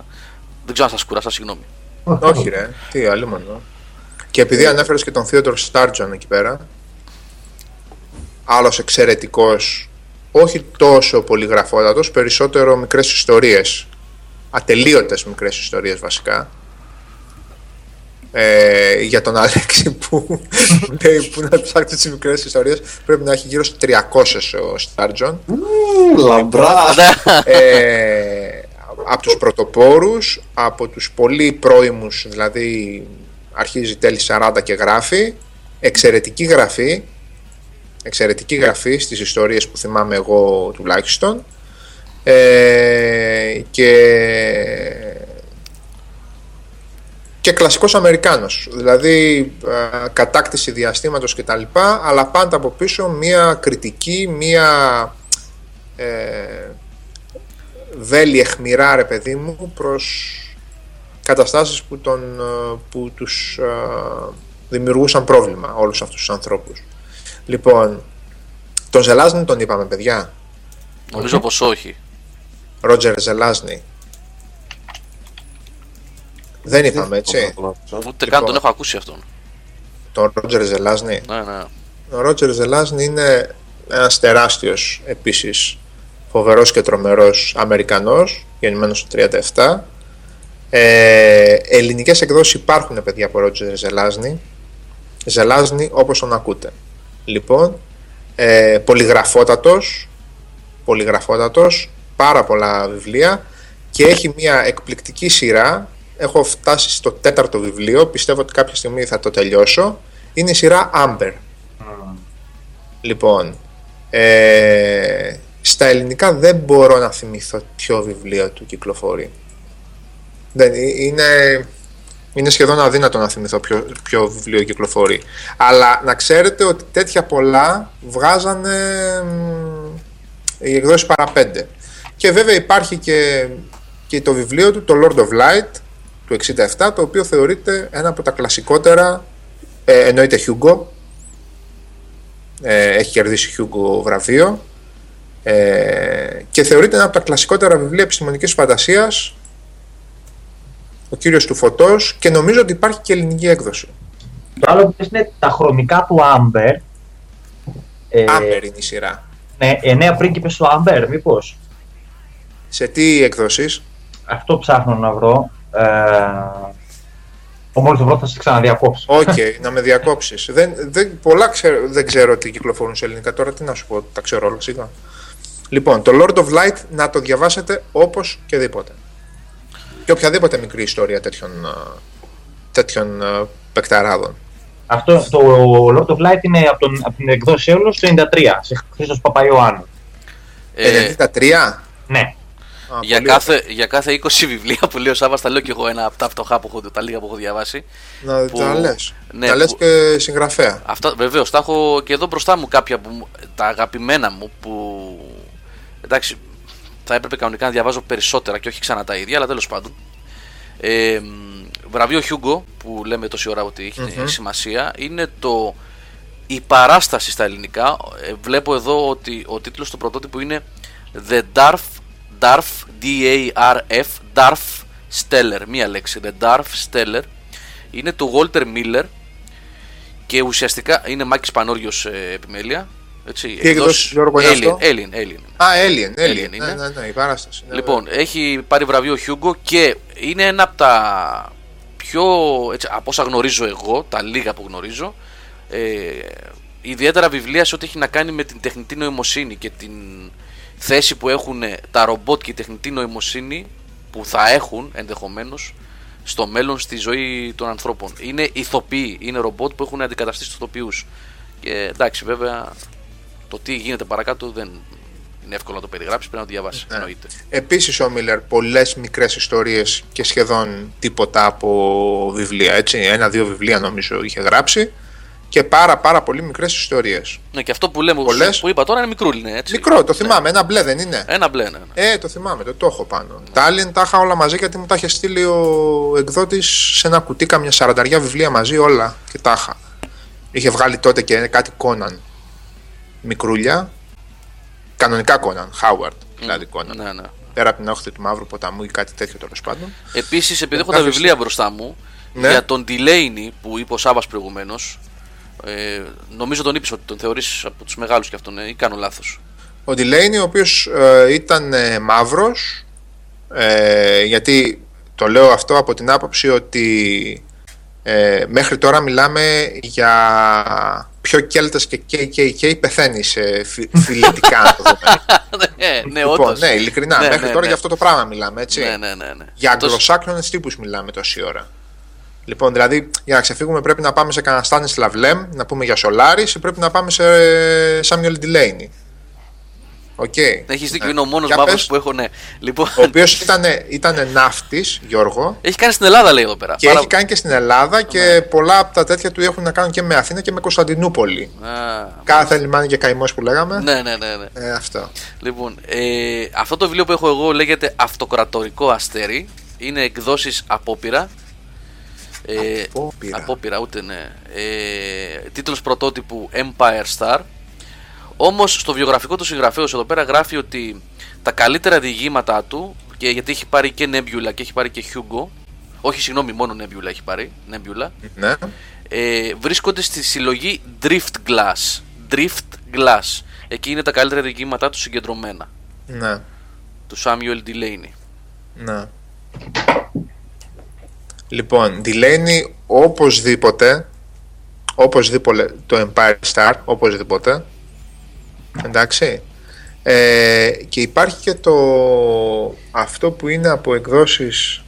δεν ξέρω αν σας κούρασα, συγγνώμη. Όχι, ρε. Τι άλλο μόνο. Και επειδή ε. ανέφερες και τον Θείοντορ Στάρτζον εκεί πέρα, άλλος εξαιρετικός, όχι τόσο πολυγραφότατος, περισσότερο μικρές ιστορίες. Ατελείωτες μικρές ιστορίες βασικά. Ε, για τον Αλέξη που λέει που να ψάξει τις μικρές ιστορίες πρέπει να έχει γύρω στι 300 ο Στάρτζον. Λαμπρά! ε, από τους πρωτοπόρους, από τους πολύ πρώιμους, δηλαδή αρχίζει τέλη 40 και γράφει, εξαιρετική γραφή, εξαιρετική γραφή στις ιστορίες που θυμάμαι εγώ τουλάχιστον ε, και και κλασικός Αμερικάνος, δηλαδή ε, κατάκτηση διαστήματος και τα λοιπά, αλλά πάντα από πίσω μία κριτική, μία ε, βέλη εχμηρά ρε παιδί μου προς καταστάσεις που, τον, ε, που τους uh, δημιουργούσαν πρόβλημα όλους αυτούς τους ανθρώπους. Λοιπόν, τον Ζελάζνη τον είπαμε παιδιά. Νομίζω πως όχι. Ρότζερ Ζελάζνη. Δεν είπαμε έτσι. Ούτε καν τον λοιπόν, έχω ακούσει αυτόν. Τον Ρότζερ Ζελάζνη. Ναι, ναι. Ο Ρότζερ Ζελάζνη είναι ένας τεράστιος επίσης φοβερός και τρομερός Αμερικανός, γεννημένος το 37. Ε, ελληνικές εκδόσεις υπάρχουν παιδιά από Ρότζερ Ζελάζνη. Ζελάζνη όπως τον ακούτε. Λοιπόν, ε, πολυγραφότατος, πολυγραφότατος, πάρα πολλά βιβλία και έχει μια εκπληκτική σειρά. Έχω φτάσει στο τέταρτο βιβλίο, πιστεύω ότι κάποια στιγμή θα το τελειώσω. Είναι η σειρά Amber. Λοιπόν, ε, στα ελληνικά δεν μπορώ να θυμηθώ ποιο βιβλίο του κυκλοφορεί. Δεν, ε, είναι, είναι σχεδόν αδύνατο να θυμηθώ ποιο, ποιο βιβλίο κυκλοφορεί. Αλλά να ξέρετε ότι τέτοια πολλά βγάζανε οι εκδόσεις παραπέντε. Και βέβαια υπάρχει και, και το βιβλίο του, το Lord of Light, του 67, το οποίο θεωρείται ένα από τα κλασικότερα, ε, εννοείται Hugo, ε, έχει κερδίσει Hugo βραβείο, ε, και θεωρείται ένα από τα κλασικότερα βιβλία επιστημονικής φαντασίας ο κύριος του φωτός και νομίζω ότι υπάρχει και ελληνική έκδοση. Το άλλο που είναι τα χρονικά του Άμπερ. Άμπερ είναι η σειρά. Ναι, εννέα πρίγκιπες του Άμπερ, μήπως. Σε τι εκδόσεις; Αυτό ψάχνω να βρω. Ε, Μόλις το βρω θα σε ξαναδιακόψω. OK, okay, να με διακόψεις. δεν, δεν, πολλά ξέρω, δεν ξέρω τι κυκλοφορούν σε ελληνικά τώρα. Τι να σου πω, τα ξέρω όλα σιγά. Λοιπόν, το Lord of Light να το διαβάσετε οπωσδήποτε. Και οποιαδήποτε μικρή ιστορία τέτοιων, τέτοιων ε, παικταράδων. Αυτό το Lord of Light είναι από, τον, από την εκδόση όλο το 93, σε Χρήστος Παπαϊωάννου. Ε, 93. Ναι. Α, για, πολύ κάθε, για κάθε 20 βιβλία που λέει ο Σάββας τα λέω και εγώ ένα από τα φτωχά που έχω, τα λίγα που έχω διαβάσει. ωραία. Να που- τα λες. ναι, τα λες που- και συγγραφέα. Αυτά βεβαίως τα έχω και εδώ μπροστά μου κάποια που, μου- τα αγαπημένα μου που. Εντάξει, θα έπρεπε κανονικά να διαβάζω περισσότερα και όχι ξανά τα ίδια, αλλά τέλος πάντων. Ε, μ, βραβείο Hugo που λέμε τόση ώρα ότι έχει σημασία είναι το η παράσταση στα ελληνικά. Ε, βλέπω εδώ ότι ο τίτλος του πρωτότυπου είναι The Darf, Darf, D-A-R-F, Darf Steller, μία λέξη, The Darf Steller. Είναι του Walter Miller και ουσιαστικά είναι Μάκης Πανόριος ε, επιμέλεια. Έτσι, Τι εκδόσεις, Γιώργο, είναι Alien, αυτό; Alien, Alien. Α, Alien, Alien. Alien είναι. Ναι, ναι, ναι, η παράσταση. Ναι, Λοιπόν, έχει πάρει βραβείο Hugo και είναι ένα από τα πιο, έτσι, από όσα γνωρίζω εγώ, τα λίγα που γνωρίζω, ε, ιδιαίτερα βιβλία σε ό,τι έχει να κάνει με την τεχνητή νοημοσύνη και την θέση που έχουν τα ρομπότ και η τεχνητή νοημοσύνη που θα έχουν ενδεχομένως στο μέλλον στη ζωή των ανθρώπων. Είναι ηθοποιοί, είναι ρομπότ που έχουν αντικαταστήσει τους ηθοποιούς. Και εντάξει, βέβαια, το τι γίνεται παρακάτω δεν είναι εύκολο να το περιγράψεις, πρέπει να το διαβάσεις. Ναι. Εννοείται. Επίσης ο Μίλλερ πολλές μικρές ιστορίες και σχεδόν τίποτα από βιβλία, έτσι. Ένα-δύο βιβλία νομίζω είχε γράψει και πάρα πάρα πολύ μικρές ιστορίες. Ναι, και αυτό που λέμε Πολλές. που είπα τώρα είναι μικρούλι, είναι έτσι. Μικρό, το θυμάμαι, ένα μπλε δεν είναι; Ένα μπλε, ναι. ναι. Ε, το θυμάμαι, το, το έχω πάνω. Τα Alien τα είχα όλα μαζί γιατί μου τα είχε στείλει ο εκδότης σε ένα κουτί, καμιά σαρανταριά βιβλία μαζί όλα και τα είχα. Είχε βγάλει τότε και κάτι Κόναν μικρούλια. Κανονικά Κόναν, Χάουαρντ δηλαδή Κόναν. ναι, ναι. Πέρα από την όχθη του Μαύρου Ποταμού ή κάτι τέτοιο τέλος πάντων. Επίσης, επειδή έχω τα Κάθε βιβλία μπροστά μου, Ναι. για τον Delaney που είπε ο Σάβα προηγουμένως, ε, νομίζω τον είπε ότι τον θεωρείς από τους μεγάλους κι αυτόν, ε, ή κάνω λάθος. Ο Ντιλέινι, ο οποίος ε, ήταν ε, μαύρος, ε, γιατί το λέω αυτό από την άποψη ότι ε, μέχρι τώρα μιλάμε για πιο Κέλτες και KKK πεθαίνει σε φι, φιλετικά αν το δούμε. ναι, ναι, λοιπόν, όντως. ναι, ειλικρινά, Ναι, μέχρι ναι, τώρα ναι. για αυτό το πράγμα μιλάμε, έτσι. Ναι, ναι, ναι. ναι. Για Αυτός- αγγλοσάξονες τύπους μιλάμε τόση ώρα. Λοιπόν, δηλαδή για να ξεφύγουμε πρέπει να πάμε σε κανένα Στάνισλαβ Λεμ, να πούμε για Σολάρης ή πρέπει να πάμε σε Σάμιουελ Ντιλέινι. Οκ. Έχεις δίκιο, Ναι. είναι ο μόνος Για μαύρο πες. που έχω, ναι. Λοιπόν, Ο οποίος ήταν, ήταν ναύτης, Γιώργο, έχει κάνει στην Ελλάδα, λέει εδώ πέρα. και Πάρα- έχει κάνει και στην Ελλάδα και πολλά από τα τέτοια του έχουν να κάνουν και με Αθήνα και με Κωνσταντινούπολη. Α, Κάθε λιμάνι και καημό που λέγαμε. ναι, ναι, ναι, ναι. Ε, αυτό. Λοιπόν, ε, αυτό το βιβλίο που έχω εγώ λέγεται Αυτοκρατορικό Αστέρι. Είναι εκδόσεις απόπειρα. Ε, Απόπειρα. απόπειρα, ούτε ναι. Ε, τίτλος πρωτότυπου Empire Star. Όμως στο βιογραφικό του συγγραφέως εδώ πέρα γράφει ότι τα καλύτερα διηγήματά του και γιατί έχει πάρει και Nebula και έχει πάρει και Hugo όχι συγγνώμη μόνο Nebula έχει πάρει Nebula Ναι. ε, βρίσκονται στη συλλογή Drift Glass. Drift Glass. Εκεί είναι τα καλύτερα διηγήματά του συγκεντρωμένα. Ναι. Του Samuel Delaney. Ναι. Λοιπόν, Delaney οπωσδήποτε, οπωσδήποτε το Empire Star, οπωσδήποτε, εντάξει, ε, και υπάρχει και το αυτό που είναι από εκδόσεις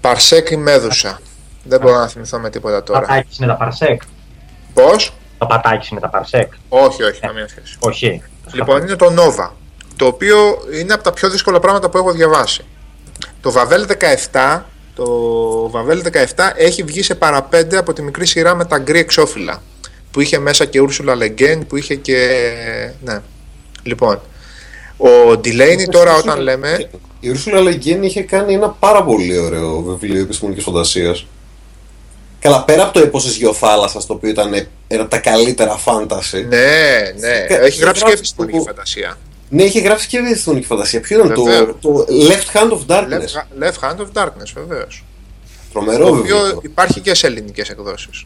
Παρσέκ ή Μέδουσα. Δεν μπορώ να θυμηθώ με τίποτα τώρα. Πατάκι είναι τα παρσέκ. Πώς; Το πατάκι είναι τα παρσέκ. Όχι, όχι, καμία σχέση. Όχι. Λοιπόν, είναι το Nova, το οποίο είναι από τα πιο δύσκολα πράγματα που έχω διαβάσει. Το Βαβέλ 17, το Βαβέλ 17 έχει βγει σε παραπέντε από τη μικρή σειρά με τα γκρι εξώφυλλα, που είχε μέσα και Ursula Le Guin, που είχε και... ναι. Λοιπόν, ο Ντιλέινι τώρα όταν λέμε... Η Ursula Le Guin είχε κάνει ένα πάρα πολύ ωραίο βιβλίο επιστημονικής φαντασίας. Καλά, πέρα από το έπο τη Γεωθάλασσας, το οποίο ήταν ένα από τα καλύτερα φάνταση. Ναι, ναι, Και- έχει και γράψει και γράφει επιστημονική το- φαντασία. Ναι, είχε γράψει και επιστημονική φαντασία. Ποιο ήταν το, Βεβαίως. το Left Hand of Darkness; Left, Left Hand of Darkness, βεβαίως. Τρομερό το βιβλίο. οποίο υπάρχει και σε ελληνικές εκδόσεις.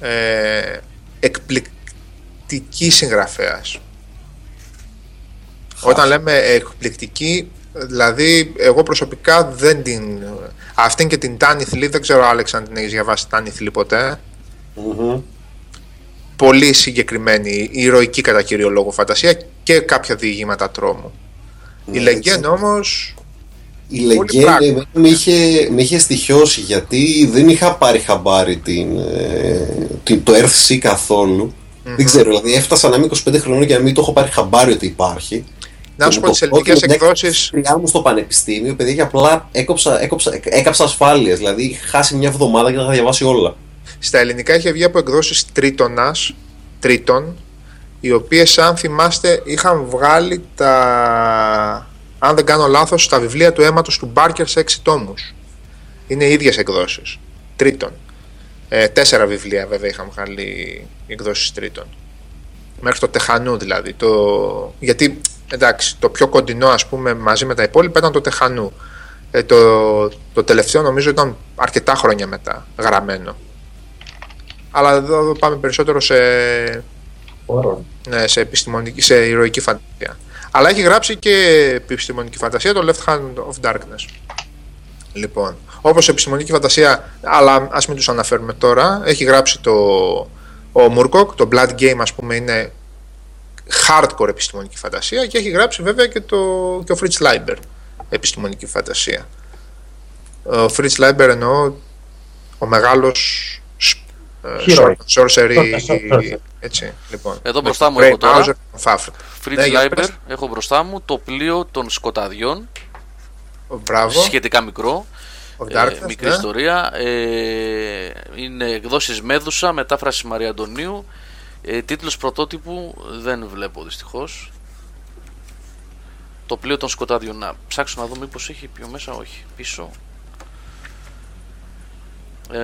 Ε, εκπληκτική συγγραφέας. Όταν λέμε εκπληκτική, δηλαδή εγώ προσωπικά δεν την... Αυτήν και την Τάνι Θλή, δεν ξέρω Άλεξ αν την έχεις διαβάσει Τάνι Θλή ποτέ. Μμμ. Πολύ συγκεκριμένη, ηρωική κατά κύριο λόγο φαντασία και κάποια διηγήματα τρόμου. Η Ναι, Λεγκέν έτσι. όμως, η Λεγκένη με είχε, με είχε στοιχειώσει γιατί δεν είχα πάρει χαμπάρι την, ε, την, το Earthsea καθόλου. Δεν ξέρω, δηλαδή έφτασα να είμαι 25 χρονών και να μην το έχω πάρει χαμπάρι ότι υπάρχει. Να σου πω τις ελληνικές εκδόσεις. μου στο πανεπιστήμιο, παιδί, και απλά έκοψα, έκοψα, έκαψα ασφάλειες. Δηλαδή είχα χάσει μια εβδομάδα και θα διαβάσει όλα. Στα ελληνικά είχε βγει από εκδόσεις τρίτονα, τρίτων, οι οποίες, αν θυμάστε, είχαν βγάλει τα. Αν δεν κάνω λάθος, τα βιβλία του αίματος του Μπάρκερ σε έξι τόμους. Είναι οι ίδιες εκδόσεις. Τρίτων. Ε, τέσσερα βιβλία βέβαια είχαν βγάλει οι εκδόσεις τρίτων. Μέχρι το Τεχανού δηλαδή. Το... Γιατί εντάξει, το πιο κοντινό ας πούμε μαζί με τα υπόλοιπα ήταν το Τεχανού. Ε, το, το τελευταίο νομίζω ήταν αρκετά χρόνια μετά γραμμένο. Αλλά εδώ πάμε περισσότερο σε, ναι, σε, επιστημονική, σε ηρωική φαντασία. Αλλά έχει γράψει και επιστημονική φαντασία το Left Hand of Darkness. Λοιπόν, όπως επιστημονική φαντασία, αλλά ας μην τους αναφέρουμε τώρα, έχει γράψει το, ο Μουρκοκ, το Blood Game ας πούμε είναι hardcore επιστημονική φαντασία και έχει γράψει βέβαια και, το, και ο Fritz Leiber επιστημονική φαντασία. Ο Fritz Leiber εννοώ ο μεγάλος Hero. Sorcery έτσι, λοιπόν. Εδώ μπροστά μου έχω τώρα Fritz ναι, Leiber, έχω μπροστά μου το πλοίο των σκοταδιών Μπράβο. σχετικά μικρό ε, μικρή ναι. ιστορία ε, είναι εκδόσεις Μέδουσα μετάφραση Μαρία Αντωνίου ε, τίτλος πρωτότυπου δεν βλέπω δυστυχώς. Το πλοίο των σκοτάδιων. Να ψάξω να δω μήπως έχει πιο μέσα. Όχι. Πίσω. Ε,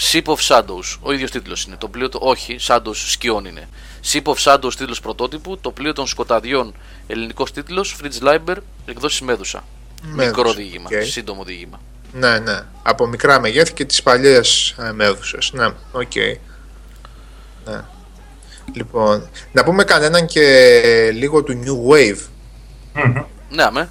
Ship of Shadows. Ο ίδιος τίτλος είναι. Το πλοίο το... Όχι, Shadows σκιών είναι. Ship of Shadows τίτλος πρωτότυπου. Το πλοίο των σκοταδιών ελληνικός τίτλος. Fritz Leiber. Εκδόσεις Μέδουσα. Μικρό διήγημα. Okay. Σύντομο διήγημα. Ναι, ναι. Από μικρά μεγέθη και τις παλιές ε, μέδουσες. Ναι, OK. Okay. Ναι. Λοιπόν, να πούμε κανέναν και λίγο του New Wave. Mm-hmm. Ναι, αμέ.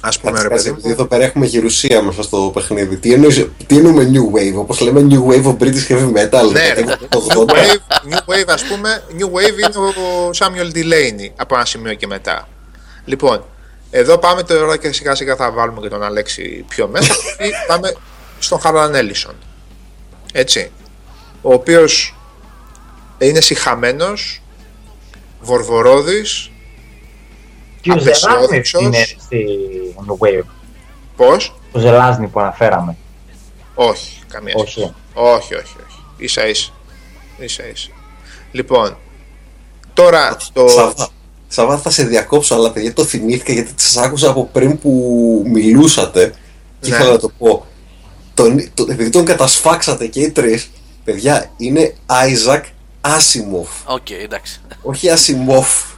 Ας πούμε, ρε παιδί μου. Εδώ πέρα έχουμε γερουσία μέσα στο παιχνίδι. Τι, εννοείς, τι εννοούμε New Wave, όπως λέμε New Wave of British Heavy Metal. Ναι, ρε, New Wave, New Wave, ας πούμε, New Wave είναι ο Samuel Delaney από ένα σημείο και μετά. Λοιπόν, εδώ πάμε τώρα και σιγά σιγά θα βάλουμε και τον Αλέξη πιο μέσα. πάμε στον Χαρλαν Έλισον. Έτσι. Ο οποίος είναι συχαμένος, βορβορόδης, Και ο Ζελάζνη είναι στη Wave. Πώς; Ο Ζελάζνη που αναφέραμε. Όχι, καμία όχι. σχέση. Όχι, όχι, όχι. Ίσα ίσα. Ίσα ίσα. Λοιπόν, τώρα το... Σαββά, Σαββά θα σε διακόψω, αλλά παιδιά το θυμήθηκα γιατί σας άκουσα από πριν που μιλούσατε και Ναι. ήθελα να το πω. Τον, το, επειδή τον κατασφάξατε και οι τρεις, παιδιά, είναι Isaac Asimov. OK, εντάξει. Όχι Asimov.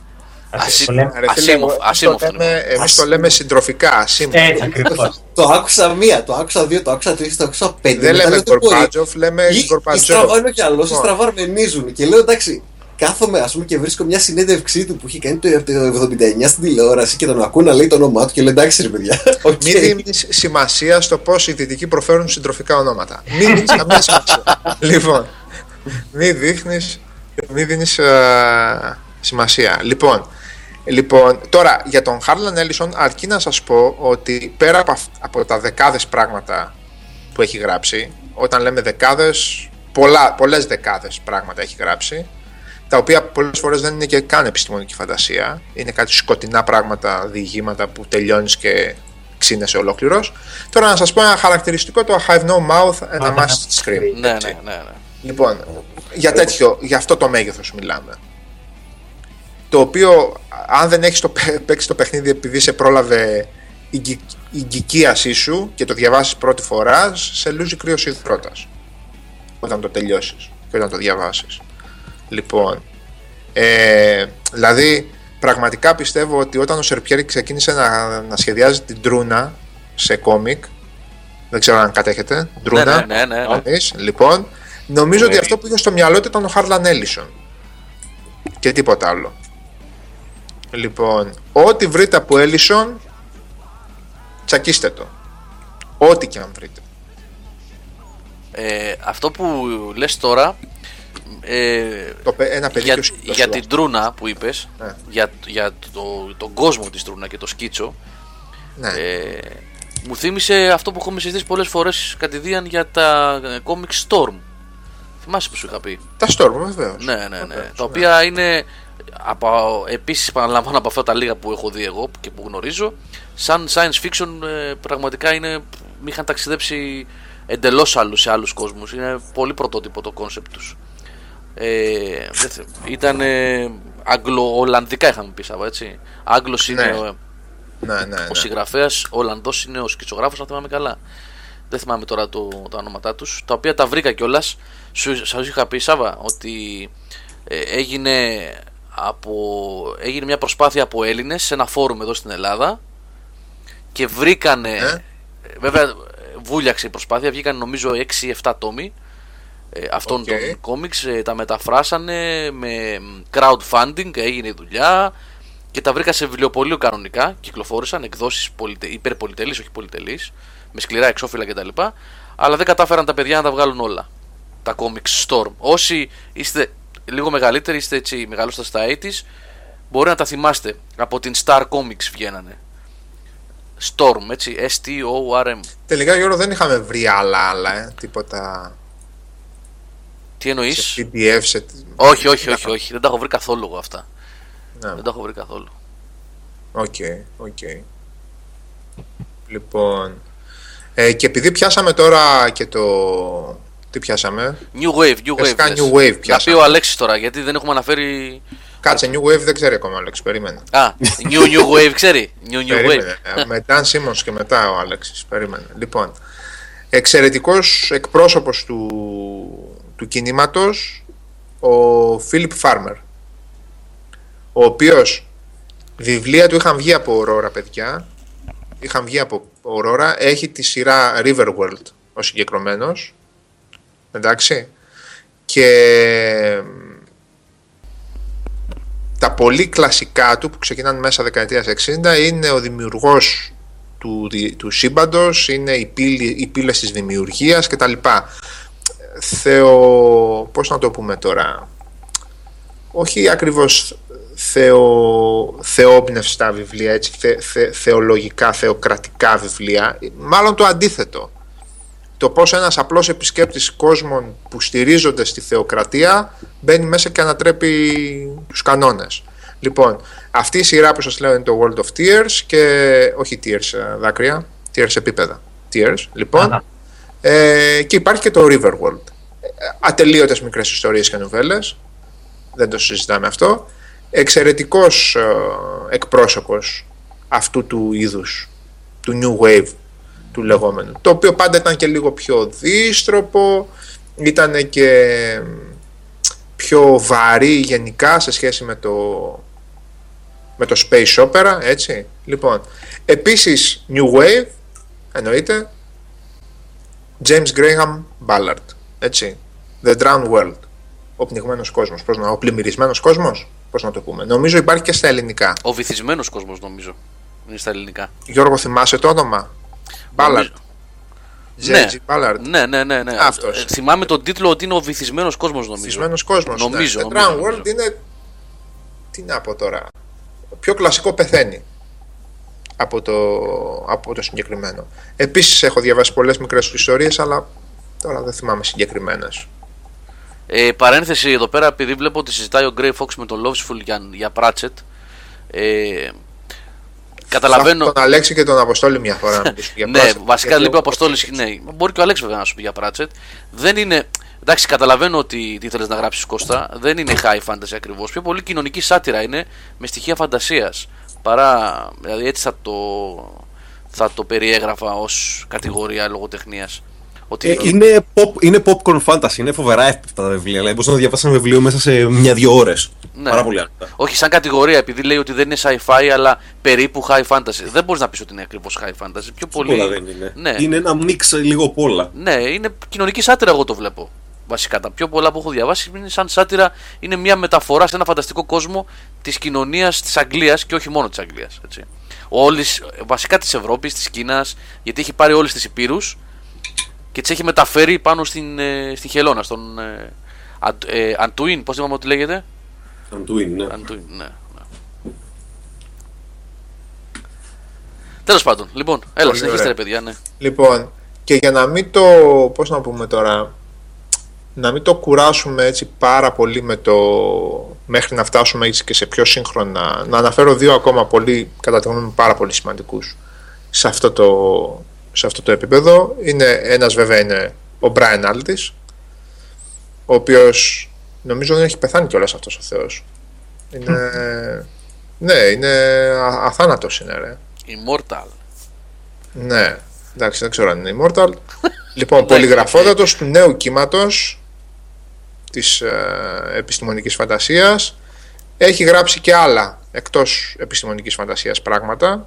Ασι- Το λέμε- Ρε φίλε, Ασίμοφ, εμείς Ασίμοφ το το λέμε, εμείς το λέμε συντροφικά, Ασίμοφ. Έτσι ακριβώς. Το άκουσα μία, το άκουσα δύο, το άκουσα τρεις, το άκουσα πέντε. Δεν μετά λέμε λέω, δεν μπορεί. Γκορμπάτζοφ, λέμε Ή- ή Γκορμπατζόφ. στραβάνε κι άλλο, ή Λοιπόν. στραβαρμενίζουν. Και λέω εντάξει, κάθομαι ας πούμε και βρίσκω μια συνέντευξή του που είχε κάνει το 79 στην τηλεόραση και τον ακούω να λέει το όνομά του και λέω εντάξει ρε παιδιά. οκ». Μην δίνεις σημασία στο πώς οι δυτικοί προφέρουν συντροφικά ονόματα. Μην δίνεις καμία σημασία. λοιπόν, μην δείχνεις μην δίνεις, ε, σημασία. Λοιπόν, λοιπόν, τώρα για τον Χάρλαν Έλισον, αρκεί να σας πω ότι πέρα από, αυ- από τα δεκάδες πράγματα που έχει γράψει, όταν λέμε δεκάδες, πολλές δεκάδες πράγματα έχει γράψει, τα οποία πολλές φορές δεν είναι και καν επιστημονική φαντασία. Είναι κάτι σκοτεινά πράγματα, διηγήματα που τελειώνεις και ξύνεσαι ολόκληρος. Τώρα να σας πω ένα χαρακτηριστικό, το I have no mouth and a must scream. Ναι, έτσι. ναι, ναι. ναι. Λοιπόν, για τέτοιο, για αυτό το μέγεθος μιλάμε. Το οποίο, αν δεν έχεις το, παί- παίξεις το παιχνίδι επειδή σε πρόλαβε η, γκυ- η γκυκίασή σου και το διαβάσεις πρώτη φορά, σε λούζει κρύος υδρότας. Όταν το τελειώσεις και όταν το διαβάσεις. Λοιπόν, ε, δηλαδή πραγματικά πιστεύω ότι όταν ο Σερπιέρη ξεκίνησε να, να σχεδιάζει την Τρούνα σε κόμικ, δεν ξέρω αν κατέχετε, Τρούνα, ναι, ναι, ναι, ναι. εμείς, λοιπόν, νομίζω ότι αυτό που είχε στο μυαλό του ήταν ο Χάρλαν Έλισον. Και τίποτα άλλο. Λοιπόν, ό,τι βρείτε από Έλισον, τσακίστε το. Ό,τι και αν βρείτε. Ε, αυτό που λες τώρα Ε, Το, παι- ένα παιδί για, και ο σκύλος για του. την Τρούνα που είπες Ναι. για, για το, τον κόσμο της Τρούνα και το σκίτσο Ναι. ε, μου θύμισε αυτό που έχουμε συζητήσει πολλές φορές κατηδίαν για τα ε, Comic Storm θυμάσαι που σου είχα πει; Τα Storm, βεβαίως. ναι ναι ναι τα οποία είναι από, επίσης επαναλαμβάνω από αυτά τα λίγα που έχω δει εγώ και που γνωρίζω σαν science fiction ε, πραγματικά είναι με είχαν ταξιδέψει εντελώς άλλους σε άλλους κόσμους είναι πολύ πρωτότυπο το concept τους ε, δεν θε- ήταν αγγλο-ολλανδικά είχαμε πει Σάβα, έτσι Άγγλος είναι Ναι. ο, Ναι, ναι, ναι. ο συγγραφέας, ο Ολλανδός είναι ο σκητσογράφος, αν θυμάμαι καλά. Δεν θυμάμαι τώρα το, τα ονόματά τους. Τα οποία τα βρήκα κιόλας. Σας είχα πει, Σάβα, ότι ε, έγινε, από, έγινε μια προσπάθεια από Έλληνες σε ένα φόρουμ εδώ στην Ελλάδα και βρήκανε. Ε. Βέβαια, ε, βούλιαξε η προσπάθεια, βγήκαν νομίζω 6-7 τόμοι ε, αυτών Οκ. των κόμιξ, ε, τα μεταφράσανε με crowdfunding, έγινε η δουλειά και τα βρήκα σε βιβλιοπωλείο κανονικά, κυκλοφόρησαν εκδόσεις πολυτε, υπερπολυτελείς, όχι πολυτελείς, με σκληρά εξώφυλλα κτλ. Αλλά δεν κατάφεραν τα παιδιά να τα βγάλουν όλα. Τα comics Storm. Όσοι είστε λίγο μεγαλύτεροι, είστε έτσι μεγαλώστα στα 80s, μπορεί να τα θυμάστε. Από την Star Comics βγαίνανε. Storm, έτσι, S-T-O-R-M. Τελικά Γιώργο δεν είχαμε βρει άλλα άλλα, ε, τίποτα Τι εννοείς, σε PDF, σε... Όχι, όχι, όχι, όχι. Δεν τα έχω βρει καθόλου εγώ αυτά. Ναι. Δεν τα έχω βρει καθόλου. OK, OK. Λοιπόν, ε, και επειδή πιάσαμε τώρα και το... Τι πιάσαμε; New Wave, New Wave. Βασικά λες. New Wave Να πει πιάσαμε. ο Αλέξης τώρα, γιατί δεν έχουμε αναφέρει. Κάτσε, New Wave δεν ξέρει ακόμα, Άλεξ, περίμενε. Α, New New Wave, ξέρει. New New Περίμενε. Wave. Ε, με Dan Simmons και μετά ο Άλεξης. Περίμενε. Λοιπόν, εξαιρετικός εκπρόσωπος του, του κινήματος, ο Φίλιπ Φάρμερ, ο οποίος βιβλία του είχαν βγει από Aurora, παιδιά. Είχαν βγει από Aurora. Έχει τη σειρά Riverworld ο συγκεκριμένος. Εντάξει. Και τα πολύ κλασικά του που ξεκινάνε μέσα δεκαετίας 60 είναι ο δημιουργός του, δι- του σύμπαντος, είναι οι, πύλη, οι πύλες της δημιουργίας και τα λοιπά. Θεο... πώς να το πούμε τώρα όχι ακριβώς θεο... θεόπνευστα βιβλία έτσι, θε... θε- θεολογικά, θεοκρατικά βιβλία μάλλον το αντίθετο το πως ένας απλός επισκέπτης κόσμων που στηρίζονται στη θεοκρατία μπαίνει μέσα και ανατρέπει τους κανόνες. Λοιπόν, αυτή η σειρά που σας λέω είναι το World of Tears και όχι Tears ε, δάκρυα, Tears επίπεδα. Tears, λοιπόν. Αχα. Ε, και υπάρχει και το Riverworld. Ε, Ατελείωτες μικρές ιστορίες και νουβέλες. Δεν το συζητάμε αυτό. Εξαιρετικός ε, εκπρόσωπος αυτού του είδους, του New Wave του λεγόμενου. Το οποίο πάντα ήταν και λίγο πιο δίστροπο, ήταν και πιο βαρύ γενικά σε σχέση με το, με το Space Opera, έτσι. Λοιπόν, επίσης New Wave, εννοείται, James Graham Ballard, έτσι. The Drowned World, ο πνιγμένος κόσμος, πώς να, ο πλημμυρισμένος κόσμος, πώς να το πούμε. Νομίζω υπάρχει και στα ελληνικά. Ο βυθισμένος κόσμος, νομίζω. Είναι στα ελληνικά. Γιώργο, θυμάσαι το όνομα; Ballard. Νομίζω- J.G. Ballard. Ναι, ναι, ναι. ναι. Αυτός. Ε, θυμάμαι τον τίτλο ότι είναι ο βυθισμένος κόσμος, νομίζω. Βυθισμένος κόσμος. Νομίζω, ναι. The νομίζω, Drowned νομίζω. World είναι. Τι να πω τώρα. Το πιο κλασικό πεθαίνει από το, από το συγκεκριμένο. Επίσης έχω διαβάσει πολλές μικρές του ιστορίες, αλλά τώρα δεν θυμάμαι συγκεκριμένες. Ε, παρένθεση εδώ πέρα, επειδή βλέπω ότι συζητάει ο Grey Fox με τον Lovesful για, για Pratchett. Ε, καταλαβαίνω. Θα τον Αλέξη και τον Αποστόλη μια φορά να μιλήσουμε για ναι, Pratchett, βασικά γιατί λείπει ο ο- Αποστόλης. Ναι, μπορεί και ο Αλέξ βέβαια να σου πει για Pratchett. Δεν είναι. Εντάξει, καταλαβαίνω ότι τι θέλεις να γράψεις Κώστα. Δεν είναι high fantasy ακριβώς. Πιο πολύ κοινωνική σάτυρα είναι με στοιχεία φαντασίας. Παρά. Δηλαδή έτσι θα το, θα το περιέγραφα ως κατηγορία λογοτεχνίας. Ότι Ε, είναι, pop, είναι popcorn fantasy, είναι φοβερά εύπεπτα τα βιβλία. Δηλαδή, μπορείς να διαβάσεις ένα βιβλίο μέσα σε μια-δύο ώρες. Ναι. Πάρα πολύ άνετα. Όχι σαν κατηγορία, επειδή λέει ότι δεν είναι sci-fi, αλλά περίπου high fantasy. Δεν μπορείς να πεις ότι είναι ακριβώς high fantasy. Πιο πολύ. Πολλά δεν είναι. Ναι. Είναι ένα μίξ λίγο απ' όλα. Ναι, είναι κοινωνική σάτυρα, εγώ το βλέπω. Βασικά, τα πιο πολλά που έχω διαβάσει είναι σαν σάτυρα, είναι μια μεταφορά σε ένα φανταστικό κόσμο της κοινωνίας της Αγγλίας και όχι μόνο της Αγγλίας. Όλης, βασικά της Ευρώπης, της Κίνας, γιατί έχει πάρει όλες τις υπήρους και τις έχει μεταφέρει πάνω στην, ε, στη Χελώνα, στον, ε, Αν- ε, Αντουίν, πώς είπαμε ότι λέγεται; Αντουίν, ναι. Αντουίν, ναι. ναι. Τέλος πάντων, λοιπόν, έλα, Πολύ συνεχίστε ωραία. ρε παιδιά, ναι. Λοιπόν, και για να μην το, πώς να πούμε τώρα, να μην το κουράσουμε έτσι πάρα πολύ με το, μέχρι να φτάσουμε έτσι και σε πιο σύγχρονα, να αναφέρω δύο ακόμα πολύ, κατά τη γνώμη μου, πάρα πολύ σημαντικούς σε αυτό το, σε αυτό το επίπεδο. Είναι, ένας βέβαια είναι ο Brian Aldiss, ο οποίος νομίζω δεν έχει πεθάνει κιόλας αυτός ο Θεός. Είναι, ναι, είναι α- αθάνατος είναι ρε. Immortal. Ναι, εντάξει, δεν ξέρω αν είναι Immortal. λοιπόν, Εντάξει, πολυγραφότατος του νέου κύματος της ε, επιστημονικής φαντασίας. Έχει γράψει και άλλα εκτός επιστημονικής φαντασίας πράγματα.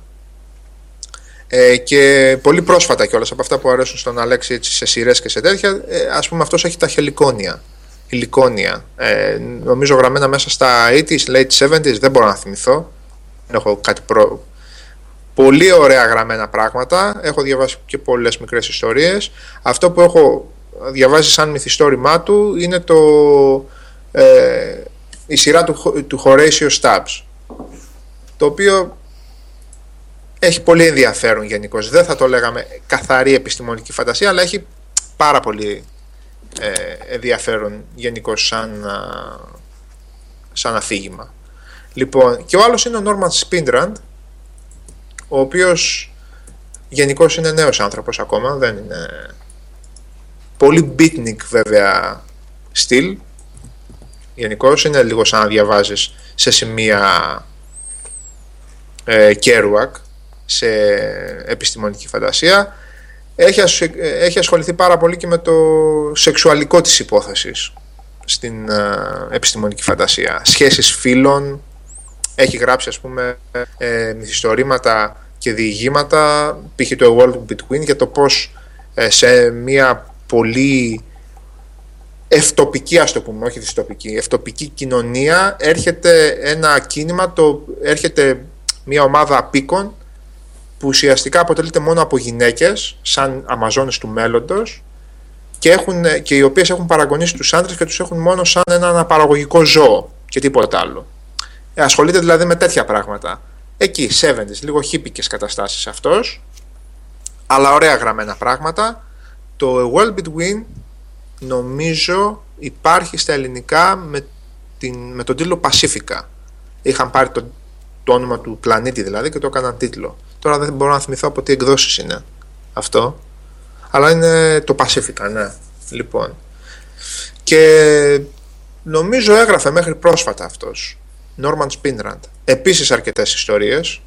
Ε, και πολύ πρόσφατα κιόλας από αυτά που αρέσουν στον Αλέξη έτσι, σε σειρές και σε τέτοια, ε, ας πούμε αυτός έχει τα χελικόνια. Υλικόνια. Ε, νομίζω γραμμένα μέσα στα 80s, late 70s, δεν μπορώ να θυμηθώ. Δεν έχω κάτι προ, Πολύ ωραία γραμμένα πράγματα. Έχω διαβάσει και πολλές μικρές ιστορίες. Αυτό που έχω διαβάσει σαν μυθιστόρημά του είναι το, ε, η σειρά του, Χο- του Horatio Stubbs. Το οποίο έχει πολύ ενδιαφέρον γενικώ. Δεν θα το λέγαμε καθαρή επιστημονική φαντασία, αλλά έχει πάρα πολύ ε, ενδιαφέρον γενικώ σαν, α, σαν αφήγημα. Λοιπόν, και ο άλλος είναι ο Norman Spinrand, ο οποίος γενικώ είναι νέος άνθρωπος ακόμα, δεν είναι πολύ beatnik βέβαια στυλ. Γενικώ είναι λίγο σαν να διαβάζεις σε σημεία ε, Kerouac, σε επιστημονική φαντασία. Έχει, ασ- έχει ασχοληθεί πάρα πολύ και με το σεξουαλικό της υπόθεσης στην ε, επιστημονική φαντασία. Σχέσεις φίλων, έχει γράψει ας πούμε ε, μυθιστορήματα και διηγήματα π.χ. το A World Between για το πως ε, σε μια πολύ ευτοπική ας το πούμε, όχι δυστοπική, ευτοπική κοινωνία έρχεται ένα κίνημα, το, έρχεται μια ομάδα απίκων που ουσιαστικά αποτελείται μόνο από γυναίκες σαν αμαζόνες του μέλλοντος και, έχουν, και οι οποίες έχουν παραγωνίσει τους άντρες και τους έχουν μόνο σαν ένα αναπαραγωγικό ζώο και τίποτα άλλο. Ε, ασχολείται δηλαδή με τέτοια πράγματα. Εκεί, 70s, λίγο χύπικες καταστάσεις αυτός, αλλά ωραία γραμμένα πράγματα. Το A World Between νομίζω υπάρχει στα ελληνικά με, την, με τον τίτλο Pacifica. Είχαν πάρει το, το όνομα του πλανήτη δηλαδή και το έκαναν τίτλο. Τώρα δεν μπορώ να θυμηθώ από τι εκδόσεις είναι αυτό. Αλλά είναι το Pacifica, ναι. Λοιπόν. Και νομίζω έγραφε μέχρι πρόσφατα αυτός. Norman Spinrand. Επίσης αρκετές ιστορίες.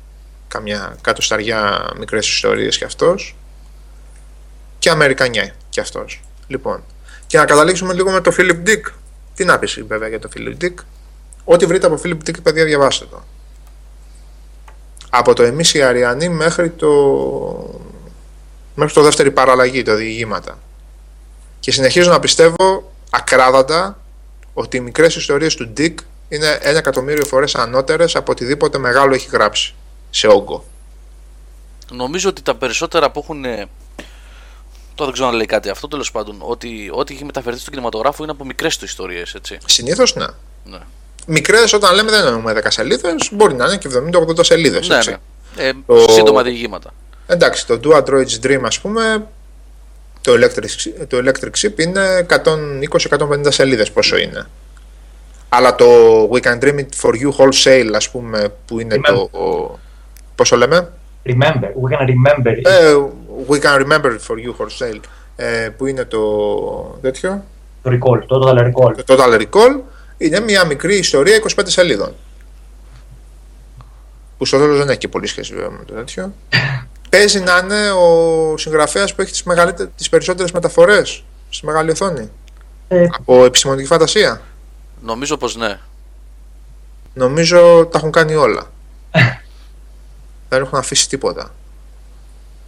Καμιά κάτω σταριά μικρές ιστορίες κι αυτός. Και Αμερικανιά κι αυτός. Λοιπόν. Και να καταλήξουμε λίγο με το Philip Dick. Τι να πεις βέβαια για το Philip Dick. Ό,τι βρείτε από Philip Dick, παιδιά, διαβάστε το. Από το Εμείς οι Αριανοί μέχρι το... μέχρι το δεύτερη παραλλαγή, το διηγήματα. Και συνεχίζω να πιστεύω ακράδαντα ότι οι μικρές ιστορίες του Dick είναι ένα εκατομμύριο φορές ανώτερες από οτιδήποτε μεγάλο έχει γράψει σε όγκο. Νομίζω ότι τα περισσότερα που έχουν. ε, Τώρα δεν ξέρω αν λέει κάτι αυτό, τέλος πάντων. Ότι ό,τι έχει μεταφερθεί στον κινηματογράφο είναι από μικρές του ιστορίες, έτσι. Συνήθως ναι. Ναι, Μικρές όταν λέμε δεν εννοούμε 10 σελίδες, μπορεί να είναι και 70-80 σελίδες. ναι. έτσι. ναι. Ε, Το- Σύντομα διηγήματα. Εντάξει, το Do Android's Dream ας πούμε, το Electric, το Electric Ship είναι 120-150 σελίδες πόσο είναι. Αλλά το We Can Dream It For You Wholesale ας πούμε που είναι Remember. το... ο- πώς το λέμε; Remember, we can remember. it. Ε, we Can Remember It For You Wholesale ε, που είναι το τέτοιο, Το recall, το total recall. το Total Recall είναι μια μικρή ιστορία 25 σελίδων. Που στο τέλος δεν έχει και πολύ σχέση βέβαια με το τέτοιο. Παίζει να είναι ο συγγραφέας που έχει τις, μεγαλύτερες, τις περισσότερες μεταφορές στη μεγάλη οθόνη. Ε, Από επιστημονική φαντασία. Νομίζω πως ναι. Νομίζω τα έχουν κάνει όλα. δεν έχουν αφήσει τίποτα.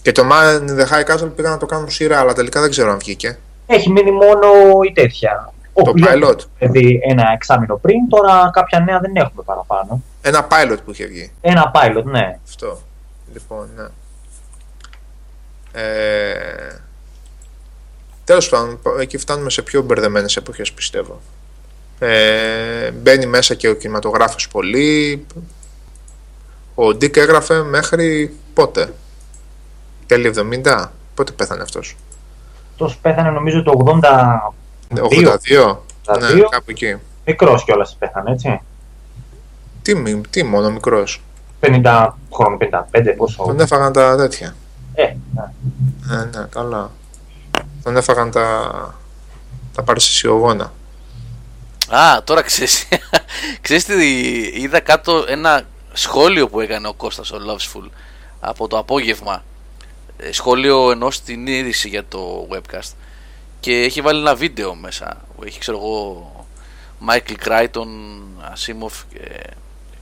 Και το Man in the High Castle πήγαν να το κάνουν σειρά, αλλά τελικά δεν ξέρω αν βγήκε. έχει μείνει μόνο η τέτοια. Ο Το Κλέρκ pilot. Δηλαδή ένα εξάμεινο πριν, τώρα κάποια νέα δεν έχουμε παραπάνω. Ένα pilot που είχε βγει. Ένα pilot, ναι. Αυτό. Λοιπόν, ναι. Ε, τέλος πάντων, εκεί φτάνουμε σε πιο μπερδεμένες εποχές πιστεύω. Ε, μπαίνει μέσα και ο κινηματογράφος πολύ. Ο Ντίκ έγραφε μέχρι πότε; Τέλη 70. Πότε πέθανε αυτός; Αυτός πέθανε νομίζω το 82. 82. 82. Ναι, κάπου εκεί. Μικρός κιόλας πέθανε, έτσι. Τι, μη- τι μόνο μικρός. 50 χρόνο, 55, πόσο. Τον έφαγαν τα τέτοια. Ε, ναι. Ναι, ναι, καλά. Τον έφαγαν τα, τα παρσισιογόνα. Α, τώρα ξέρεις, ξέρεις τι είδα κάτω ένα σχόλιο που έκανε ο Κώστας ο Lovesful από το απόγευμα Ε, σχόλιο ενός στην είδηση για το webcast και έχει βάλει ένα βίντεο μέσα που έχει ξέρω εγώ Michael Crichton, Asimov και...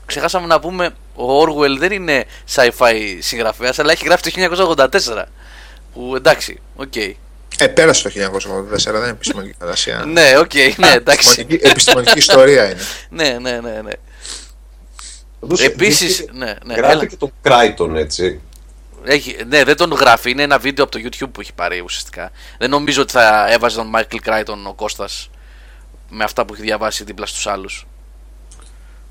ξεχάσαμε να πούμε ο Orwell δεν είναι sci-fi συγγραφέας αλλά έχει γράφει το 1984 που εντάξει, οκ Ε, πέρασε το 1984, δεν είναι επιστημονική φαντασία. ναι, οκ, ναι, εντάξει επιστημονική, επιστημονική ιστορία είναι. ναι, ναι, ναι, ναι. Όντως, Επίσης, βγήκε- ναι, ναι, Γράφει έλα. και τον Κράιτον, έτσι. Έχει, ναι, δεν τον γράφει. Είναι ένα βίντεο από το YouTube που έχει πάρει ουσιαστικά. Δεν νομίζω ότι θα έβαζε τον Michael Crichton ο Κώστας με αυτά που έχει διαβάσει δίπλα στους άλλους.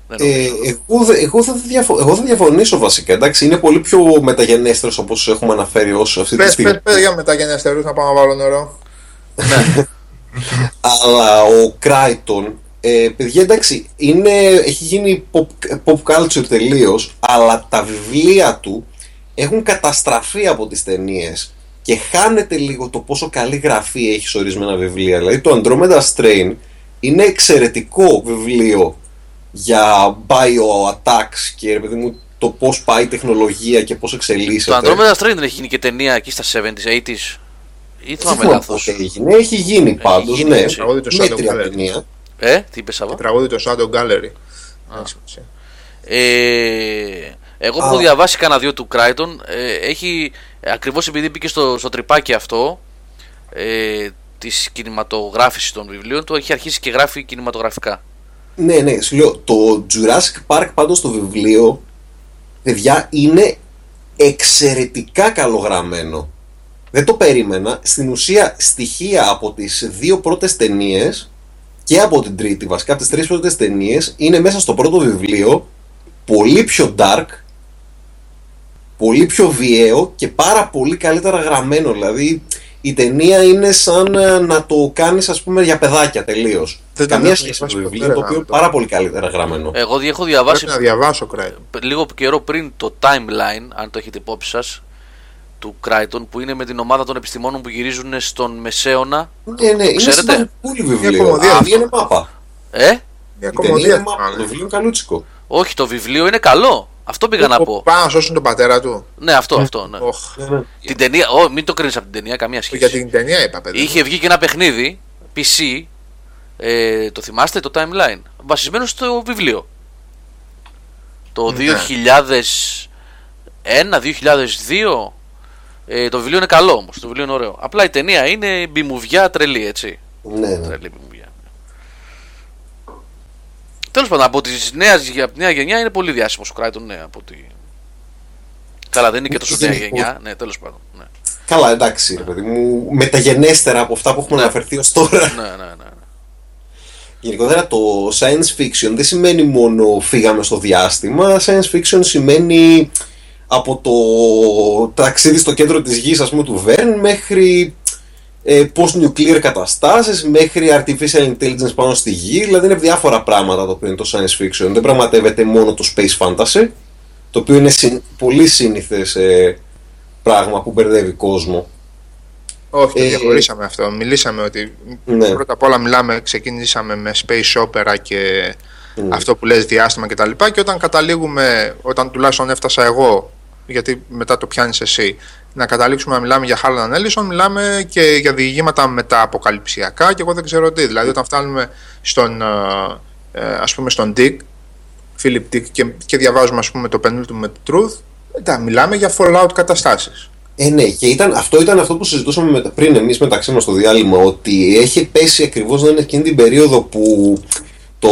Δεν Ε, νομίζω. εγώ, δε- εγώ, θα διαφο- εγώ θα διαφωνήσω βασικά. Εντάξει, είναι πολύ πιο μεταγενέστερος όπως έχουμε αναφέρει όσο αυτή τη Πες, στιγμή. πες, πες για μεταγενέστερους να πάω να βάλω νερό. Αλλά ο Κράιτον, ε, παιδιά εντάξει, είναι, έχει γίνει pop, pop culture τελείως, αλλά τα βιβλία του έχουν καταστραφεί από τις ταινίες και χάνεται λίγο το πόσο καλή γραφή έχει σε ορισμένα βιβλία. Δηλαδή το Andromeda Strain είναι εξαιρετικό βιβλίο για bio-attacks και ρε παιδί μου το πώς πάει η τεχνολογία και πώς Το εξελίσσεται. Andromeda Strain δεν έχει γίνει και ταινία εκεί στα 70s, 80s. Ή Δεν θυμάμαι θυμάμαι λάθος. πότε έγινε. Έχει γίνει πάντως, γίνει, ναι. έτσι. Τραγούδι του Shadow Μέτρια Gallery. ταινία. Ε, τι είπες Σάβα. Τραγούδι το Shadow Gallery. Έχει σημασία. Ε, εγώ που Α. έχω διαβάσει κανένα δύο του Crichton, ε, έχει ακριβώς επειδή μπήκε στο, στο τρυπάκι αυτό ε, της κινηματογράφησης των βιβλίων του, έχει αρχίσει και γράφει κινηματογραφικά. Ναι, ναι, σου λέω, το Jurassic Park πάντως το βιβλίο, παιδιά, είναι εξαιρετικά καλογραμμένο. Δεν το περίμενα. Στην ουσία, στοιχεία από τις δύο πρώτες ταινίες και από την τρίτη, βασικά από τις τρεις πρώτες ταινίες, είναι μέσα στο πρώτο βιβλίο, πολύ πιο dark, πολύ πιο βιαίο και πάρα πολύ καλύτερα γραμμένο. Δηλαδή, η ταινία είναι σαν ε, να το κάνεις, ας πούμε, για παιδάκια τελείως. Δεν τον Καμία έχω σχέση με διαβάσει το ποτέ, βιβλίο, ρε, το οποίο είναι γάμο το. πάρα πολύ καλύτερα γραμμένο. Εγώ έχω διαβάσει Πρέπει να διαβάσω Κράιτον. λίγο καιρό πριν το timeline, αν το έχετε υπόψη σας, του Crichton, που είναι με την ομάδα των επιστημόνων που γυρίζουν στον Μεσαίωνα. Ναι, ναι, είναι Ξέρετε; συνταγματικό βιβλίο. κομμωδία Α, αυτό. είναι μάπα. Ε, Μια Η ταινία κομμωδία είναι μάπα. θυμάμαι. Το βιβλίο είναι καλούτσικο. όχι, το βιβλίο είναι καλό. Αυτό πήγα να Που πω. Πάνε να σώσουν τον πατέρα του. Ναι, αυτό, αυτό. Ναι. Οχ. Την ταινία, ό, μην το κρίνεις από την ταινία, καμία σχέση. Για την ταινία είπα, παιδί. Είχε βγει και ένα παιχνίδι, PC, ε, το θυμάστε, το timeline, βασισμένο στο βιβλίο. Το Ναι. 2001-2002. Ε, το βιβλίο είναι καλό όμως, το βιβλίο είναι ωραίο. Απλά η ταινία είναι μπιμουβιά τρελή, έτσι. Ναι, ναι. Τρελή μπιμουβιά. Τέλος πάντων, από, τις νέες, από τη νέα γενιά είναι πολύ διάσημος ο Κράιτον, ναι, από τη... Καλά, δεν είναι και τόσο νέα Γενικώς. γενιά, ναι, τέλος πάντων. Ναι. Καλά, εντάξει, ρε παιδί μου. Μεταγενέστερα από αυτά που έχουμε Ναι. αναφερθεί ως τώρα. ναι, ναι, ναι. ναι. Γενικότερα το science fiction δεν σημαίνει μόνο φύγαμε στο διάστημα. Science fiction σημαίνει από το ταξίδι στο κέντρο της γης ας πούμε του Βέρν μέχρι ε, post-nuclear καταστάσεις μέχρι artificial intelligence πάνω στη γη δηλαδή είναι διάφορα πράγματα το οποίο είναι το science fiction δεν πραγματεύεται μόνο το space fantasy το οποίο είναι συν- πολύ σύνηθες ε, πράγμα που μπερδεύει κόσμο Όχι, το Ε, διαχωρίσαμε αυτό. Μιλήσαμε ότι Ναι. πρώτα απ' όλα μιλάμε, ξεκινήσαμε με space opera και Mm. αυτό που λες διάστημα και τα λοιπά και όταν καταλήγουμε, όταν τουλάχιστον έφτασα εγώ, γιατί μετά το πιάνεις εσύ, να καταλήξουμε να μιλάμε για Harlan Ellison, μιλάμε και για διηγήματα μεταποκαλυψιακά και εγώ δεν ξέρω τι. Δηλαδή όταν φτάνουμε στον, ε, ε, ας πούμε στον Dick, Philip Dick και, και διαβάζουμε ας πούμε το Penultimate Truth, τα μιλάμε για Fallout καταστάσεις. Ε, ναι, και ήταν, αυτό ήταν αυτό που συζητούσαμε με, πριν εμείς μεταξύ μας στο διάλειμμα. Ότι έχει πέσει ακριβώς να είναι εκείνη την περίοδο που το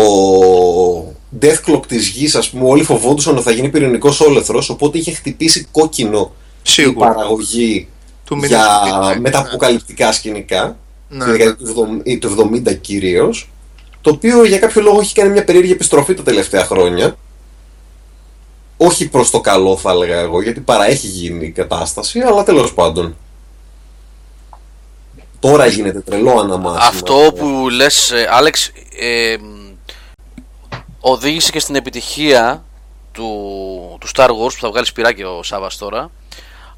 death clock της γης, ας πούμε, όλοι φοβόντουσαν ότι θα γίνει πυρηνικός όλεθρος. Οπότε είχε χτυπήσει κόκκινο η Σίγουρα. παραγωγή Του για μηνύματος. μεταποκαλυπτικά σκηνικά. Ναι, Στη δεκαετία του 70 κυρίως. το οποίο για κάποιο λόγο έχει κάνει μια περίεργη επιστροφή τα τελευταία χρόνια. Όχι προς το καλό θα έλεγα εγώ, γιατί παρά έχει γίνει η κατάσταση, αλλά τέλος πάντων. Τώρα γίνεται τρελό αναμάσιμο. Αυτό που λες, ε, Άλεξ, ε, οδήγησε και στην επιτυχία του, του Star Wars που θα βγάλει σπυράκι ο Σάββας τώρα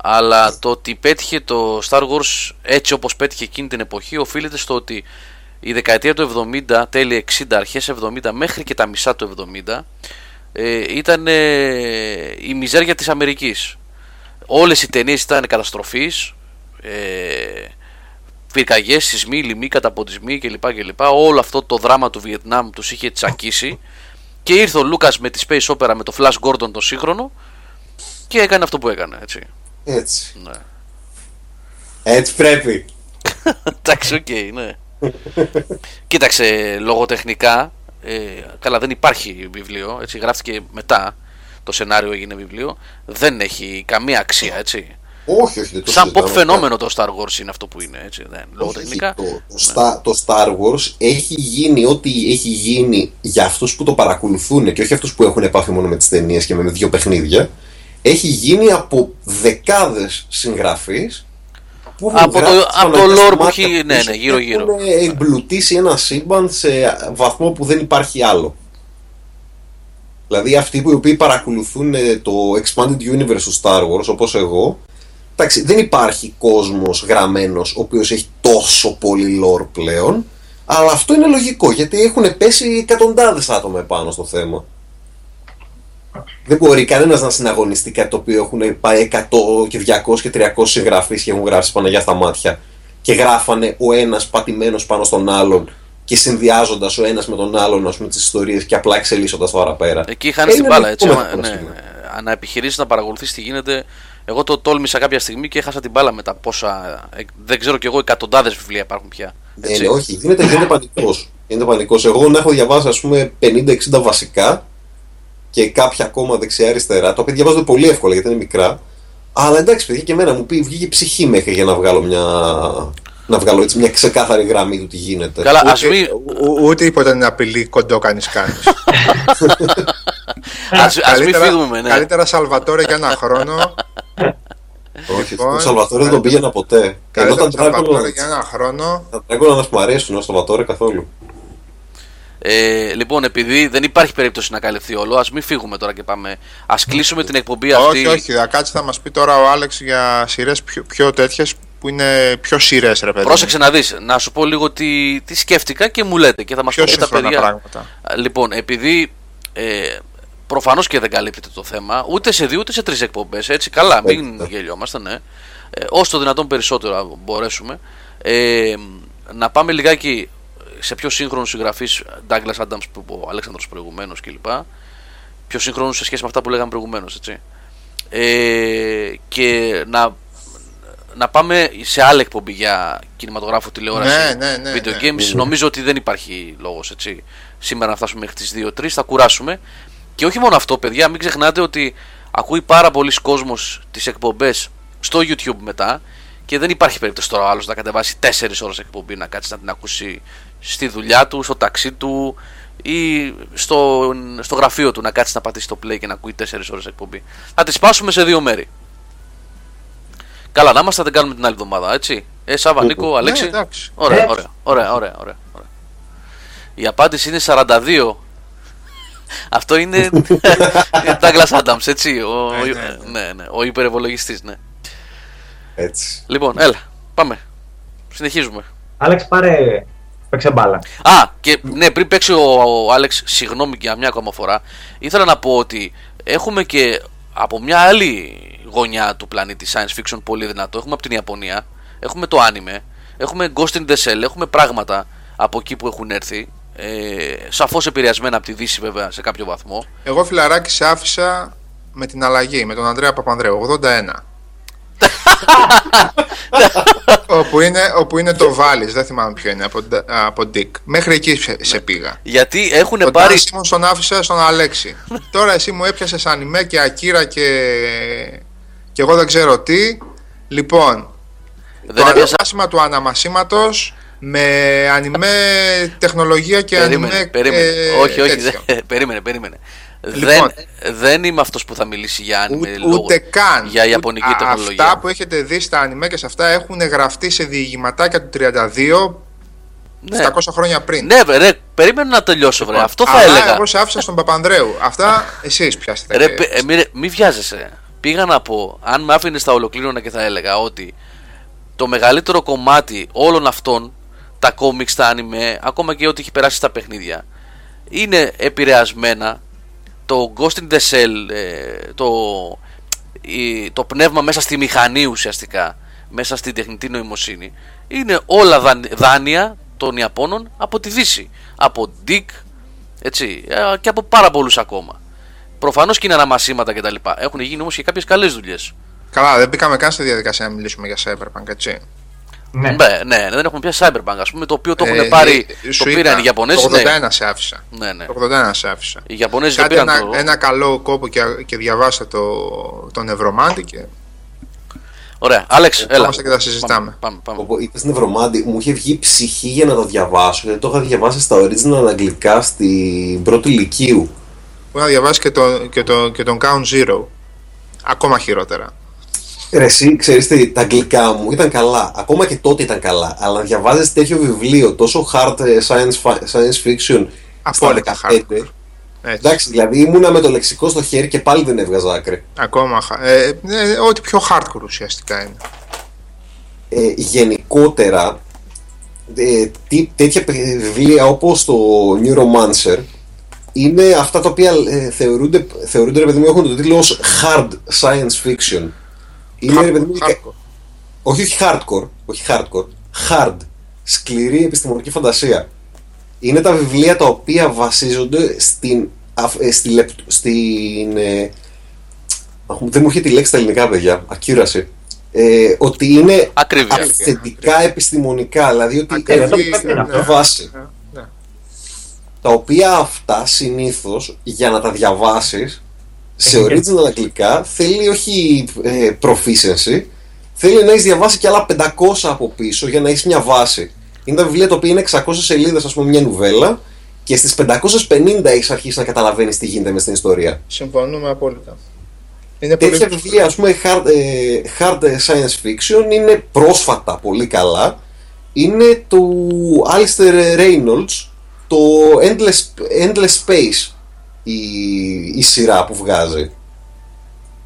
αλλά το ότι πέτυχε το Star Wars έτσι όπως πέτυχε εκείνη την εποχή οφείλεται στο ότι η δεκαετία του 70, τέλη 60, αρχές 70 μέχρι και τα μισά του 70 ε, ήταν ε, η μιζέρια της Αμερικής όλες οι ταινίες ήταν καταστροφής ε, πυρκαγιές, σεισμοί, λοιμοί, καταποντισμοί κλπ, κλπ. Όλο αυτό το δράμα του Βιετνάμ τους είχε τσακίσει και ήρθε ο Λούκας με τη Space Opera με το Flash Gordon το σύγχρονο και έκανε αυτό που έκανε, έτσι. Έτσι. Ναι. Έτσι πρέπει. Εντάξει, οκ, ναι. Κοίταξε, λογοτεχνικά, ε, καλά δεν υπάρχει βιβλίο, έτσι, γράφτηκε μετά, το σενάριο έγινε βιβλίο, δεν έχει καμία αξία, έτσι. Όχι, όχι. δεν το Σαν pop συζητάμε φαινόμενο το Star Wars είναι αυτό που είναι, έτσι, δεν, Όχι, λογοτεχνικά. Το, το, Star, το Star Wars έχει γίνει ό,τι έχει γίνει για αυτούς που το παρακολουθούν και όχι αυτούς που έχουν επαφή μόνο με τις ταινίες και με δύο παιχνίδια. Έχει γίνει από δεκάδες συγγραφείς που έχουν Από το- γράψει από το φανατικά lore που μάτια έχει- ναι, πίσω ναι, γύρω, και γύρω. Έχουν εμπλουτίσει ένα σύμπαν σε βαθμό που δεν υπάρχει άλλο. Δηλαδή αυτοί που οι οποίοι παρακολουθούν ε, το Expanded Universe του Star Wars όπως εγώ Εντάξει, δεν υπάρχει κόσμος γραμμένος ο οποίος έχει τόσο πολύ lore πλέον αλλά αυτό είναι λογικό γιατί έχουν πέσει εκατοντάδες άτομα επάνω στο θέμα. Δεν μπορεί κανένας να συναγωνιστεί κάτι το οποίο έχουν πάει 100 και 200 και 300 συγγραφείς και έχουν γράψει Παναγιά στα μάτια και γράφανε ο ένας πατημένος πάνω στον άλλον και συνδυάζοντας ο ένας με τον άλλον ας πούμε, τις ιστορίες και απλά εξελίσσοντας το παραπέρα. Εκεί χάνει Ε, την είναι μπάλα, λογικό έτσι. μέχρι άμα- το ναι, σημείο. ναι. να επιχειρήσει να παρακολουθείς τι γίνεται. Εγώ το τόλμησα κάποια στιγμή και έχασα την μπάλα μετά πόσα. ε, Δεν ξέρω κι εγώ, εκατοντάδες βιβλία υπάρχουν πια. Ναι, Έτσι. ναι, όχι, γίνεται, γίνεται πανικός. Γίνεται πανικός. Εγώ να έχω διαβάσει ας πούμε 50-60 βασικά και κάποια ακόμα δεξιά-αριστερά, τα οποία διαβάζονται πολύ εύκολα γιατί είναι μικρά. Αλλά εντάξει, παιδιά, και εμένα μου πει, βγήκε ψυχή μέχρι για να βγάλω μια, να βγάλω έτσι μια ξεκάθαρη γραμμή του τι γίνεται. Καλά, ας Ούτε, μην, ου- ούτε τίποτα είναι απειλή κοντό κανεί κάνεις. ας, ας μην φύγουμε, ναι. καλύτερα Σαλβατόρε για ένα χρόνο. Όχι, λοιπόν, τον Σαλβατόρε δεν τον πήγαινα ποτέ. Ενώ Καλύτερα τα Σαλβατόρε για Dragon ένα χρόνο. τα Dragon μας μου αρέσουν, ο Σαλβατόρε καθόλου. Ε, λοιπόν, επειδή δεν υπάρχει περίπτωση να καλυφθεί όλο, ας μην φύγουμε τώρα και πάμε. Α κλείσουμε την εκπομπή αυτή. Όχι, όχι, θα κάτσει θα μας πει τώρα ο Άλεξ για σειρές πιο, πιο τέτοιες που είναι πιο σειρές, ρε παιδί. μου. Πρόσεξε να δεις, να σου πω λίγο τι, τι σκέφτηκα και μου λέτε και θα μας Πιο πω και τα σύγχρονα παιδιά. πράγματα. Α, Λοιπόν, επειδή ε, προφανώς και δεν καλύπτεται το θέμα, ούτε σε δύο ούτε σε τρεις εκπομπές. Έτσι, καλά, μην Έτσι. γελιόμαστε, ναι. Ε, όσο το δυνατόν περισσότερο να μπορέσουμε. Ε, να πάμε λιγάκι σε πιο σύγχρονους συγγραφείς, Douglas Adams που είπε ο Αλέξανδρος προηγουμένως κλπ. Πιο σύγχρονους σε σχέση με αυτά που λέγαμε προηγουμένως, έτσι. Ε, και να, να πάμε σε άλλη εκπομπή για κινηματογράφο, τηλεόραση, Ναι, ναι, ναι, video ναι. games. Νομίζω ότι δεν υπάρχει λόγος έτσι. Σήμερα να φτάσουμε μέχρι τις 2-3, θα κουράσουμε. Και όχι μόνο αυτό, παιδιά, μην ξεχνάτε ότι ακούει πάρα πολλοί κόσμος τις εκπομπές στο YouTube μετά και δεν υπάρχει περίπτωση τώρα ο άλλος να κατεβάσει 4 ώρες εκπομπή να κάτσει να την ακούσει στη δουλειά του, στο ταξί του ή στο, στο γραφείο του να κάτσει να πατήσει το play και να ακούει 4 ώρες εκπομπή. Θα τη σπάσουμε σε δύο μέρη. Καλά, να είμαστε, θα την κάνουμε την άλλη εβδομάδα, έτσι. Ε, Σάβα, Νίκο, Αλέξη. Ναι, εντάξει. Ωραία, Ναι. ωραία, ωραία, ωραία, ωραία, ωραία. Η απάντηση είναι 42. Αυτό είναι Douglas Adams, έτσι. Ο, Ναι, ο- ναι, ναι, ναι, ο υπερευολογιστής, ναι. Έτσι. Λοιπόν, έλα, πάμε. Συνεχίζουμε. Άλεξ, πάρε. Παίξε μπάλα. Α, και ναι, πριν παίξει ο, ο Άλεξ, συγγνώμη για μια ακόμα φορά, ήθελα να πω ότι έχουμε και από μια άλλη γωνιά του πλανήτη science fiction πολύ δυνατό. Έχουμε από την Ιαπωνία, έχουμε το anime, έχουμε Ghost in the Shell, έχουμε πράγματα από εκεί που έχουν έρθει. Ε, σαφώς επηρεασμένα από τη Δύση βέβαια σε κάποιο βαθμό. Εγώ φιλαράκι σε άφησα με την αλλαγή, με τον Ανδρέα Παπανδρέου, 81. Όπου, είναι, όπου είναι το Βάλις, δεν θυμάμαι ποιο είναι, από, από Dick. Μέχρι εκεί σε, σε πήγα. Γιατί έχουν Το πάρει... Dance Simon τον άφησα στον Αλέξη. Τώρα εσύ μου έπιασες ανιμέ και ακύρα και... και εγώ δεν ξέρω τι. Λοιπόν, Δεν το έπιασα... αναμασίμα του αναμασίματος με ανιμέ τεχνολογία και Περίμενε, ανιμέ. περίμενε. ε, όχι, όχι, τέτοιο. δεν- περίμενε, περίμενε. Λοιπόν. δεν, δεν είμαι αυτός που θα μιλήσει για Ούτε, anime λόγω- ούτε καν. για ιαπωνική Ούτε- τεχνολογία. Αυτά που έχετε δει στα ανιμέ και σε αυτά έχουν γραφτεί σε διηγηματάκια του 32 ναι. 700 χρόνια πριν. ναι, βρε, ρε, περίμενε να τελειώσω, βρε. Αυτό θα Αλλά έλεγα. εγώ σε άφησα στον Παπανδρέου. Αυτά εσείς πιάστε. Ρε, παι- ε, μη, ρε, μη βιάζεσαι. Πήγα να πω, αν με άφηνες τα ολοκλήρωνα και θα έλεγα ότι το μεγαλύτερο κομμάτι όλων αυτών, τα κόμιξ, τα anime, ακόμα και ό,τι έχει περάσει στα παιχνίδια, είναι επηρεασμένα το Ghost in the Shell, ε, το, η- το πνεύμα μέσα στη μηχανή ουσιαστικά, μέσα στην τεχνητή νοημοσύνη, είναι όλα δάν- δάνεια των Ιαπώνων από τη Δύση. Από Dick, έτσι, ε, και από πάρα πολλούς ακόμα. Προφανώς και είναι αναμασίματα κτλ. Έχουν γίνει όμως και κάποιες καλές δουλειές. Καλά, δεν μπήκαμε καν στη διαδικασία να μιλήσουμε για Cyberpunk, έτσι. Ναι. Ναι, ναι, δεν έχουν πια Cyberpunk, ας πούμε, το οποίο το έχουν Ε, πάρει. ε, το σου πήραν είπα, οι Ιαπωνέζοι. Το 81 Ναι, σε άφησα. ναι, ναι. Το 81 σε άφησα. Οι Ιαπωνέζοι δεν Κάντε πήραν ένα, το. ένα καλό κόπο και, και διαβάστε το, το Νευρομάντι και Ωραία, Άλεξ, έλα. Ερχόμαστε και τα συζητάμε. Πάμε, πάμε. Όπου είπες στην Ευρωμάντη, μου είχε βγει ψυχή για να το διαβάσω, γιατί το είχα διαβάσει στα original αγγλικά στην πρώτη ηλικίου. Μπορεί να διαβάσεις και, το, και, το, και τον Count Zero. Ακόμα χειρότερα. Ρε, εσύ ξέρεις τι, τα αγγλικά μου ήταν καλά. Ακόμα και τότε ήταν καλά. Αλλά να διαβάζεις τέτοιο βιβλίο, τόσο hard ε, science, fi- science fiction, Απόλυτα στα 15, hardcore. Έτσι. Εντάξει, δηλαδή ήμουνα με το λεξικό στο χέρι και πάλι δεν έβγαζα άκρη. Ακόμα. χα- Ε, ε, ό,τι πιο hardcore ουσιαστικά είναι. Ε, γενικότερα, ε, τι, τέτοια παι- βιβλία όπως το Neuromancer είναι αυτά τα οποία ε, θεωρούνται, θεωρούνται ρε παιδί μου, έχουν το τίτλο ως hard science fiction. Είναι ρε παιδί μου, Hardcore, hardcore. όχι, όχι hardcore, όχι hardcore, hard, σκληρή επιστημονική φαντασία. Είναι τα βιβλία τα οποία βασίζονται στην, αφ- ε, στη λεπ- στην ε, αχ, δεν μου είχε τη λέξη στα ελληνικά παιδιά, accuracy. Ε, ότι είναι Ακρίβεια. αυθεντικά επιστημονικά, δηλαδή ότι Ακρίβεια, έχουν είναι ναι. αυτό. βάση. Ε, ναι. Τα οποία αυτά συνήθως για να τα διαβάσεις σε Έχει και- original αγγλικά θέλει όχι ε, proficiency, θέλει να έχεις διαβάσει και άλλα 500 από πίσω για να έχεις μια βάση. Είναι τα βιβλία τα οποία είναι 600 σελίδες, ας πούμε, μια νουβέλα και στις 550 έχεις αρχίσει να καταλαβαίνεις τι γίνεται μες στην ιστορία. Συμφωνούμε απόλυτα. Είναι Τέτοια πολύ... βιβλία, ας πούμε, hard, ε, hard science fiction είναι πρόσφατα πολύ καλά. Είναι του Alistair Reynolds, το Endless, Endless Space, η, η σειρά που βγάζει.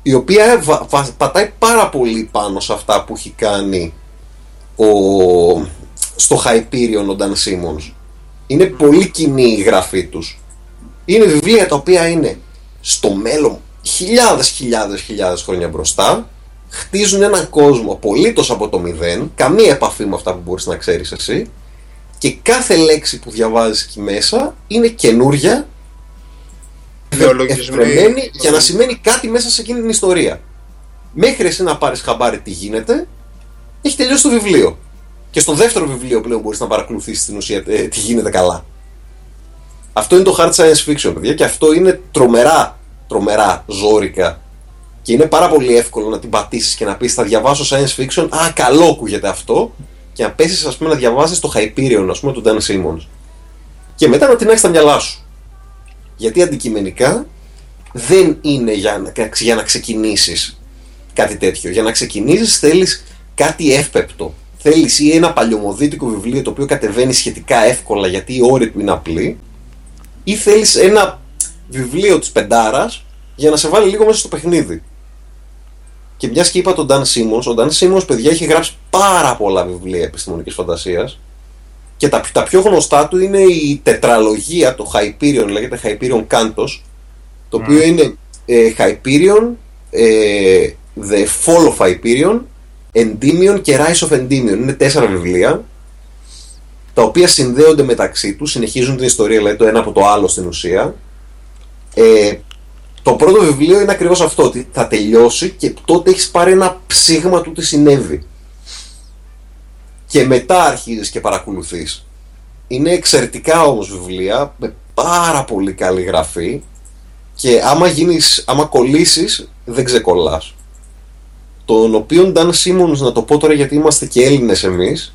Η οποία βα- βα- πατάει πάρα πολύ πάνω σε αυτά που έχει κάνει ο, στο Hyperion ο Dan Simmons. Είναι πολύ κοινή η γραφή τους. Είναι βιβλία τα οποία είναι στο μέλλον χιλιάδες χιλιάδες χιλιάδες χρόνια μπροστά χτίζουν έναν κόσμο απολύτως από το μηδέν καμία επαφή με αυτά που μπορείς να ξέρεις εσύ και κάθε λέξη που διαβάζεις εκεί μέσα είναι καινούρια Ιδεολογισμοί. ευκρεμένη για να σημαίνει κάτι μέσα σε εκείνη την ιστορία μέχρι εσύ να πάρεις χαμπάρι τι γίνεται έχει τελειώσει το βιβλίο και στο δεύτερο βιβλίο πλέον μπορείς να παρακολουθήσεις την ουσία ε, τι γίνεται καλά αυτό είναι το hard science fiction, παιδιά, και αυτό είναι τρομερά, τρομερά ζόρικα. Και είναι πάρα πολύ εύκολο να την πατήσεις και να πεις θα διαβάσω science fiction, α, καλό ακούγεται αυτό, και να πέσεις, ας πούμε, να διαβάσεις το Hyperion, ας πούμε, του Dan Simmons. Και μετά να την έχεις στα μυαλά σου. Γιατί αντικειμενικά δεν είναι για να, για να ξεκινήσεις κάτι τέτοιο. Για να ξεκινήσεις θέλεις κάτι εύπεπτο. Θέλεις ή ένα παλιωμοδίτικο βιβλίο το οποίο κατεβαίνει σχετικά εύκολα γιατί η όρη του είναι απλή ή θέλεις ένα βιβλίο της πεντάρας για να σε βάλει λίγο μέσα στο παιχνίδι. Και μιας και είπα τον Dan Simmons, ο Dan Simmons, παιδιά, έχει γράψει πάρα πολλά βιβλία επιστημονικής φαντασίας και τα, τα πιο γνωστά του είναι η τετραλογία, το Hyperion, λέγεται Hyperion Cantos, το οποίο είναι ε, Hyperion, ε, The Fall of Hyperion, Endymion και Rise of Endymion. Είναι τέσσερα βιβλία τα οποία συνδέονται μεταξύ τους, συνεχίζουν την ιστορία δηλαδή το ένα από το άλλο στην ουσία. Ε, το πρώτο βιβλίο είναι ακριβώς αυτό, ότι θα τελειώσει και τότε έχεις πάρει ένα ψήγμα του τι συνέβη. Και μετά αρχίζεις και παρακολουθείς. Είναι εξαιρετικά όμως βιβλία, με πάρα πολύ καλή γραφή και άμα, γίνεις, άμα κολλήσεις δεν ξεκολλάς. Τον οποίον Dan Simmons, να το πω τώρα γιατί είμαστε και Έλληνες εμείς,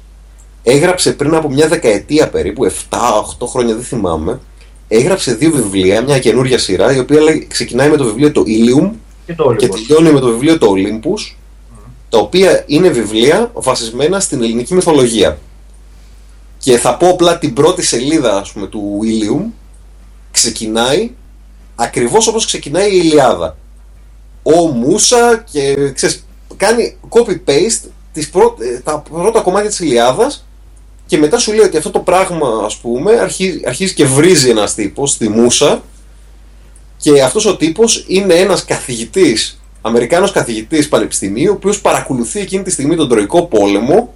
έγραψε πριν από μια δεκαετία περίπου, 7-8 χρόνια δεν θυμάμαι, έγραψε δύο βιβλία, μια καινούργια σειρά, η οποία λέει- ξεκινάει με το βιβλίο το Ilium Και το και Olympus. τελειώνει με το βιβλίο το Olympus, τα οποία είναι βιβλία βασισμένα στην ελληνική μυθολογία. Και θα πω απλά την πρώτη σελίδα ας πούμε, του Ilium ξεκινάει ακριβώς όπως ξεκινάει η Ηλιάδα. Ο Μούσα και ξέρεις, κάνει copy-paste τις πρω- ε, τα πρώτα κομμάτια της Ηλιάδας και μετά σου λέει ότι αυτό το πράγμα ας πούμε αρχίζει, αρχίζει και βρίζει ένας τύπος στη Μούσα και αυτός ο τύπος είναι ένας καθηγητής, Αμερικάνος καθηγητής πανεπιστημίου, ο οποίος παρακολουθεί εκείνη τη στιγμή τον Τροϊκό πόλεμο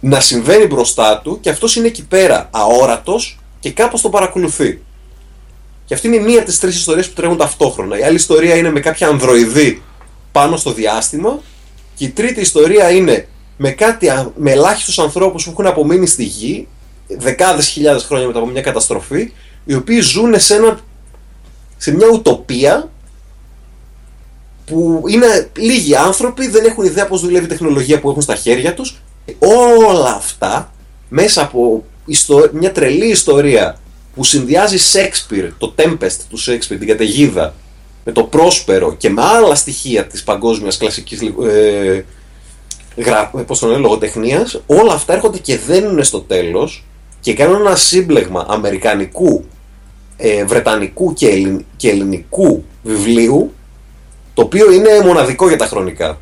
να συμβαίνει μπροστά του και αυτός είναι εκεί πέρα αόρατος και κάπως τον παρακολουθεί. Και αυτή είναι μία από τις τρεις ιστορίες που τρέχουν ταυτόχρονα. Η άλλη ιστορία είναι με κάποια ανδροειδή πάνω στο διάστημα και η τρίτη ιστορία είναι με, κάτι, α- με ελάχιστους ανθρώπους που έχουν απομείνει στη γη δεκάδες χιλιάδες χρόνια μετά από μια καταστροφή οι οποίοι ζουν σε, ένα, σε μια ουτοπία που είναι λίγοι άνθρωποι, δεν έχουν ιδέα πώς δουλεύει η τεχνολογία που έχουν στα χέρια τους. Όλα αυτά μέσα από ιστο- μια τρελή ιστορία που συνδυάζει Shakespeare, το Tempest του Shakespeare, την καταιγίδα, με το πρόσπερο και με άλλα στοιχεία της παγκόσμιας κλασικής ε, γρα, ε, πώς το λένε, λογοτεχνίας, όλα αυτά έρχονται και δένουν στο τέλος και κάνουν ένα σύμπλεγμα αμερικανικού, ε, βρετανικού και, ελλην- και ελληνικού βιβλίου το οποίο είναι μοναδικό για τα χρονικά.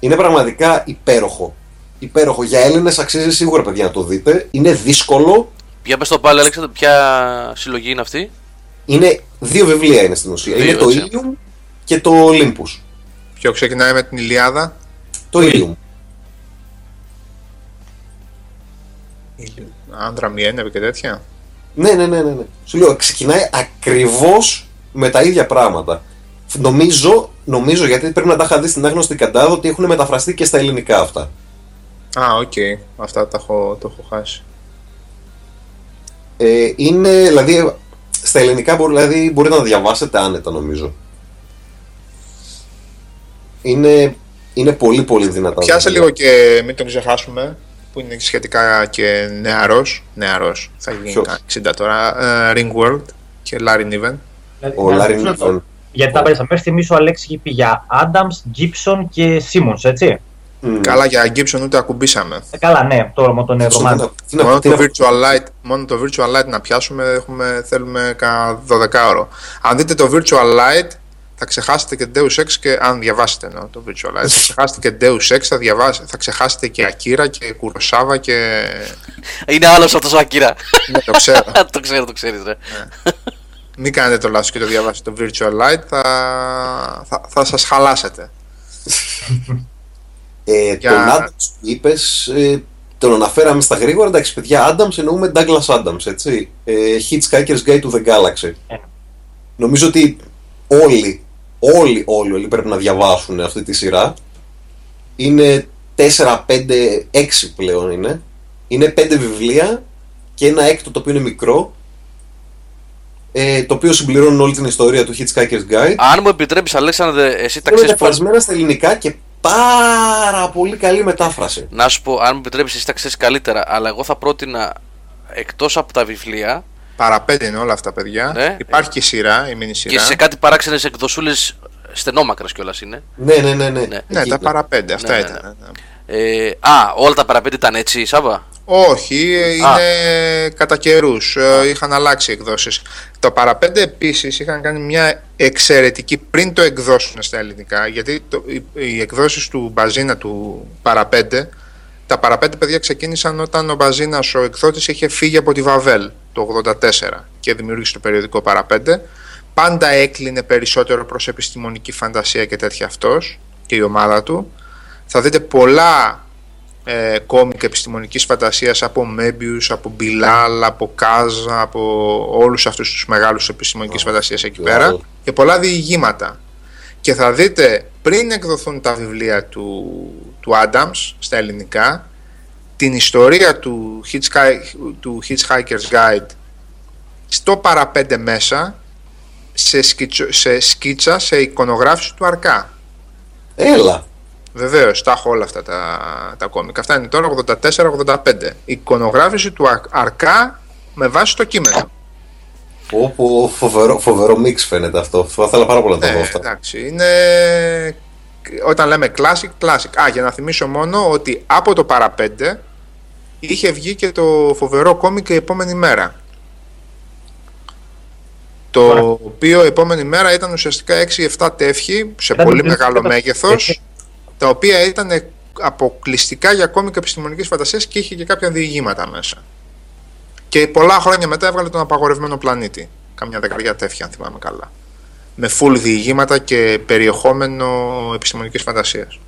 Είναι πραγματικά υπέροχο. Υπέροχο. Για Έλληνες αξίζει σίγουρα παιδιά να το δείτε. Είναι δύσκολο. Για πες το πάλι, Αλέξανδρο, ποια συλλογή είναι αυτή; Είναι δύο βιβλία είναι στην ουσία. Δύο, είναι το έτσι. Ilium και το Olympus. Ποιο ξεκινάει με την Ηλιάδα. Το Ilium. Άντρα Μιένευ και τέτοια. Ναι, ναι, ναι, ναι, ναι. Σου λέω, ξεκινάει ακριβώς με τα ίδια πράγματα. Νομίζω, νομίζω γιατί πρέπει να τα είχα δει στην Άγνωστη Καντάθ ότι έχουν μεταφραστεί και στα ελληνικά αυτά. Α, οκ. Αυτά τα έχω, το έχω χάσει. Ε, είναι, δηλαδή, στα ελληνικά μπορεί, δηλαδή, μπορείτε να τα διαβάσετε άνετα νομίζω. Είναι, είναι πολύ πολύ δυνατά. Πιάσε βιβλία. λίγο και μην τον ξεχάσουμε που είναι σχετικά και νεαρός. Νεαρός. Θα γίνει Ποιος; κα- 60 τώρα. Ε, Ringworld και Larry Niven. Δηλαδή, Ο να Λάρι ρωτήσω το- Νίβεν. Γιατί τα πέρασα. Μέχρι στιγμή ο Αλέξη είχε πει για Adams, Gibson και Simmons, έτσι. Μμ. Καλά για Gibson ούτε ακουμπήσαμε. Ε, καλά, ναι, τώρα με τον Τι Ευρωμάντη. να- τι να- Μόνο τι το, να- virtual light, μόνο το Virtual Light να πιάσουμε έχουμε, θέλουμε κάνα 12 ώρο. Αν δείτε το Virtual Light θα ξεχάσετε και Deus Ex και αν διαβάσετε εννοώ το Virtual Light θα ξεχάσετε και Deus Ex, θα, διαβάσετε, θα ξεχάσετε και Akira και Kurosawa και... Είναι άλλος αυτός ο Ακύρα. ναι, το ξέρω. το ξέρω, το ξέρεις, ρε. Μην κάνετε το λάθος και το διαβάσετε το Virtual Light θα, θα, θα σας χαλάσετε. Ε, Για- Τον Adams που είπες, ε, τον αναφέραμε στα γρήγορα. Εντάξει, παιδιά, Adams εννοούμε Douglas Adams, έτσι. Ε, Hitchhiker's Guide to the Galaxy. Ε. Νομίζω ότι όλοι, όλοι, όλοι, όλοι πρέπει να διαβάσουν αυτή τη σειρά. Είναι 4, 5, 6 πλέον είναι. Είναι 5 βιβλία και ένα έκτο το οποίο είναι μικρό. Ε, το οποίο συμπληρώνει όλη την ιστορία του Hitchhiker's Guide. Αν μου επιτρέπεις, Αλέξανδρε, εσύ τα Είναι ξέρεις πώς... μεταφρασμένα στα ελληνικά και πάρα πολύ καλή μετάφραση. Να σου πω, αν μου επιτρέπεις, εσύ τα ξέρεις καλύτερα, αλλά εγώ θα πρότεινα, εκτός από τα βιβλία, Παραπέντε είναι όλα αυτά παιδιά. Ναι. Υπάρχει και σειρά, η μίνι σειρά. και σε κάτι παράξενες εκδοσούλες στενόμακρας κιόλας είναι. Ναι, ναι, ναι. ναι. Ναι. Ναι, Εκεί τα είναι. παραπέντε, αυτά Ναι, ναι, ήταν. ναι. Ε, α, όλα τα παραπέντε ήταν έτσι, Σάβα; Όχι, είναι κατά καιρούς. Είχαν αλλάξει εκδόσεις. Το παραπέντε επίσης είχαν κάνει μια εξαιρετική πριν το εκδώσουν στα ελληνικά. Γιατί το, οι, οι εκδόσεις του Μπαζίνα του παραπέντε, τα παραπέντε παιδιά ξεκίνησαν όταν ο Μπαζίνας, ο εκδότης, είχε φύγει από τη Βαβέλ το 84 και δημιούργησε το περιοδικό παραπέντε. Πάντα έκλεινε περισσότερο προς επιστημονική φαντασία και τέτοια αυτός και η ομάδα του. Θα δείτε πολλά ε, κόμικ επιστημονικής φαντασίας από Μέμπιους, από Μπιλάλ, από Κάζα, από όλους αυτούς τους μεγάλους επιστημονικής φαντασίας εκεί Μπιλάλ. πέρα και πολλά διηγήματα. Και θα δείτε πριν εκδοθούν τα βιβλία του, του Adams στα ελληνικά την ιστορία του, Hitchhi- του Hitchhiker's Guide στο παραπέντε μέσα σε, σκιτσο- σε σκίτσα, σε εικονογράφηση του Αρκά. Έλα. Βεβαίως, τα έχω όλα αυτά τα, τα κόμικα. Αυτά είναι τώρα 84-85. Εικονογράφηση του Αρ- Αρκά με βάση το κείμενο. Όπου φοβερό, φοβερό μίξ φαίνεται αυτό. Θα ήθελα πάρα πολύ να τα δω Ε, αυτά. εντάξει, είναι. Όταν λέμε classic, classic. Α, για να θυμίσω μόνο ότι από το παραπέντε είχε βγει και το φοβερό κόμικ η επόμενη μέρα. Το Ωραία. οποίο επόμενη μέρα ήταν ουσιαστικά 6-7 τεύχη σε Ήταν πολύ το μεγάλο principal. μέγεθος τα οποία ήταν αποκλειστικά για κόμικ επιστημονικής φαντασίας και είχε και κάποια διηγήματα μέσα. Και πολλά χρόνια μετά έβγαλε τον απαγορευμένο πλανήτη. Καμιά δεκαετία τεύχη, αν θυμάμαι καλά. Με full διηγήματα και περιεχόμενο επιστημονικής φαντασίας.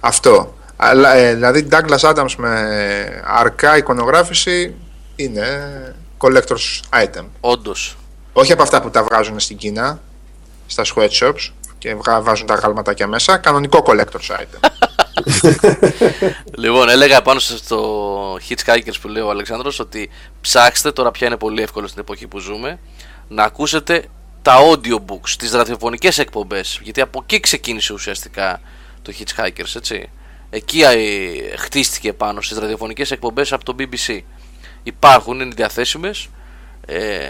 Αυτό. Αλλά, ε, δηλαδή, Douglas Adams με αρκά εικονογράφηση είναι collector's item. Όντως. Όχι από αυτά που τα βγάζουν στην Κίνα, στα sweatshops και βγα- βάζουν τα γαλματάκια μέσα. Κανονικό collector's item. Λοιπόν, έλεγα πάνω στο Hitchhikers που λέει ο Αλεξάνδρος ότι ψάξτε τώρα πια είναι πολύ εύκολο στην εποχή που ζούμε να ακούσετε τα audiobooks, τις ραδιοφωνικές εκπομπές γιατί από εκεί ξεκίνησε ουσιαστικά το Hitchhikers, έτσι. Εκεί ε, χτίστηκε πάνω στις ραδιοφωνικές εκπομπές από το BBC. Υπάρχουν, είναι διαθέσιμες. Ε,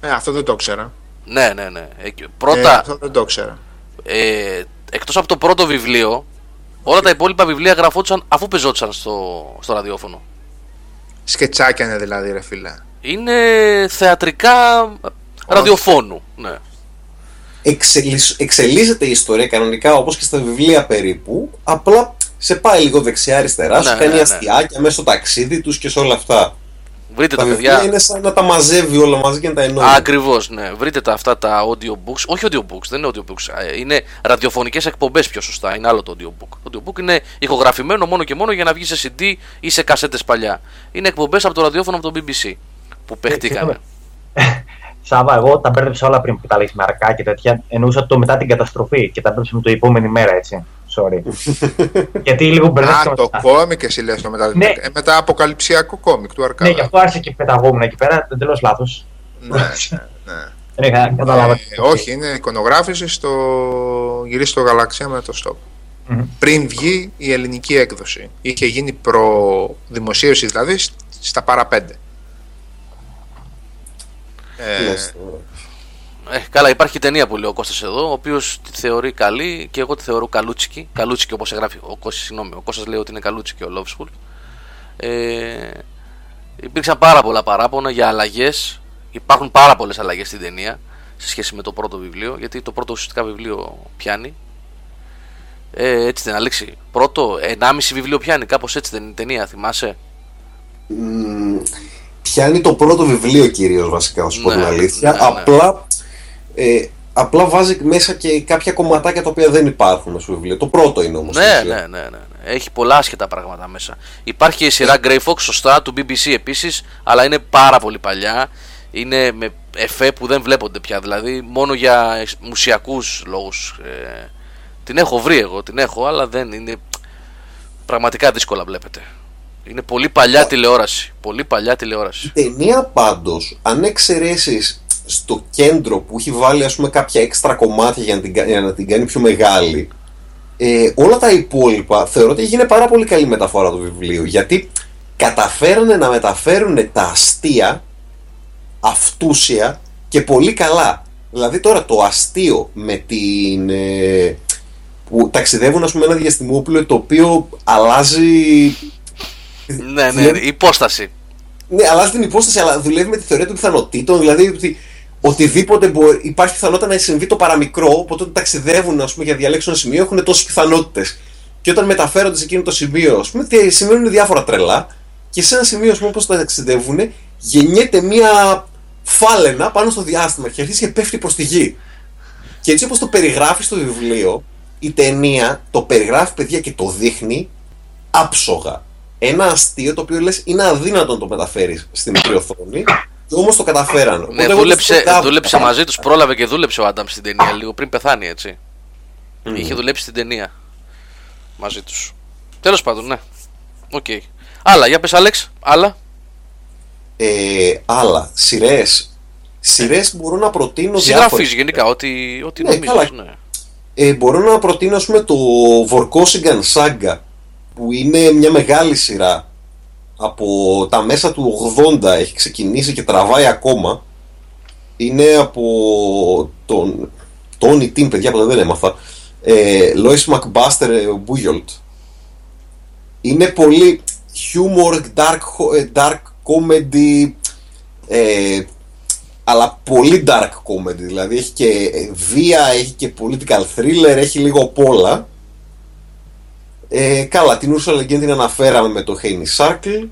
ε, αυτό δεν το ξέρα. ναι, ναι, ναι. Εκεί- Ε, Πρώτα, αυτό δεν το ξέρα. Ε, εκτός από το πρώτο βιβλίο, όλα τα υπόλοιπα βιβλία γραφόντουσαν αφού πεζόντουσαν στο, στο ραδιόφωνο. Σκετσάκια είναι δηλαδή, ρε φίλε. Είναι θεατρικά ραδιοφώνου. Ναι. Εξελίσ- εξελίσσεται η ιστορία κανονικά όπως και στα βιβλία περίπου. Απλά σε πάει λίγο δεξιά-αριστερά, σου Ναι, κάνει ναι, ναι. αστιάκια μέσα στο ταξίδι τους και σε όλα αυτά. Βρείτε Τα τα βιβλία παιδιά. είναι σαν να τα μαζεύει όλα μαζί και να τα ενώνει. Ακριβώς, ναι. Βρείτε τα αυτά τα audiobooks. Όχι audiobooks, δεν είναι audiobooks. ε, Είναι ραδιοφωνικές εκπομπές πιο σωστά. Είναι άλλο το audiobook. Το audiobook είναι ηχογραφημένο μόνο και μόνο για να βγει σε CD ή σε κασέτες παλιά. Είναι εκπομπές από το ραδιόφωνο από το BBC που παιχτήκανε. Σάβα, εγώ τα μπέρδεψα όλα πριν που τα λέει με αρκά και τέτοια. Εννοούσα το μετά την καταστροφή και τα μπέρδεψα με το επόμενη μέρα, έτσι. Sorry. Γιατί λίγο μπερδεύτηκα. Α, το μετά. κόμικ εσύ λες το μετά. Ναι. Ε, μετά αποκαλυψιακό κόμικ του Αρκάδα. Ναι, γι' αυτό άρχισε και πεταγόμουν εκεί πέρα. Εντελώ λάθος. ναι, ναι, ναι. Δεν είχα καταλάβει. Ε, όχι, είναι εικονογράφηση στο γυρίσει στο γαλαξία με το stop. Μμμ. Πριν βγει η ελληνική έκδοση. Είχε γίνει προδημοσίευση δηλαδή σ- στα παραπέντε. Ε, Λες, Ε, καλά, υπάρχει και ταινία που λέει ο Κώστας εδώ, ο οποίος τη θεωρεί καλή και εγώ τη θεωρώ καλούτσικη. Καλούτσικη όπως εγγράφει ο Κώστας, συγγνώμη. Ο Κώστας λέει ότι είναι καλούτσικη ο Lovesful. Ε, υπήρξαν πάρα πολλά παράπονα για αλλαγές. Υπάρχουν πάρα πολλές αλλαγές στην ταινία σε σχέση με το πρώτο βιβλίο, γιατί το πρώτο ουσιαστικά βιβλίο πιάνει. Ε, έτσι δεν Αλέξη. Πρώτο, 1,5 βιβλίο πιάνει, κάπως έτσι δεν είναι η ταινία, θυμάσαι; Μ, Πιάνει το πρώτο βιβλίο κυρίως βασικά, θα σου πω Ναι, την αλήθεια. ναι, ναι. Απλά, ε, απλά βάζει μέσα και κάποια κομματάκια τα οποία δεν υπάρχουν στο βιβλίο. Το πρώτο είναι όμως. Ναι, στην ουσία. ναι, ναι, ναι, ναι. Έχει πολλά άσχετα πράγματα μέσα. Υπάρχει και η σειρά Grey Fox, σωστά, του BBC επίσης, αλλά είναι πάρα πολύ παλιά. Είναι με εφέ που δεν βλέπονται πια. Δηλαδή, μόνο για μουσιακούς λόγους. Ε, την έχω βρει εγώ, την έχω, αλλά δεν είναι. Πραγματικά δύσκολα βλέπετε. Είναι πολύ παλιά τηλεόραση. Πολύ παλιά τηλεόραση. Η ταινία πάντως, αν εξαιρέσεις στο κέντρο που έχει βάλει ας πούμε κάποια έξτρα κομμάτια για να την, κα- για να την κάνει πιο μεγάλη, ε, όλα τα υπόλοιπα θεωρώ ότι έγινε πάρα πολύ καλή μεταφορά του βιβλίου. Γιατί καταφέρανε να μεταφέρουν τα αστεία αυτούσια και πολύ καλά. Δηλαδή τώρα το αστείο με την... ε, που ταξιδεύουν ας πούμε ένα διαστημόπλαιο το οποίο αλλάζει ναι, ναι, ναι, υπόσταση. ναι, αλλάζει την υπόσταση, αλλά δουλεύει με τη θεωρία των πιθανότητων. Δηλαδή ότι οτιδήποτε μπορεί, υπάρχει πιθανότητα να συμβεί το παραμικρό. Οπότε όταν ταξιδεύουν ας πούμε, για να διαλέξουν ένα σημείο έχουν τόσες πιθανότητες. Και όταν μεταφέρονται σε εκείνο το σημείο, ας πούμε, τε- σημαίνουν διάφορα τρελά. Και σε ένα σημείο, ας πούμε, όπως ταξιδεύουν, γεννιέται μία φάλαινα πάνω στο διάστημα και αρχίζει και πέφτει προς τη γη. Και έτσι όπως το περιγράφεις στο βιβλίο, η ταινία το περιγράφει παιδιά και το δείχνει άψογα. Ένα αστείο το οποίο λες είναι αδύνατο να το μεταφέρεις στη μικρή οθόνη και όμως το καταφέραν. Οπότε Ναι, εγώ δούλεψε, το σκοτάβω. δούλεψε μαζί τους, πρόλαβε και δούλεψε ο Άνταμ στην ταινία λίγο πριν πεθάνει, έτσι. Είχε δουλέψει στην ταινία μαζί τους. Τέλος πάντων, ναι. Οκ. Άλλα, για πες, Άλεξ, άλλα. Ε, άλλα, σειρές. Σειρές μπορώ να προτείνω Συγγραφεί διάφορες. γενικά, ό,τι, ό,τι Ναι, νομίζεις, καλά. ναι. Ε, μπορώ να προτείνω ας πούμε, το Vorkosigan Saga που είναι μια μεγάλη σειρά από τα μέσα του 80 έχει ξεκινήσει και τραβάει ακόμα. Είναι από τον Tony Tim, παιδιά που δεν έμαθα. Ε, Lois McBuster Bujolt είναι πολύ humor, dark, ε, dark comedy ε, αλλά πολύ dark comedy. Δηλαδή έχει και βία, έχει και political thriller έχει λίγο απ' όλα ε, καλά, την Ursula Le την αναφέραμε με το Haney Circle.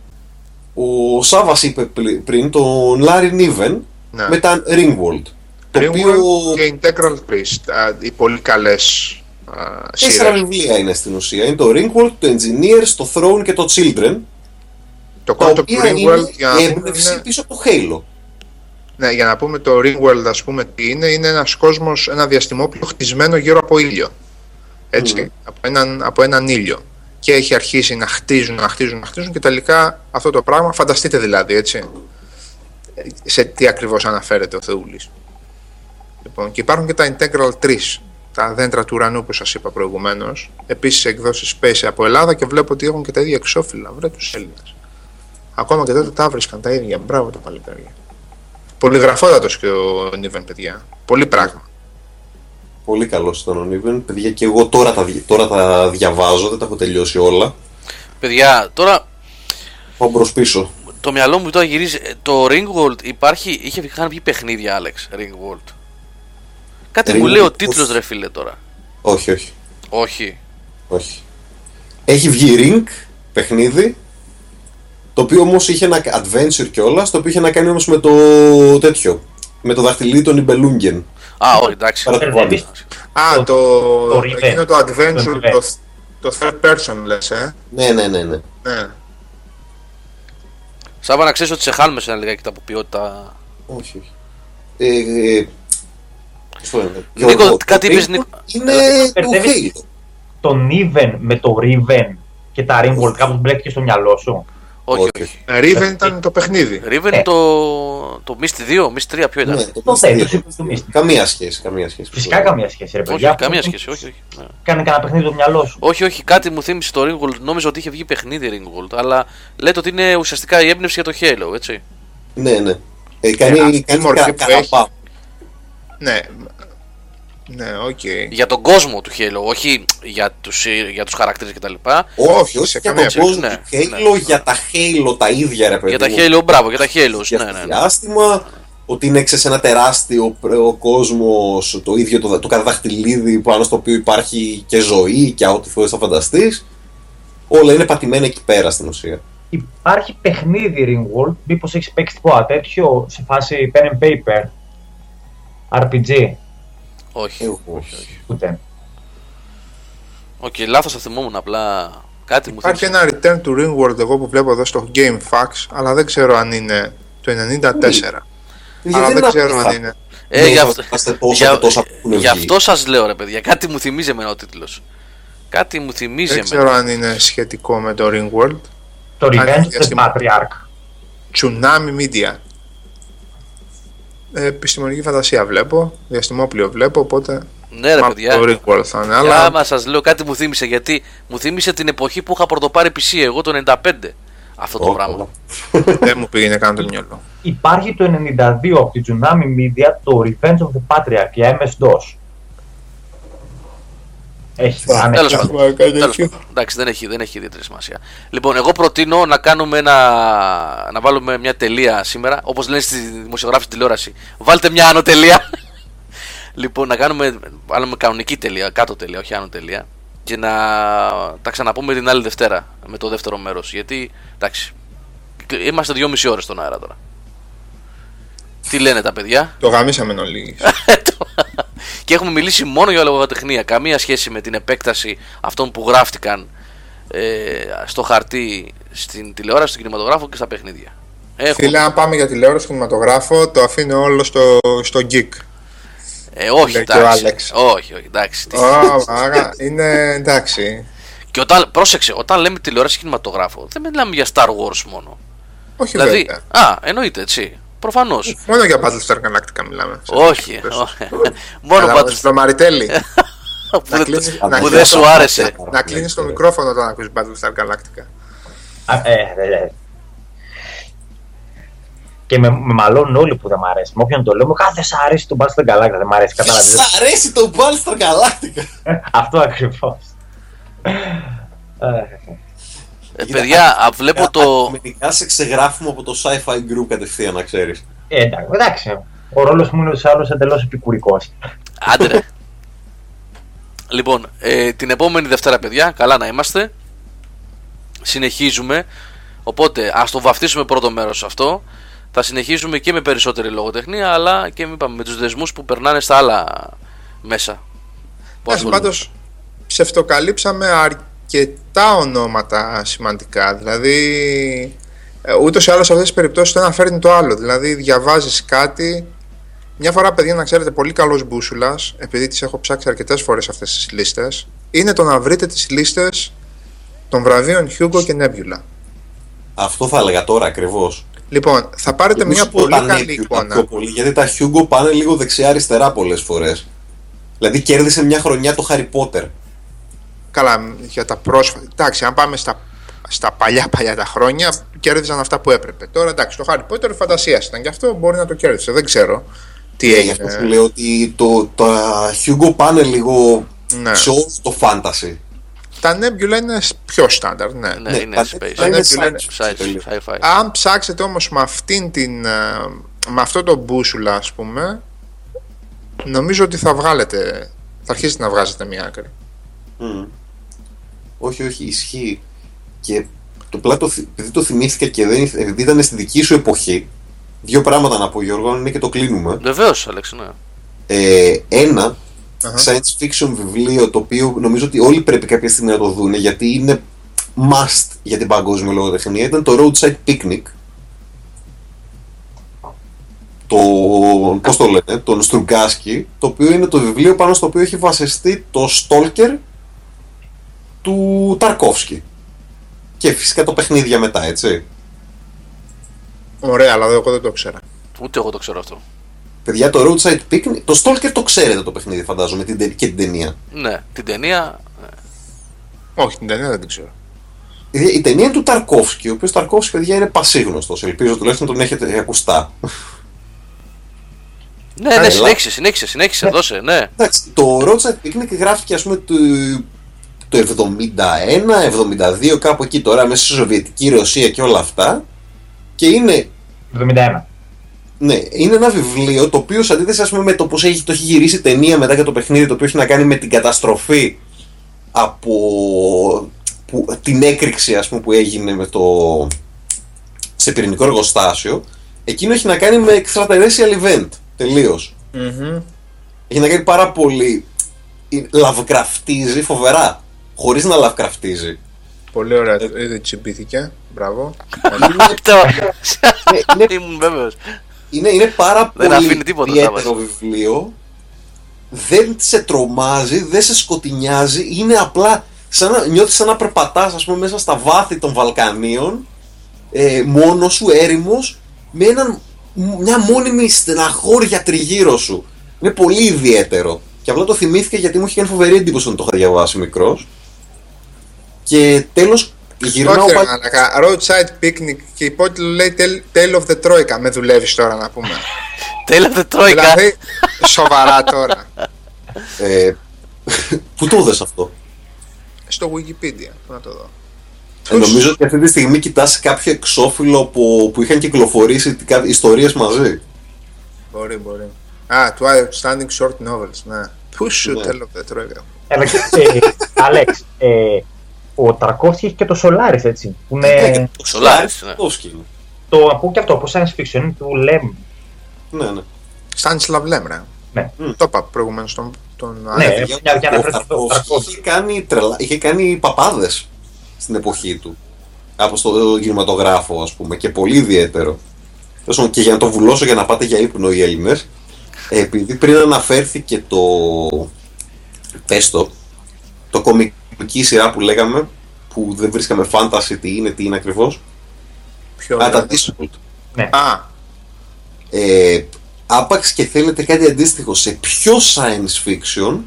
Ο Σάβας είπε πριν τον Larry Niven ναι. με τα Ringworld. Το Ringworld οποίο... και Integral Trees, οι πολύ καλές Τέσσερα βιβλία είναι στην ουσία. Είναι το Ringworld, το Engineers, το Throne και το Children. Το concept του Ringworld για να έμπνευση είναι... πίσω από το Halo. Ναι, για να πούμε το Ringworld, ας πούμε τι είναι, είναι ένας κόσμος, ένα διαστημόπλιο χτισμένο γύρω από ήλιο έτσι, από, έναν, από έναν ήλιο. Και έχει αρχίσει να χτίζουν, να χτίζουν, να χτίζουν και τελικά αυτό το πράγμα, φανταστείτε δηλαδή, έτσι, σε τι ακριβώς αναφέρεται ο Θεούλης. Λοιπόν, και υπάρχουν και τα Integral 3, τα δέντρα του ουρανού που σας είπα προηγουμένως, επίσης εκδόσεις Space από Ελλάδα και βλέπω ότι έχουν και τα ίδια εξώφυλλα, βρε τους Έλληνες. Ακόμα και τότε τα βρίσκαν τα ίδια, μπράβο το παλικάρι. Πολυγραφότατος και ο Νίβεν, παιδιά. Πολύ πράγμα. Πολύ καλός ήταν ο Νίβεν. Παιδιά, και εγώ τώρα τα, τώρα τα διαβάζω, δεν τα έχω τελειώσει όλα. Παιδιά, τώρα. Πάω μπρος πίσω. Το μυαλό μου τώρα γυρίζει. Το Ringworld υπάρχει. Είχε είχαν βγει παιχνίδια, Alex. Ringworld. Κάτι Ring μου λέει ο τίτλος, ρε φίλε τώρα. Όχι, όχι. Όχι. Όχι. Έχει βγει Ring, παιχνίδι. Το οποίο όμως είχε ένα adventure κιόλα. Το οποίο είχε να κάνει όμως με το τέτοιο. Με το δαχτυλίδι των Ιμπελούγκεν. Α, όχι, εντάξει. Α, το, είναι το adventure, το, το third person λες, ε; Ναι, ναι, ναι. ναι. ναι. Σάβα να ξέρεις ότι σε χάνουμε σε ένα λιγάκι από ποιότητα. Όχι, όχι. Ε, ε, Νίκο, κάτι είπες Νίκο; Είναι το Halo. Το Niven με το Riven και τα Ringworld κάπως μπλέκεις στο μυαλό σου; Όχι, όχι. Riven ήταν το παιχνίδι. Riven ε. το, το Misty 2, Misty 3, ποιο ήταν; Ναι, το Misty Καμία σχέση, καμία σχέση. Φυσικά καμία σχέση, ρε παιδιά. Όχι, καμία σχέση, όχι. όχι. Ναι. Κάνε κανένα παιχνίδι το μυαλό σου. Όχι, όχι, κάτι μου θύμισε το Ringworld. Νόμιζα ότι είχε βγει παιχνίδι Ringworld, αλλά λέτε ότι είναι ουσιαστικά η έμπνευση για το Halo, έτσι. Ναι, ναι. Ε, κάνει, ε, κάνει κα, Ναι, ναι, okay. Για τον κόσμο του Halo, όχι για τους, για τους χαρακτήρες κτλ. Όχι, όχι για τον κόσμο ναι, του Halo, ναι, για τα Halo τα ίδια ρε παιδί. Για τα Halo, μπράβο, για τα Halo. Για ναι, ναι, ναι. διάστημα, ότι είναι σε ένα τεράστιο ο κόσμος, το ίδιο το, το καταδαχτυλίδι πάνω στο οποίο υπάρχει και ζωή και ό,τι θέλει να φανταστείς. Όλα είναι πατημένα εκεί πέρα στην ουσία. Υπάρχει παιχνίδι Ringworld, μήπως έχεις παίξει τίποτα τέτοιο σε φάση pen and paper, RPG. Όχι. όχι, όχι. Ούτε. OK, okay, λάθος θα θυμόμουν απλά κάτι μου Υπάρχει ένα Return to Ringworld εγώ που βλέπω εδώ στο GameFAQs, αλλά δεν ξέρω αν είναι το 94. Αλλά δεν ξέρω αν είναι. Ε, για, αυτό, για, για αυτό σας λέω ρε παιδιά, κάτι μου θυμίζει εμένα ο τίτλος. Κάτι μου θυμίζει Δεν ξέρω αν είναι σχετικό με το Ringworld. Το Revenge of the Patriarch. Tsunami Media. Ε, επιστημονική φαντασία βλέπω, διαστημόπλιο βλέπω, οπότε. Ναι, ρε παιδιά. Το Ringworld θα είναι, αλλά. Άμα σας λέω κάτι μου θύμισε, γιατί μου θύμισε την εποχή που είχα πρωτοπάρει PC εγώ το 95. Αυτό το πράγμα. Δεν μου πήγαινε καν το μυαλό. Υπάρχει το 92 από τη Tsunami Media το Revenge of the Patriarch για MS-DOS. Έχεις Τέλος πάντων. Εντάξει, δεν έχει, δεν έχει ιδιαίτερη σημασία. Λοιπόν, εγώ προτείνω να κάνουμε ένα. να βάλουμε μια τελεία σήμερα. Όπως λένε στη δημοσιογράφηση τηλεόραση. Βάλτε μια άνω τελεία. λοιπόν, να κάνουμε. βάλουμε κανονική τελεία, κάτω τελεία, όχι άνω τελεία. Και να τα ξαναπούμε την άλλη Δευτέρα με το δεύτερο μέρος. Γιατί εντάξει. Είμαστε δυόμιση ώρες στον αέρα τώρα. Τι λένε τα παιδιά; Το γαμίσαμε όλοι. και έχουμε μιλήσει μόνο για λογοτεχνία. Καμία σχέση με την επέκταση αυτών που γράφτηκαν ε, στο χαρτί, στην τηλεόραση, στον κινηματογράφο και στα παιχνίδια. Έχουμε... Φίλε, αν πάμε για τηλεόραση, κινηματογράφο, το αφήνω όλο στο, στο geek. Ε, όχι, εντάξει. Όχι, όχι, εντάξει. Oh, άρα είναι εντάξει. Και όταν, πρόσεξε, όταν λέμε τηλεόραση κινηματογράφο, δεν μιλάμε για Star Wars μόνο. Όχι, δηλαδή, βέβαια. Α, εννοείται έτσι. Προφανώς. Μόνο για Battlestar Galactica μιλάμε. Όχι. Μόνο Battlestar. Μαριτέλη. που Να δεν- κλείνεις- που να δεν κλείνεις σου το- άρεσε. Να κλείνεις το μικρόφωνο όταν ακούς Battlestar Galactica. Α, ε, ε, ε. Και με, με μαλώνουν όλοι που δεν μ' αρέσει. Με όποιον το λέω, μου κάθε δεν σ' αρέσει το Battlestar Galactica, δεν μ' αρέσει. Κατάλαβε. Σ' αρέσει το Battlestar Galactica. Αυτό ακριβώς. Ε, παιδιά, α, βλέπω το. Μερικά σε ξεγράφουμε από το sci-fi group κατευθείαν, να ξέρεις. Ε, εντάξει, εντάξει. Ο ρόλος μου είναι ούτω ή άλλω εντελώς επικουρικός. Άντε ρε. Λοιπόν, ε, την επόμενη Δευτέρα, παιδιά, καλά να είμαστε. Συνεχίζουμε. Οπότε, ας το βαφτίσουμε πρώτο μέρος αυτό. Θα συνεχίζουμε και με περισσότερη λογοτεχνία, αλλά και με, είπαμε, με τους δεσμούς που περνάνε στα άλλα μέσα. Που Εντάξει, ασχολούνται. πάντως ψευτοκαλύψαμε αρκετά ονόματα σημαντικά. Δηλαδή, ε, ούτως ή άλλως σε αυτές τις περιπτώσεις το ένα φέρνει το άλλο. Δηλαδή, διαβάζεις κάτι. Μια φορά, παιδιά, να ξέρετε, πολύ καλός μπούσουλας, επειδή τις έχω ψάξει αρκετές φορές αυτές τις λίστες, είναι το να βρείτε τις λίστες των βραβείων Hugo και Nebula. Αυτό θα έλεγα τώρα ακριβώς. Λοιπόν, θα πάρετε μια πολύ καλή εικόνα. Πιο πολύ, γιατί τα Hugo πάνε λίγο δεξιά-αριστερά πολλές φορές. Δηλαδή κέρδισε μια χρονιά το Harry Potter. Καλά, για τα πρόσφατα. Εντάξει, αν πάμε στα, στα παλιά παλιά τα χρόνια, κέρδιζαν αυτά που έπρεπε. Τώρα εντάξει, το Harry Potter φαντασία ήταν και αυτό μπορεί να το κέρδισε. Δεν ξέρω τι Γι' αυτό έγινε. σου λέω ότι το, τα Hugo πάνε λίγο Ναι. σε όλο το fantasy. Τα Nebula είναι πιο στάνταρ, ναι. Ναι, Ναι, είναι τα- space. τα είναι Nebula είναι science fiction τελείως. Sci- Sci-fi. Αν ψάξετε όμως με αυτήν την, ε, με αυτό το μπούσουλα ας πούμε, νομίζω ότι θα βγάλετε, θα αρχίσετε να βγάζετε μια άκρη. Μμμ. Όχι, όχι, ισχύει. Και το πλάτο, επειδή το θυμήθηκα και δεν, επειδή ήταν στη δική σου εποχή, δύο πράγματα να πω Γιώργο, αν είναι και το κλείνουμε. Βεβαίως, Αλέξη, ναι. Ε, ένα Αχα. science fiction βιβλίο το οποίο νομίζω ότι όλοι πρέπει κάποια στιγμή να το δούνε γιατί είναι must για την παγκόσμια λογοτεχνία ήταν το Roadside Picnic το, πώς το λένε, τον Στρουγκάσκι το οποίο είναι το βιβλίο πάνω στο οποίο έχει βασιστεί το Stalker του Ταρκόφσκι και φυσικά το παιχνίδια μετά έτσι Ωραία, αλλά εγώ δεν το ξέρα. Ούτε εγώ το ξέρω αυτό. παιδιά το Roadside Picnic το Stalker το ξέρετε το παιχνίδι φαντάζομαι την, τε- και την ταινία Ναι, την ταινία. Όχι, την ταινία δεν την ξέρω. Η, η ταινία είναι του Ταρκόφσκι, ο οποίος Ταρκόφσκι, παιδιά, είναι πασίγνωστος. Ελπίζω τουλάχιστον τον έχετε ακουστά. Ναι, ναι, Έλα. συνέχισε, συνέχισε, συνέχισε, δώσε, ναι. Εντάξει, το Roadside Picnic γράφτηκε, ας πούμε, το, το 71, 72, κάπου εκεί τώρα, μέσα στη Σοβιετική Ρωσία και όλα αυτά. Και είναι, 71. ναι, είναι ένα βιβλίο το οποίο, σε αντίθεση ας πούμε, με το πώς έχει, το έχει γυρίσει η ταινία μετά και το παιχνίδι, το οποίο έχει να κάνει με την καταστροφή από που, την έκρηξη ας πούμε, που έγινε με το, σε πυρηνικό εργοστάσιο, εκείνο έχει να κάνει με extraterrestrial event. Τελείως. Έχει να κάνει πάρα πολύ. Λαβκραφτίζει φοβερά. Χωρίς να λαβκραφτίζει. Πολύ ωραία, ήδη τσιμπήθηκε. Μπράβο. είναι- Ήμουν βέβαιος. Είναι, είναι πάρα Δεν πολύ αφήνει τίποτα, ιδιαίτερο τα βιβλίο. Δεν σε τρομάζει, δεν σε σκοτεινιάζει. Είναι απλά σαν να νιώθεις σαν να περπατάς ας πούμε, μέσα στα βάθη των Βαλκανίων ε, μόνος σου, έρημος με έναν, μια μόνιμη στεναχώρια τριγύρω σου. Είναι πολύ ιδιαίτερο. Και απλά το θυμήθηκα γιατί μου είχε κάνει φοβερή εντύπωση όταν το είχα διαβάσει μικρός. Και τέλος γυρνάω Όχι, ρε πάλι... μαλάκα. Roadside picnic και η υπότιτλο λέει Tale- Tale of the Troika. Με δουλεύεις τώρα να πούμε. Τέλατε τρόικα. δηλαδή, σοβαρά τώρα. Ε, πού το είδες αυτό; Στο Wikipedia. Πού να το δω. Ε, νομίζω ότι αυτή τη στιγμή κοιτάς κάποιο εξώφυλλο που, που είχαν κυκλοφορήσει τι- κα- ιστορίες μαζί. Μπορεί, μπορεί. Α, του Outstanding Short Novels, ναι. Πού σου Ναι. Tale of the Troika. Αλλά και, ε, Άλεξ, ε, ο Ταρκόφσκι έχει και το Solaris, έτσι. Που Ναι, είναι και το Solaris, Solaris, ναι. το σκηνή. το από και αυτό, από science fiction, είναι του Λέμ. Ναι, ναι. Στάνισλαβ Λέμρα. Ναι. Το είπα προηγουμένως τον. τον Ναι, ανέφερα. για- για να ο βρεις το Ταρκόφσκι Ταρκόφσκι. είχε κάνει, τρελα... είχε κάνει παπάδες στην εποχή του. Από στο κινηματογράφο, ας πούμε, και πολύ ιδιαίτερο. Τέλος πάντων, Και για να το βουλώσω για να πάτε για ύπνο οι Έλληνες, ε, επειδή πριν αναφέρθηκε το. Πες το, το κομική σειρά που λέγαμε, που δεν βρίσκαμε φάνταση τι είναι, τι είναι ακριβώς. Ποιο Α, τα είναι. Discworld. Α, Ε, άπαξ και θέλετε κάτι αντίστοιχο σε πιο science fiction,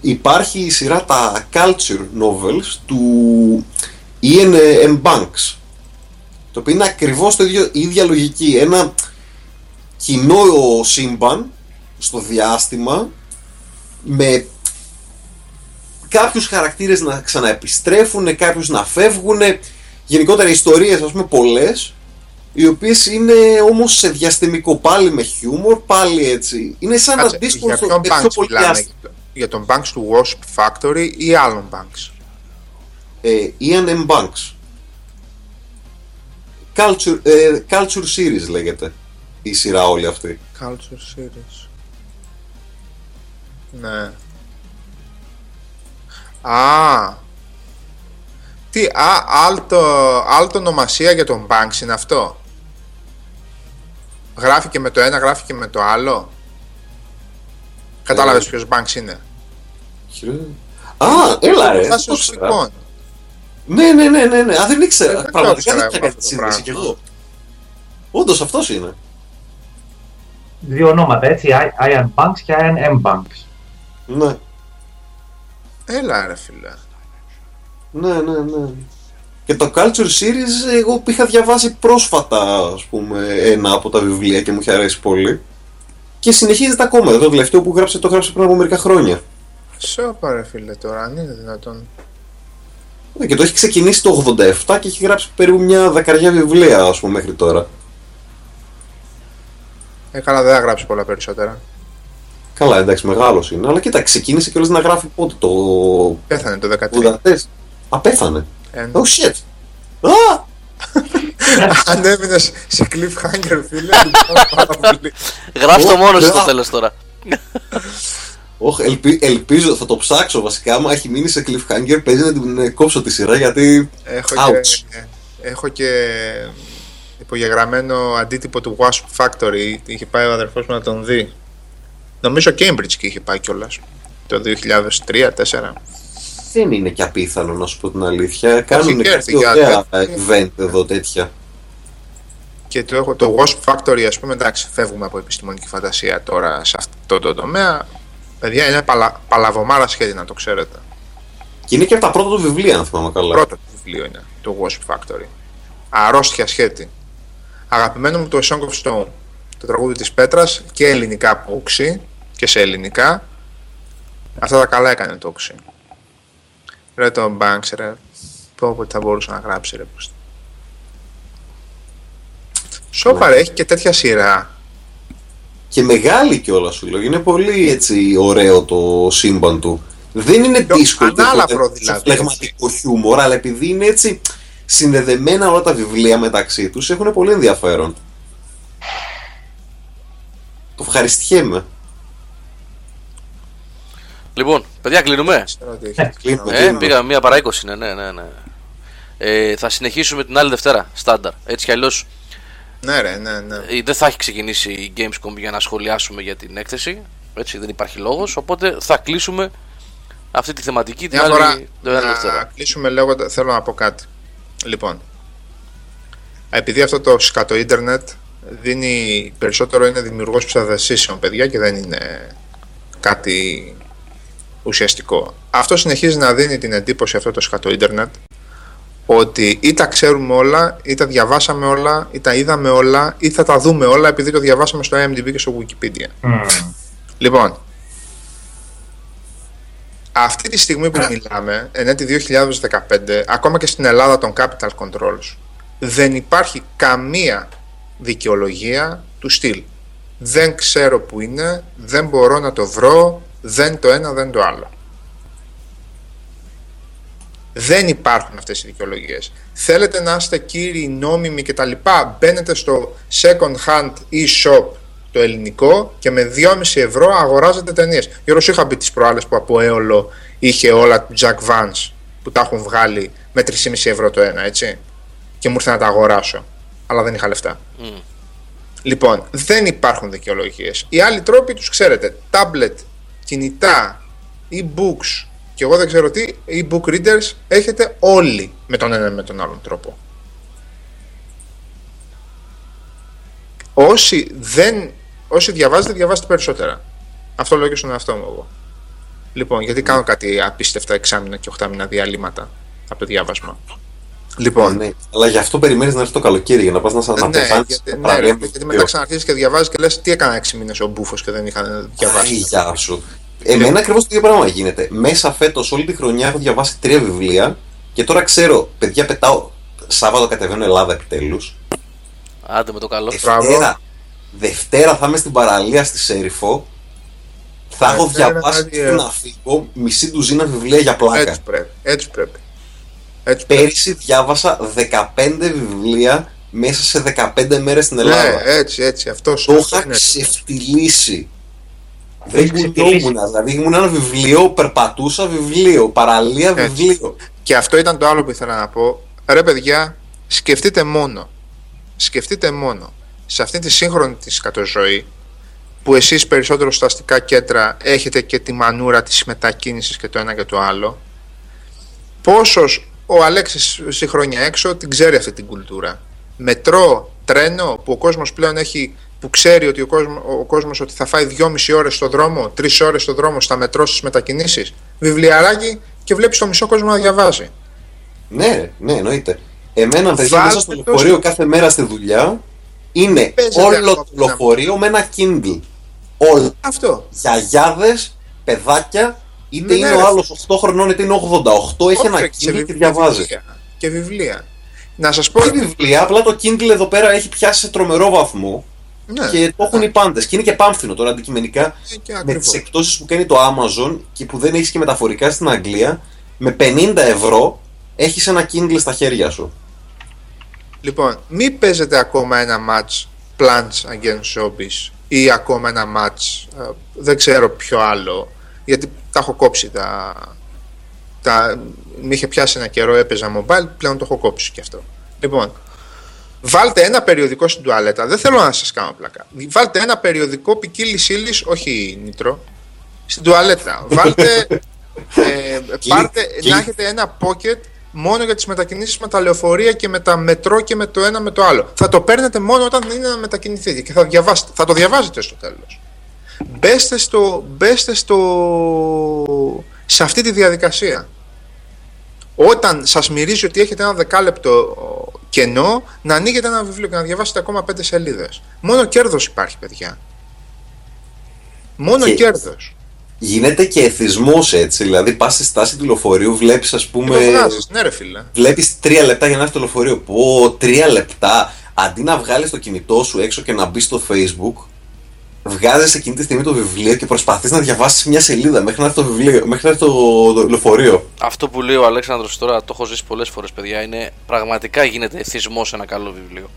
υπάρχει η σειρά τα culture novels του Ian M. Banks το οποίο είναι ακριβώς το ίδιο, η ίδια λογική ένα κοινό σύμπαν στο διάστημα με κάποιους χαρακτήρες να ξαναεπιστρέφουν, κάποιους να φεύγουν γενικότερα ιστορίες ας πούμε πολλές οι οποίες είναι όμως σε διαστημικό πάλι με χιούμορ, πάλι έτσι. Είναι σαν να μπει στο πιο πολύ διάστημα. Για τον Banks του Wasp Factory ή άλλον Banks; Ε, Ian M. Banks. Culture, ε, Culture Series λέγεται η σειρά όλη αυτή. Culture Series. Ναι. Α, τι, α, άλλο, άλλο ονομασία για τον Banks είναι αυτό; Γράφει και με το ένα, γράφει και με το άλλο; Κατάλαβες ε, ποιος Banks είναι; Α, έλα ρε. Ναι, ναι, ναι, ναι, ναι. Α, δεν ήξερα. Πραγματικά δεν είχα κάτι σύνδεση κι εγώ. Όντως αυτός είναι. Δύο ονόματα έτσι, Iron Banks και Iron M Banks. Ναι. Έλα ρε φίλε. Ναι, ναι, ναι. Και το Culture Series εγώ είχα διαβάσει πρόσφατα ας πούμε ένα από τα βιβλία και μου είχε αρέσει πολύ. Και συνεχίζεται ακόμα. Το τελευταίο που γράψε το γράψε πριν από μερικά χρόνια. Σώπα ρε φίλε τώρα, αν είναι δυνατόν. Ναι, και το έχει ξεκινήσει το 87 και έχει γράψει περίπου μια δεκαριά βιβλία ας πούμε μέχρι τώρα. Ε, καλά δεν θα γράψει πολλά περισσότερα. Καλά, εντάξει, μεγάλος είναι. Αλλά κοίτα, ξεκίνησε και να γράφει πότε το. Πέθανε το 13. Α, πέθανε. Ε, oh shit. Α! Αν έμεινε σε cliffhanger, φίλε. Γράφει το μόνος στο τέλος τώρα. Όχι, ελπι, ελπίζω, θα το ψάξω βασικά. Άμα έχει μείνει σε cliffhanger, παίζει να την ε, κόψω τη σειρά γιατί. Έχω και, έχω και υπογεγραμμένο αντίτυπο του Wasp Factory. Είχε πάει ο αδερφός μου να τον δει. Νομίζω Cambridge και είχε πάει κιόλας. Το 2003-2004. Δεν είναι και απίθανο να σου πω την αλήθεια. Κάνουν και ωραία event εδώ τέτοια. Και το, έχω, το Wasp Factory, ας πούμε, εντάξει, φεύγουμε από επιστημονική φαντασία τώρα σε αυτό το τομέα. Παιδιά, είναι παλα, παλαβομάρα σχέδι, να το ξέρετε. Και είναι και από τα πρώτα του βιβλία, αν θυμάμαι καλά. Πρώτο του βιβλίο είναι το Wasp Factory. Αρρώστια σχέδι. Αγαπημένο μου το Song of Stone το τραγούδι της Πέτρας και ελληνικά που και σε ελληνικά. Αυτά τα καλά έκανε το Όξι. Ρε το Banks ρε, πω πω θα μπορούσε να γράψει ρε. Σόπα ρε, έχει και τέτοια σειρά. Και μεγάλη κιόλας σου λέω, είναι πολύ έτσι ωραίο το σύμπαν του. Δεν είναι δύσκολο το δηλαδή. φλεγματικό χιούμορ, αλλά επειδή είναι έτσι συνδεδεμένα όλα τα βιβλία μεταξύ τους έχουν πολύ ενδιαφέρον. Το ευχαριστιέμαι. Λοιπόν, παιδιά, κλείνουμε. Ε, πήγαμε μία παρά 20, ναι, ναι, ναι. ναι. Ε, θα συνεχίσουμε την άλλη Δευτέρα, στάνταρ. Έτσι κι αλλιώς. Ναι, ρε, ναι, ναι. Ε, δεν θα έχει ξεκινήσει η Gamescom για να σχολιάσουμε για την έκθεση. Έτσι, δεν υπάρχει λόγος. Οπότε θα κλείσουμε αυτή τη θεματική την άλλη, Δευτέρα. Θα κλείσουμε λέγοντα, θέλω να πω κάτι. Λοιπόν, επειδή αυτό το σκατό ίντερνετ δίνει περισσότερο είναι δημιουργός ψευδεσίσεων παιδιά και δεν είναι κάτι ουσιαστικό. Αυτό συνεχίζει να δίνει την εντύπωση αυτό το σκατό ίντερνετ ότι ή τα ξέρουμε όλα, ή τα διαβάσαμε όλα, ή τα είδαμε όλα, ή θα τα δούμε όλα επειδή το διαβάσαμε στο IMDb και στο Wikipedia. Λοιπόν, αυτή τη στιγμή που μιλάμε, ενέτη 2015, ακόμα και στην Ελλάδα των Capital Controls, δεν υπάρχει καμία δικαιολογία του στυλ. Δεν ξέρω που είναι, δεν μπορώ να το βρω, δεν το ένα, δεν το άλλο. Δεν υπάρχουν αυτές οι δικαιολογίες. Θέλετε να είστε κύριοι νόμιμοι και τα λοιπά, μπαίνετε στο second hand e-shop το ελληνικό και με 2,5 ευρώ αγοράζετε ταινίες. Γιώργος είχα μπει τις προάλλες που από έολο είχε όλα του Jack Vance που τα έχουν βγάλει με 3,5 ευρώ το ένα, έτσι. Και μου ήρθε να τα αγοράσω αλλά δεν είχα λεφτά. Mm. Λοιπόν, δεν υπάρχουν δικαιολογίες. Οι άλλοι τρόποι τους ξέρετε. Tablet, κινητά, e-books και εγώ δεν ξέρω τι, e-book readers έχετε όλοι με τον ένα με τον άλλον τρόπο. Όσοι, δεν, όσοι διαβάζετε, διαβάζετε περισσότερα. Αυτό λέω και στον εαυτό μου εγώ. Λοιπόν, γιατί κάνω κάτι απίστευτα εξάμεινα και οχτάμινα διαλύματα από το διάβασμα. Λοιπόν, Ναι, αλλά γι' αυτό περιμένεις να έρθει το καλοκαίρι για να πας να σα ναι, αναπεθάνει. γιατί, ναι, ρε, γιατί μετά ξαναρχίζεις και διαβάζεις και λες τι έκανα 6 μήνες ο Μπούφος και δεν είχα διαβάσει. Γεια σου. Εμένα ακριβώς το ίδιο πράγμα γίνεται. Μέσα φέτος, όλη τη χρονιά έχω διαβάσει τρία βιβλία και τώρα ξέρω, παιδιά, πετάω. Σάββατο κατεβαίνω Ελλάδα επιτέλους. Άντε με το καλό. Δευτέρα, Δευτέρα θα είμαι στην παραλία στη Σέριφο. Θα έχω Δευτέρα, διαβάσει κάτι, πριν να φύγω μισή ντουζίνα βιβλία για πλάκα. Έτσι πρέπει. Έτσι πρέπει. Έτσι πρέπει. Πέρυσι διάβασα 15 βιβλία μέσα σε 15 μέρες στην Ναι, Ελλάδα. έτσι, έτσι. Αυτός Το είχα ξεφτυλίσει. Δεν Έχεις ξεφτυλίσει. κουνιόμουν. Δηλαδή ήμουν ένα βιβλίο, περπατούσα βιβλίο, παραλία Έτσι. βιβλίο. Και αυτό ήταν το άλλο που ήθελα να πω. Ρε παιδιά, σκεφτείτε μόνο. Σκεφτείτε μόνο. Σε αυτή τη σύγχρονη της κατοζωή που εσείς περισσότερο στα αστικά κέντρα έχετε και τη μανούρα της μετακίνησης και το ένα και το άλλο πόσος ο Αλέξης στη χρόνια έξω την ξέρει αυτή την κουλτούρα μετρό, τρένο που ο κόσμος πλέον έχει που ξέρει ότι ο, κόσμος, ο κόσμος ότι θα φάει 2,5 ώρες στο δρόμο 3 ώρες στο δρόμο στα μετρό στις μετακινήσεις βιβλιαράκι και βλέπεις το μισό κόσμο να διαβάζει Ναι, ναι, εννοείται. Εμένα, παιδιά, Βάλτε μέσα στο το λεωφορείο στο- κάθε μέρα στη δουλειά είναι Παίζετε όλο ακόμα το που να- λεωφορείο με ένα Kindle. Όλα. αυτό Γιαγιάδες, παιδάκια, είτε Ναι, είναι ναι, ο ρε. άλλος 8 χρονών είτε είναι 88, έχει Όχι, ένα και σε Kindle και βιβλία- διαβάζει. Και βιβλία. Να σας πω. Όχι βιβλία, απλά το Kindle εδώ πέρα έχει πιάσει σε τρομερό βαθμό Ναι, και το έχουν οι πάντες. Και είναι και πάμφθινο τώρα αντικειμενικά Ε, και με ακριβώς. τις εκπτώσεις που κάνει το Amazon και που δεν έχεις και μεταφορικά στην Αγγλία. Με 50 ευρώ έχεις ένα Kindle στα χέρια σου. Λοιπόν, μην παίζετε ακόμα ένα match Plants Against Zombies ή ακόμα ένα match, ε, δεν ξέρω ποιο άλλο, γιατί τα έχω κόψει τα... τα με είχε πιάσει ένα καιρό, έπαιζα mobile, πλέον το έχω κόψει και αυτό. Λοιπόν, βάλτε ένα περιοδικό στην τουαλέτα, δεν θέλω να σας κάνω πλακά. Βάλτε ένα περιοδικό ποικίλη ύλη, όχι νητρό, στην τουαλέτα. Βάλτε, ε, πάρτε, και- να έχετε ένα pocket μόνο για τις μετακινήσεις με τα λεωφορεία και με τα μετρό και με το ένα με το άλλο. Θα το παίρνετε μόνο όταν είναι να μετακινηθείτε και θα, διαβάσετε, θα το διαβάζετε στο τέλος. Μπέστε στο, μπέστε στο, σε αυτή τη διαδικασία. Όταν σας μυρίζει ότι έχετε ένα δεκάλεπτο κενό, να ανοίγετε ένα βιβλίο και να διαβάσετε ακόμα πέντε σελίδες. Μόνο κέρδος υπάρχει, παιδιά. Μόνο Και- κέρδος. Γίνεται και εθισμός έτσι. Δηλαδή, πας στη στάση του λεωφορείου, βλέπεις, ας Και το πούμε. βγάζεις, ναι ρε φίλε. Βλέπεις τρία λεπτά για να έρθει το λεωφορείο. Πω, τρία λεπτά. Αντί να βγάλεις το κινητό σου έξω και να μπεις στο Facebook, βγάζεις εκείνη τη στιγμή το βιβλίο και προσπαθείς να διαβάσεις μια σελίδα μέχρι να έρθει το, βιβλίο, μέχρι να έρθει το, το λεωφορείο. Αυτό που λέει ο Αλέξανδρος τώρα το έχω ζήσει πολλές φορές, παιδιά. Είναι πραγματικά γίνεται εθισμό ένα καλό βιβλίο.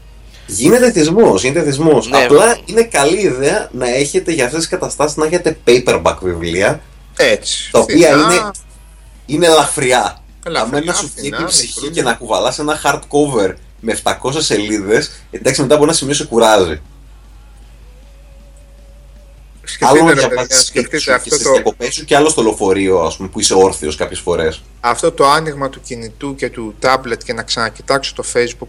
Γίνεται εθισμό, γίνεται εθισμό. Ναι. Απλά είναι καλή ιδέα να έχετε για αυτές τις καταστάσεις να έχετε paperback βιβλία Έτσι. τα οποία Φθηνά, είναι, είναι ελαφριά. Ελαφριά, Αμένα σου φθηνά, βγαίνει η ψυχή μικρούλια. και να κουβαλάς ένα hardcover με 700 σελίδες, εντάξει μετά από ένα σημείο σε κουράζει. Άλλο Σκεφτείτε, να ρε, παιδιά, διαβάσεις σπίτι σκεφτείτε σου και αυτό στις το, διακοπές σου και άλλο στο λεωφορείο, ας πούμε, που είσαι όρθιος κάποιες φορές. αυτό το άνοιγμα του κινητού και του τάμπλετ και να ξανακοιτάξω το facebook.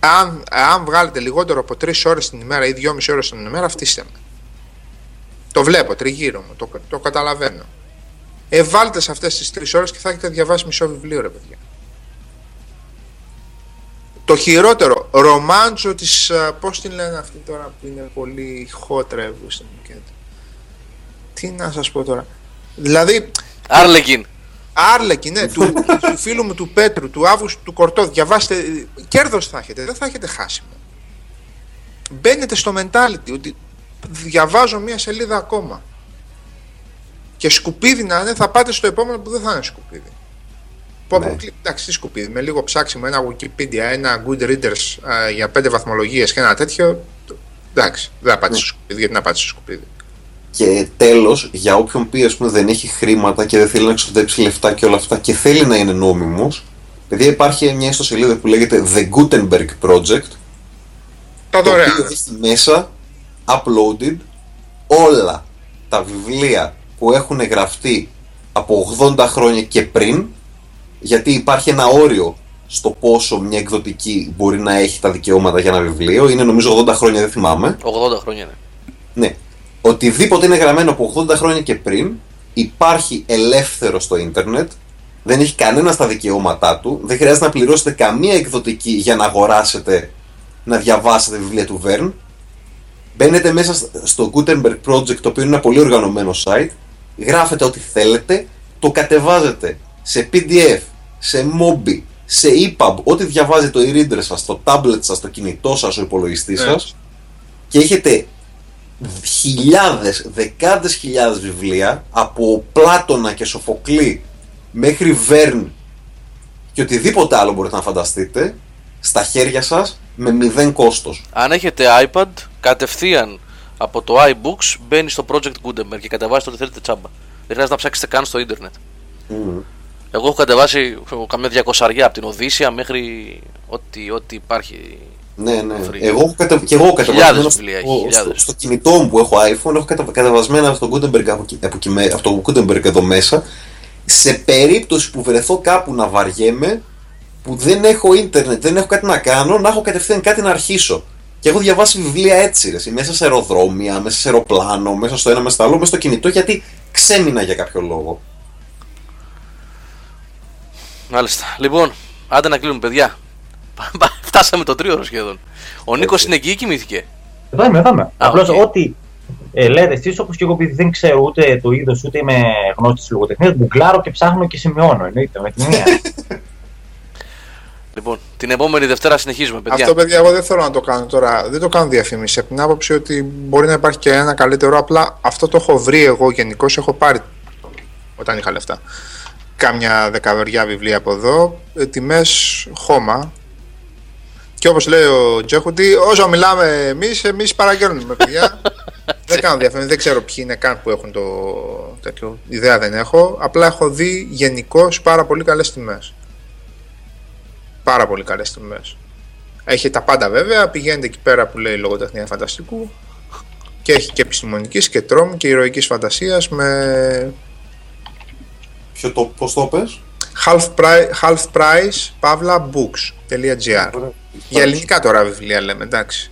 Αν, αν βγάλετε λιγότερο από 3 ώρες την ημέρα ή 2,5 ώρες την ημέρα φτύστε με. Το βλέπω τριγύρω μου, το, το καταλαβαίνω. Ε, βάλτε σε αυτές τις 3 ώρες και θα έχετε διαβάσει μισό βιβλίο ρε παιδιά. Το χειρότερο ρομάντζο της α, πώς την λένε αυτή τώρα που είναι πολύ hot ρε βούστε μου και- τι να σας πω τώρα δηλαδή Άρλεκιν. Άρλεκι, ναι, του, του φίλου μου του Πέτρου, του Αύγουστου, του Κορτό. Διαβάστε, κέρδος θα έχετε, δεν θα έχετε χάσιμο. Μπαίνετε στο mentality ότι διαβάζω μία σελίδα ακόμα. Και σκουπίδι να είναι, θα πάτε στο επόμενο που δεν θα είναι σκουπίδι. Πω, Ναι. πω, κλι- εντάξει, τι σκουπίδι. Με λίγο ψάξιμο, ένα Wikipedia, ένα Goodreaders α, για πέντε βαθμολογίες και ένα τέτοιο. Εντάξει, δεν θα πάτε στο σκουπίδι, γιατί να πάτε στο σκουπίδι. Και τέλος, για όποιον πει ας πούμε, δεν έχει χρήματα και δεν θέλει να ξοδέψει λεφτά και όλα αυτά και θέλει να είναι νόμιμος, παιδιά υπάρχει μια ιστοσελίδα που λέγεται The Gutenberg Project, Τα το δωρεάν. οποίο έχει μέσα uploaded όλα τα βιβλία που έχουν γραφτεί από 80 χρόνια και πριν γιατί υπάρχει ένα όριο στο πόσο μια εκδοτική μπορεί να έχει τα δικαιώματα για ένα βιβλίο είναι νομίζω 80 χρόνια δεν θυμάμαι 80 χρόνια είναι. ναι. Οτιδήποτε είναι γραμμένο από 80 χρόνια και πριν υπάρχει ελεύθερο στο ίντερνετ, δεν έχει κανένα στα δικαιώματά του, δεν χρειάζεται να πληρώσετε καμία εκδοτική για να αγοράσετε, να διαβάσετε βιβλία του Verne. Μπαίνετε μέσα στο Gutenberg Project, το οποίο είναι ένα πολύ οργανωμένο site, γράφετε ό,τι θέλετε, το κατεβάζετε σε PDF, σε Mobi, σε EPUB, ό,τι διαβάζει το e-reader σας, το tablet σας, το κινητό σας, ο υπολογιστής Ναι. σας και έχετε χιλιάδες, δεκάδες χιλιάδες βιβλία από Πλάτωνα και Σοφοκλή μέχρι Βέρν και οτιδήποτε άλλο μπορείτε να φανταστείτε στα χέρια σας με μηδέν κόστος. Αν έχετε iPad, κατευθείαν από το iBooks μπαίνει στο Project Gutenberg και κατεβάζετε ό,τι θέλετε τσάμπα. Δεν χρειάζεται να ψάξετε καν στο ίντερνετ. Μμμ. Εγώ έχω κατεβάσει ξέρω, καμιά διακοσαριά από την Οδύσσια μέχρι ό,τι, ό,τι υπάρχει. Ναι, ναι. Free. Εγώ έχω κατα... και εγώ έχω Χιλιάδες κατεβασμένο βιβλία έχει, στο, χιλιάδες. στο, στο κινητό μου που έχω iPhone, έχω κατα... κατεβασμένα από το Gutenberg, από, εκεί- από, εκεί με- από το Gutenberg εδώ μέσα. Σε περίπτωση που βρεθώ κάπου να βαριέμαι, που δεν έχω ίντερνετ, δεν έχω κάτι να κάνω, να έχω κατευθείαν κάτι να αρχίσω. Και έχω διαβάσει βιβλία έτσι, ρε, εσύ, μέσα σε αεροδρόμια, μέσα σε αεροπλάνο, μέσα στο ένα, μέσα στο άλλο, μέσα στο κινητό, γιατί ξέμεινα για κάποιο λόγο. Μάλιστα. Λοιπόν, άντε να κλείνουμε, παιδιά. Φτάσαμε το τρίωρο σχεδόν. Ο Νίκος είναι εκεί ή κοιμήθηκε; Εδώ είμαι, εδώ είμαι. Απλώς οκ. ό,τι ε, λέτε εσείς, όπως και εγώ, επειδή δεν ξέρω ούτε το είδος ούτε είμαι γνώστης της λογοτεχνίας, γκουγκλάρω και ψάχνω και σημειώνω. Εννοείται με την μία. Λοιπόν, την επόμενη Δευτέρα συνεχίζουμε, παιδιά. Αυτό, παιδιά, εγώ δεν θέλω να το κάνω τώρα. Δεν το κάνω διαφήμιση. Από την άποψη ότι μπορεί να υπάρχει και ένα καλύτερο. Απλά αυτό το έχω βρει εγώ γενικώς. Έχω πάρει όταν είχα λεφτά. Κάμια δεκαβεριά βιβλία από εδώ. Τιμές χώμα. Και όπως λέει ο Τζέχουντι, όσο μιλάμε εμείς, εμείς παραγγέλνουμε, παιδιά. δεν κάνω διαφήμιση. Δεν ξέρω ποιοι είναι καν που έχουν το τέτοιο. Ιδέα δεν έχω. Απλά έχω δει γενικώ πάρα πολύ καλές τιμές. Πάρα πολύ καλές τιμές. Έχει τα πάντα βέβαια. Πηγαίνετε εκεί πέρα που λέει λογοτεχνία φανταστικού. Και έχει και επιστημονικής και τρόμου και ηρωικής φαντασίας με Ποιο το, πώς το πες; Half price, half price pavlabooks.gr. Για ελληνικά τώρα βιβλία λέμε, εντάξει.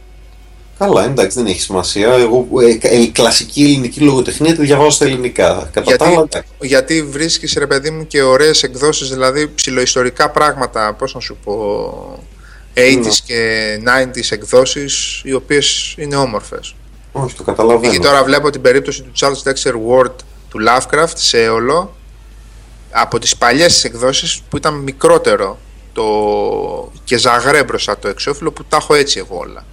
Καλά, εντάξει, δεν έχει σημασία. Εγώ ε, ε, η κλασική ελληνική λογοτεχνία τη διαβάζω στα ελληνικά. Κατά τα άλλα, Γιατί, εντάξει. γιατί βρίσκεις ρε παιδί μου και ωραίες εκδόσεις, δηλαδή ψηλοϊστορικά πράγματα, πώς να σου πω, 80s Ναι. και 90s εκδόσεις, οι οποίες είναι όμορφες. Όχι, το καταλαβαίνω. Και τώρα βλέπω την περίπτωση του Charles Dexter Ward του Lovecraft σε όλο από τις παλιές τις εκδόσεις που ήταν μικρότερο το... και ζαγρέ μπροστά το εξώφυλλο που τα έχω έτσι εγώ όλα.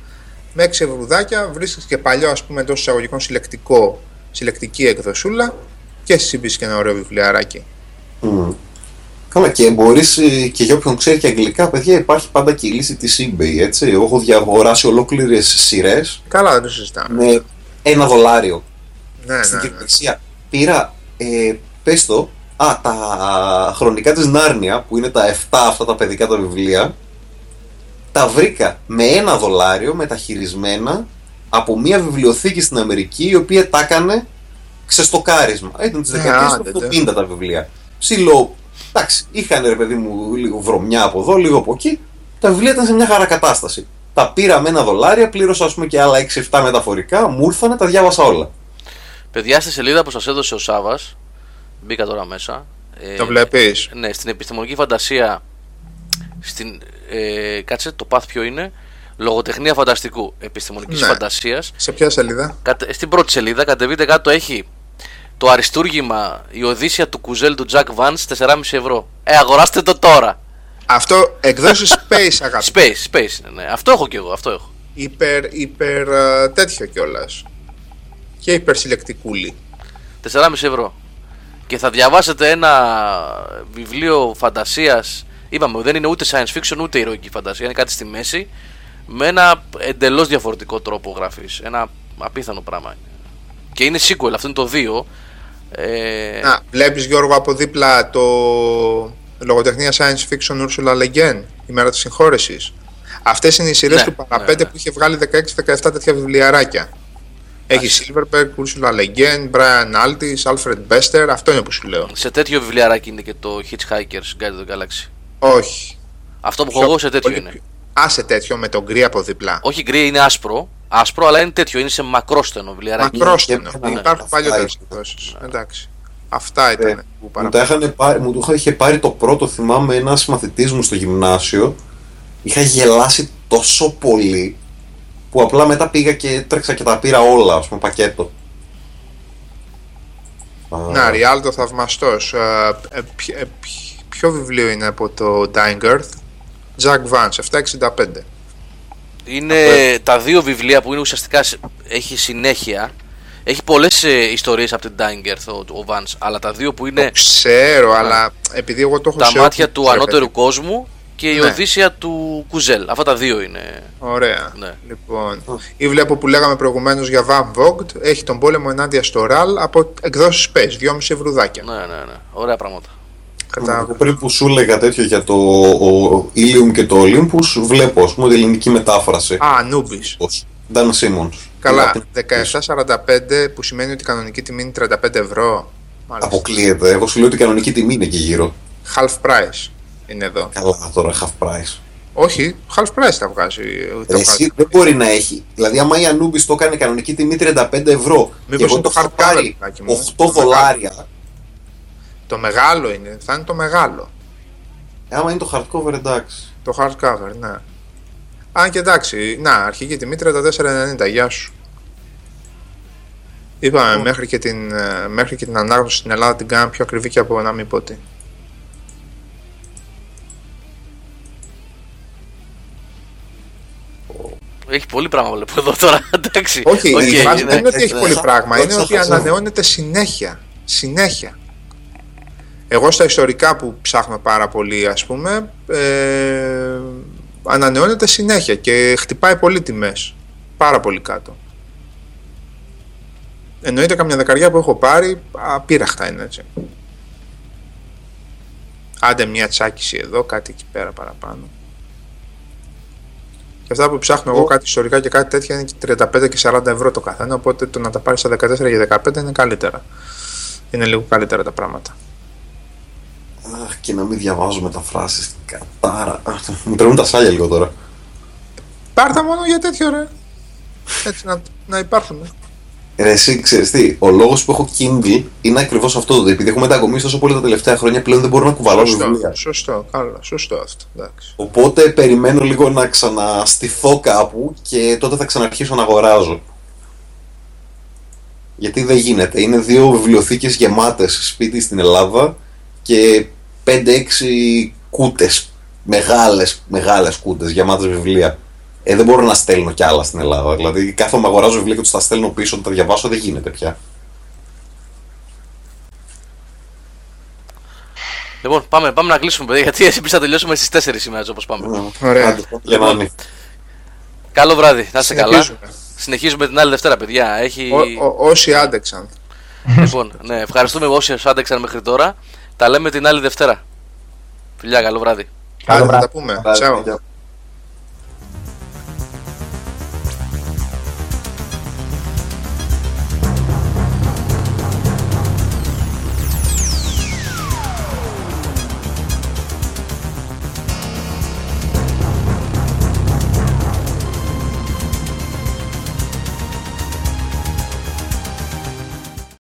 Με 6 ευρουδάκια βρίσκεις και παλιό ας πούμε εντός εισαγωγικών συλλεκτικό, συλλεκτική εκδοσούλα και εσύ μπεις και ένα ωραίο βιβλιαράκι. Μμμ. Καλά, και μπορείς και για όποιον ξέρει και αγγλικά, παιδιά, υπάρχει πάντα και η λύση της eBay. Έτσι. Εγώ έχω διαγοράσει ολόκληρες σειρές Καλά δεν το συζητάμε. με ένα δολάριο. Ναι, Στην ναι, ναι. κυριολεξία πήρα, ε, πες το, α, τα χρονικά της Νάρνια, που είναι τα 7 αυτά τα παιδικά τα βιβλία, τα βρήκα με ένα δολάριο μεταχειρισμένα από μια βιβλιοθήκη στην Αμερική η οποία τα έκανε ξεστοκάρισμα. Ήταν τις Ε, δεκαετίες άντε, του τε. 50 τα βιβλία. Ψηλό, εντάξει, είχαν ρε παιδί μου λίγο βρωμιά από εδώ, λίγο από εκεί. Τα βιβλία ήταν σε μια χαρά κατάσταση. Τα πήρα με ένα δολάριο, πλήρωσα ας πούμε και άλλα 6-7 μεταφορικά, μου ήρθανε, τα διάβασα όλα. Παιδιά, στη σελίδα που σας έδωσε ο Σάβας, μπήκα τώρα μέσα. ε, Το βλέπεις; Ναι, στην επιστημονική φαντασία. Στην, ε, κάτσε, το path ποιο είναι. Λογοτεχνία φανταστικού. Επιστημονικής Ναι. φαντασίας. Σε ποια σελίδα; Στην πρώτη σελίδα, κατεβείτε κάτω, έχει το αριστούργημα Η Οδύσσια του Κουζέλ του Jack Vance 4,5 ευρώ. Ε, αγοράστε το τώρα. Αυτό εκδόσεις Space αγάπη. Space, space είναι, ναι. Αυτό έχω κι εγώ, αυτό έχω. υπερ, υπερ ε, τέτοιο κιόλας. Και υπερσυλλεκτικούλη. 4,5 ευρώ. Και θα διαβάσετε ένα βιβλίο φαντασίας Είπαμε, δεν είναι ούτε science fiction ούτε ηρωική φαντασία. Είναι κάτι στη μέση με ένα εντελώς διαφορετικό τρόπο γραφής. Ένα απίθανο πράγμα. Και είναι sequel, αυτό είναι το 2. Ε, Να, βλέπεις Γιώργο από δίπλα το λογοτεχνία science fiction Ursula Le Guin, η μέρα της συγχώρεσης. Αυτές είναι οι σειρές Ναι, του ναι, παραπέντε ναι. που είχε βγάλει 16-17 τέτοια βιβλιαράκια. Έχει Silverberg, Ursula Le Guin, Brian Aldiss, Alfred Bester, αυτό είναι που σου λέω. σε τέτοιο βιβλιαράκι είναι και το Hitchhiker's Guide to the Galaxy. Όχι. Αυτό που έχω εγώ σε τέτοιο Πολύ είναι. πιο- Α, σε τέτοιο με τον γκρι από δίπλα. Όχι γκρι, είναι άσπρο. Άσπρο, αλλά είναι τέτοιο. Είναι σε μακρόστενο βιβλιαράκι. Μακρόστενο. Ναι, ναι, Υπάρχουν ναι. παλιότερες Αυτά εκδόσεις. Εντάξει. Αυτά ήταν Ε, που Μου, παραπάνω. τα είχαν πάρει, μου το είχε πάρει το πρώτο, θυμάμαι, ένας μαθητής μου στο γυμνάσιο. Είχα γελάσει τόσο πολύ που απλά μετά πήγα και τρέξα και τα πήρα όλα, ας πούμε, πακέτο. Α, Να, Ριάλτο θαυμαστός. Ποιο βιβλίο είναι από το Dying Earth, Jack Vance, 765. Είναι τα δύο βιβλία που είναι ουσιαστικά σε- έχει συνέχεια. Έχει πολλές ιστορίες από την Dying Earth ο, ο Vance, αλλά τα δύο που είναι Ξέρω, αλλά επειδή εγώ το έχω τα σε μάτια όποιο- του ρε ανώτερου παιδί. κόσμου και η Ναι. Οδύσσια του Κουζέλ. Αυτά τα δύο είναι. Ωραία. Ναι. Λοιπόν, ή βλέπω που λέγαμε προηγουμένως για Van Vogt, έχει τον πόλεμο ενάντια στο Ραλ από εκδόσεις Space, 2,5 ευρουδάκια. Ναι, ναι, ναι. Ωραία πράγματα. Κατά... Εγώ πριν που σου έλεγα τέτοιο για το ο Ilium και το Olympus, βλέπω ας πούμε την ελληνική μετάφραση. Α, Anubis. Πώς. Dan Simmons. Καλά, Την- 17,45 που σημαίνει ότι η κανονική τιμή είναι 35 ευρώ. Μάλιστα. Αποκλείεται. Εγώ σου λέω ότι η κανονική τιμή είναι εκεί γύρω. Half price είναι εδώ. Καλά τώρα, half price. Όχι, half price τα βγάζει. Το Ρε, Εσύ δεν μπορεί να έχει. Δηλαδή, άμα η Anubis το έκανε κανονική τιμή 35 ευρώ και Μήπως εγώ είναι το το είχα hardcover, πάρει παιδάκι μου, 8 το δολάρια. Το μεγάλο είναι, θα είναι το μεγάλο. Ε, άμα είναι το hardcover, εντάξει. Το hardcover, ναι. Αν και εντάξει, να, αρχική τιμή 34,90, γεια σου. Είπαμε, μέχρι, και την, ε, μέχρι και την ανάγνωση στην Ελλάδα την κάναμε πιο ακριβή και από να μην πω τι. Έχει πολύ πράγμα βλέπω εδώ τώρα. Εντάξει. Όχι, Οκ, η φάση ναι. δεν είναι ότι έχει ναι. πολύ πράγμα, είναι Δόξα ότι τω Θεώ. ανανεώνεται συνέχεια. Συνέχεια. Εγώ στα ιστορικά που ψάχνω πάρα πολύ, ας πούμε, ε, ανανεώνεται συνέχεια και χτυπάει πολύ τιμές. Πάρα πολύ κάτω. Εννοείται καμιά δεκαριά που έχω πάρει, απείραχτα είναι έτσι. Άντε μια τσάκιση εδώ, κάτι εκεί πέρα παραπάνω. Και αυτά που ψάχνω εγώ κάτι ιστορικά και κάτι τέτοια είναι και 35 και 40 ευρώ το καθένα, οπότε το να τα πάρεις στα 14 και 15 είναι καλύτερα. Είναι λίγο καλύτερα τα πράγματα. Αχ, και να μην διαβάζω μεταφράσεις. Κατάρα. Αχ, Μου τρέμουν τα σάλια λίγο τώρα. Πάρτα μόνο για τέτοιο ρε. Έτσι να, να υπάρχουν. Ρε, εσύ ξέρεις τι, ο λόγος που έχω Kindle είναι ακριβώς αυτό. ότι Επειδή έχω μετακομίσει τόσο πολύ τα τελευταία χρόνια, πλέον δεν μπορώ να κουβαλάω Σωστό, βιβλία. σωστό, καλά, σωστό αυτό. Εντάξει. Οπότε περιμένω λίγο να ξαναστηθώ κάπου και τότε θα ξαναρχίσω να αγοράζω. Γιατί δεν γίνεται. Είναι δύο βιβλιοθήκες γεμάτες σπίτι στην Ελλάδα και 5-6 κούτες. Μεγάλες, μεγάλες κούτες γεμάτες βιβλία. Ε, δεν μπορώ να στέλνω κι άλλα στην Ελλάδα. Δηλαδή, κάθομαι αγοράζω βιβλία και τους τα στέλνω πίσω να τα διαβάσω, δεν γίνεται πια. Λοιπόν, πάμε, πάμε να κλείσουμε, παιδιά, γιατί εσύ θα τελειώσουμε στις 4 σήμερα, όπως πάμε. Ωραία. Άντε, Για να είναι. Καλό βράδυ, να είστε καλά. Συνεχίζουμε. Συνεχίζουμε την άλλη Δευτέρα, παιδιά. Έχει... Ό- ό- όσοι άντεξαν. Λοιπόν, ναι, ευχαριστούμε όσοι άντεξαν μέχρι τώρα. Τα λέμε την άλλη Δευτέρα. Φιλιά, καλό βράδυ. Καλό Άντε, θα βράδυ. τα πούμε. Βράδυ, Τσάου. παιδιά.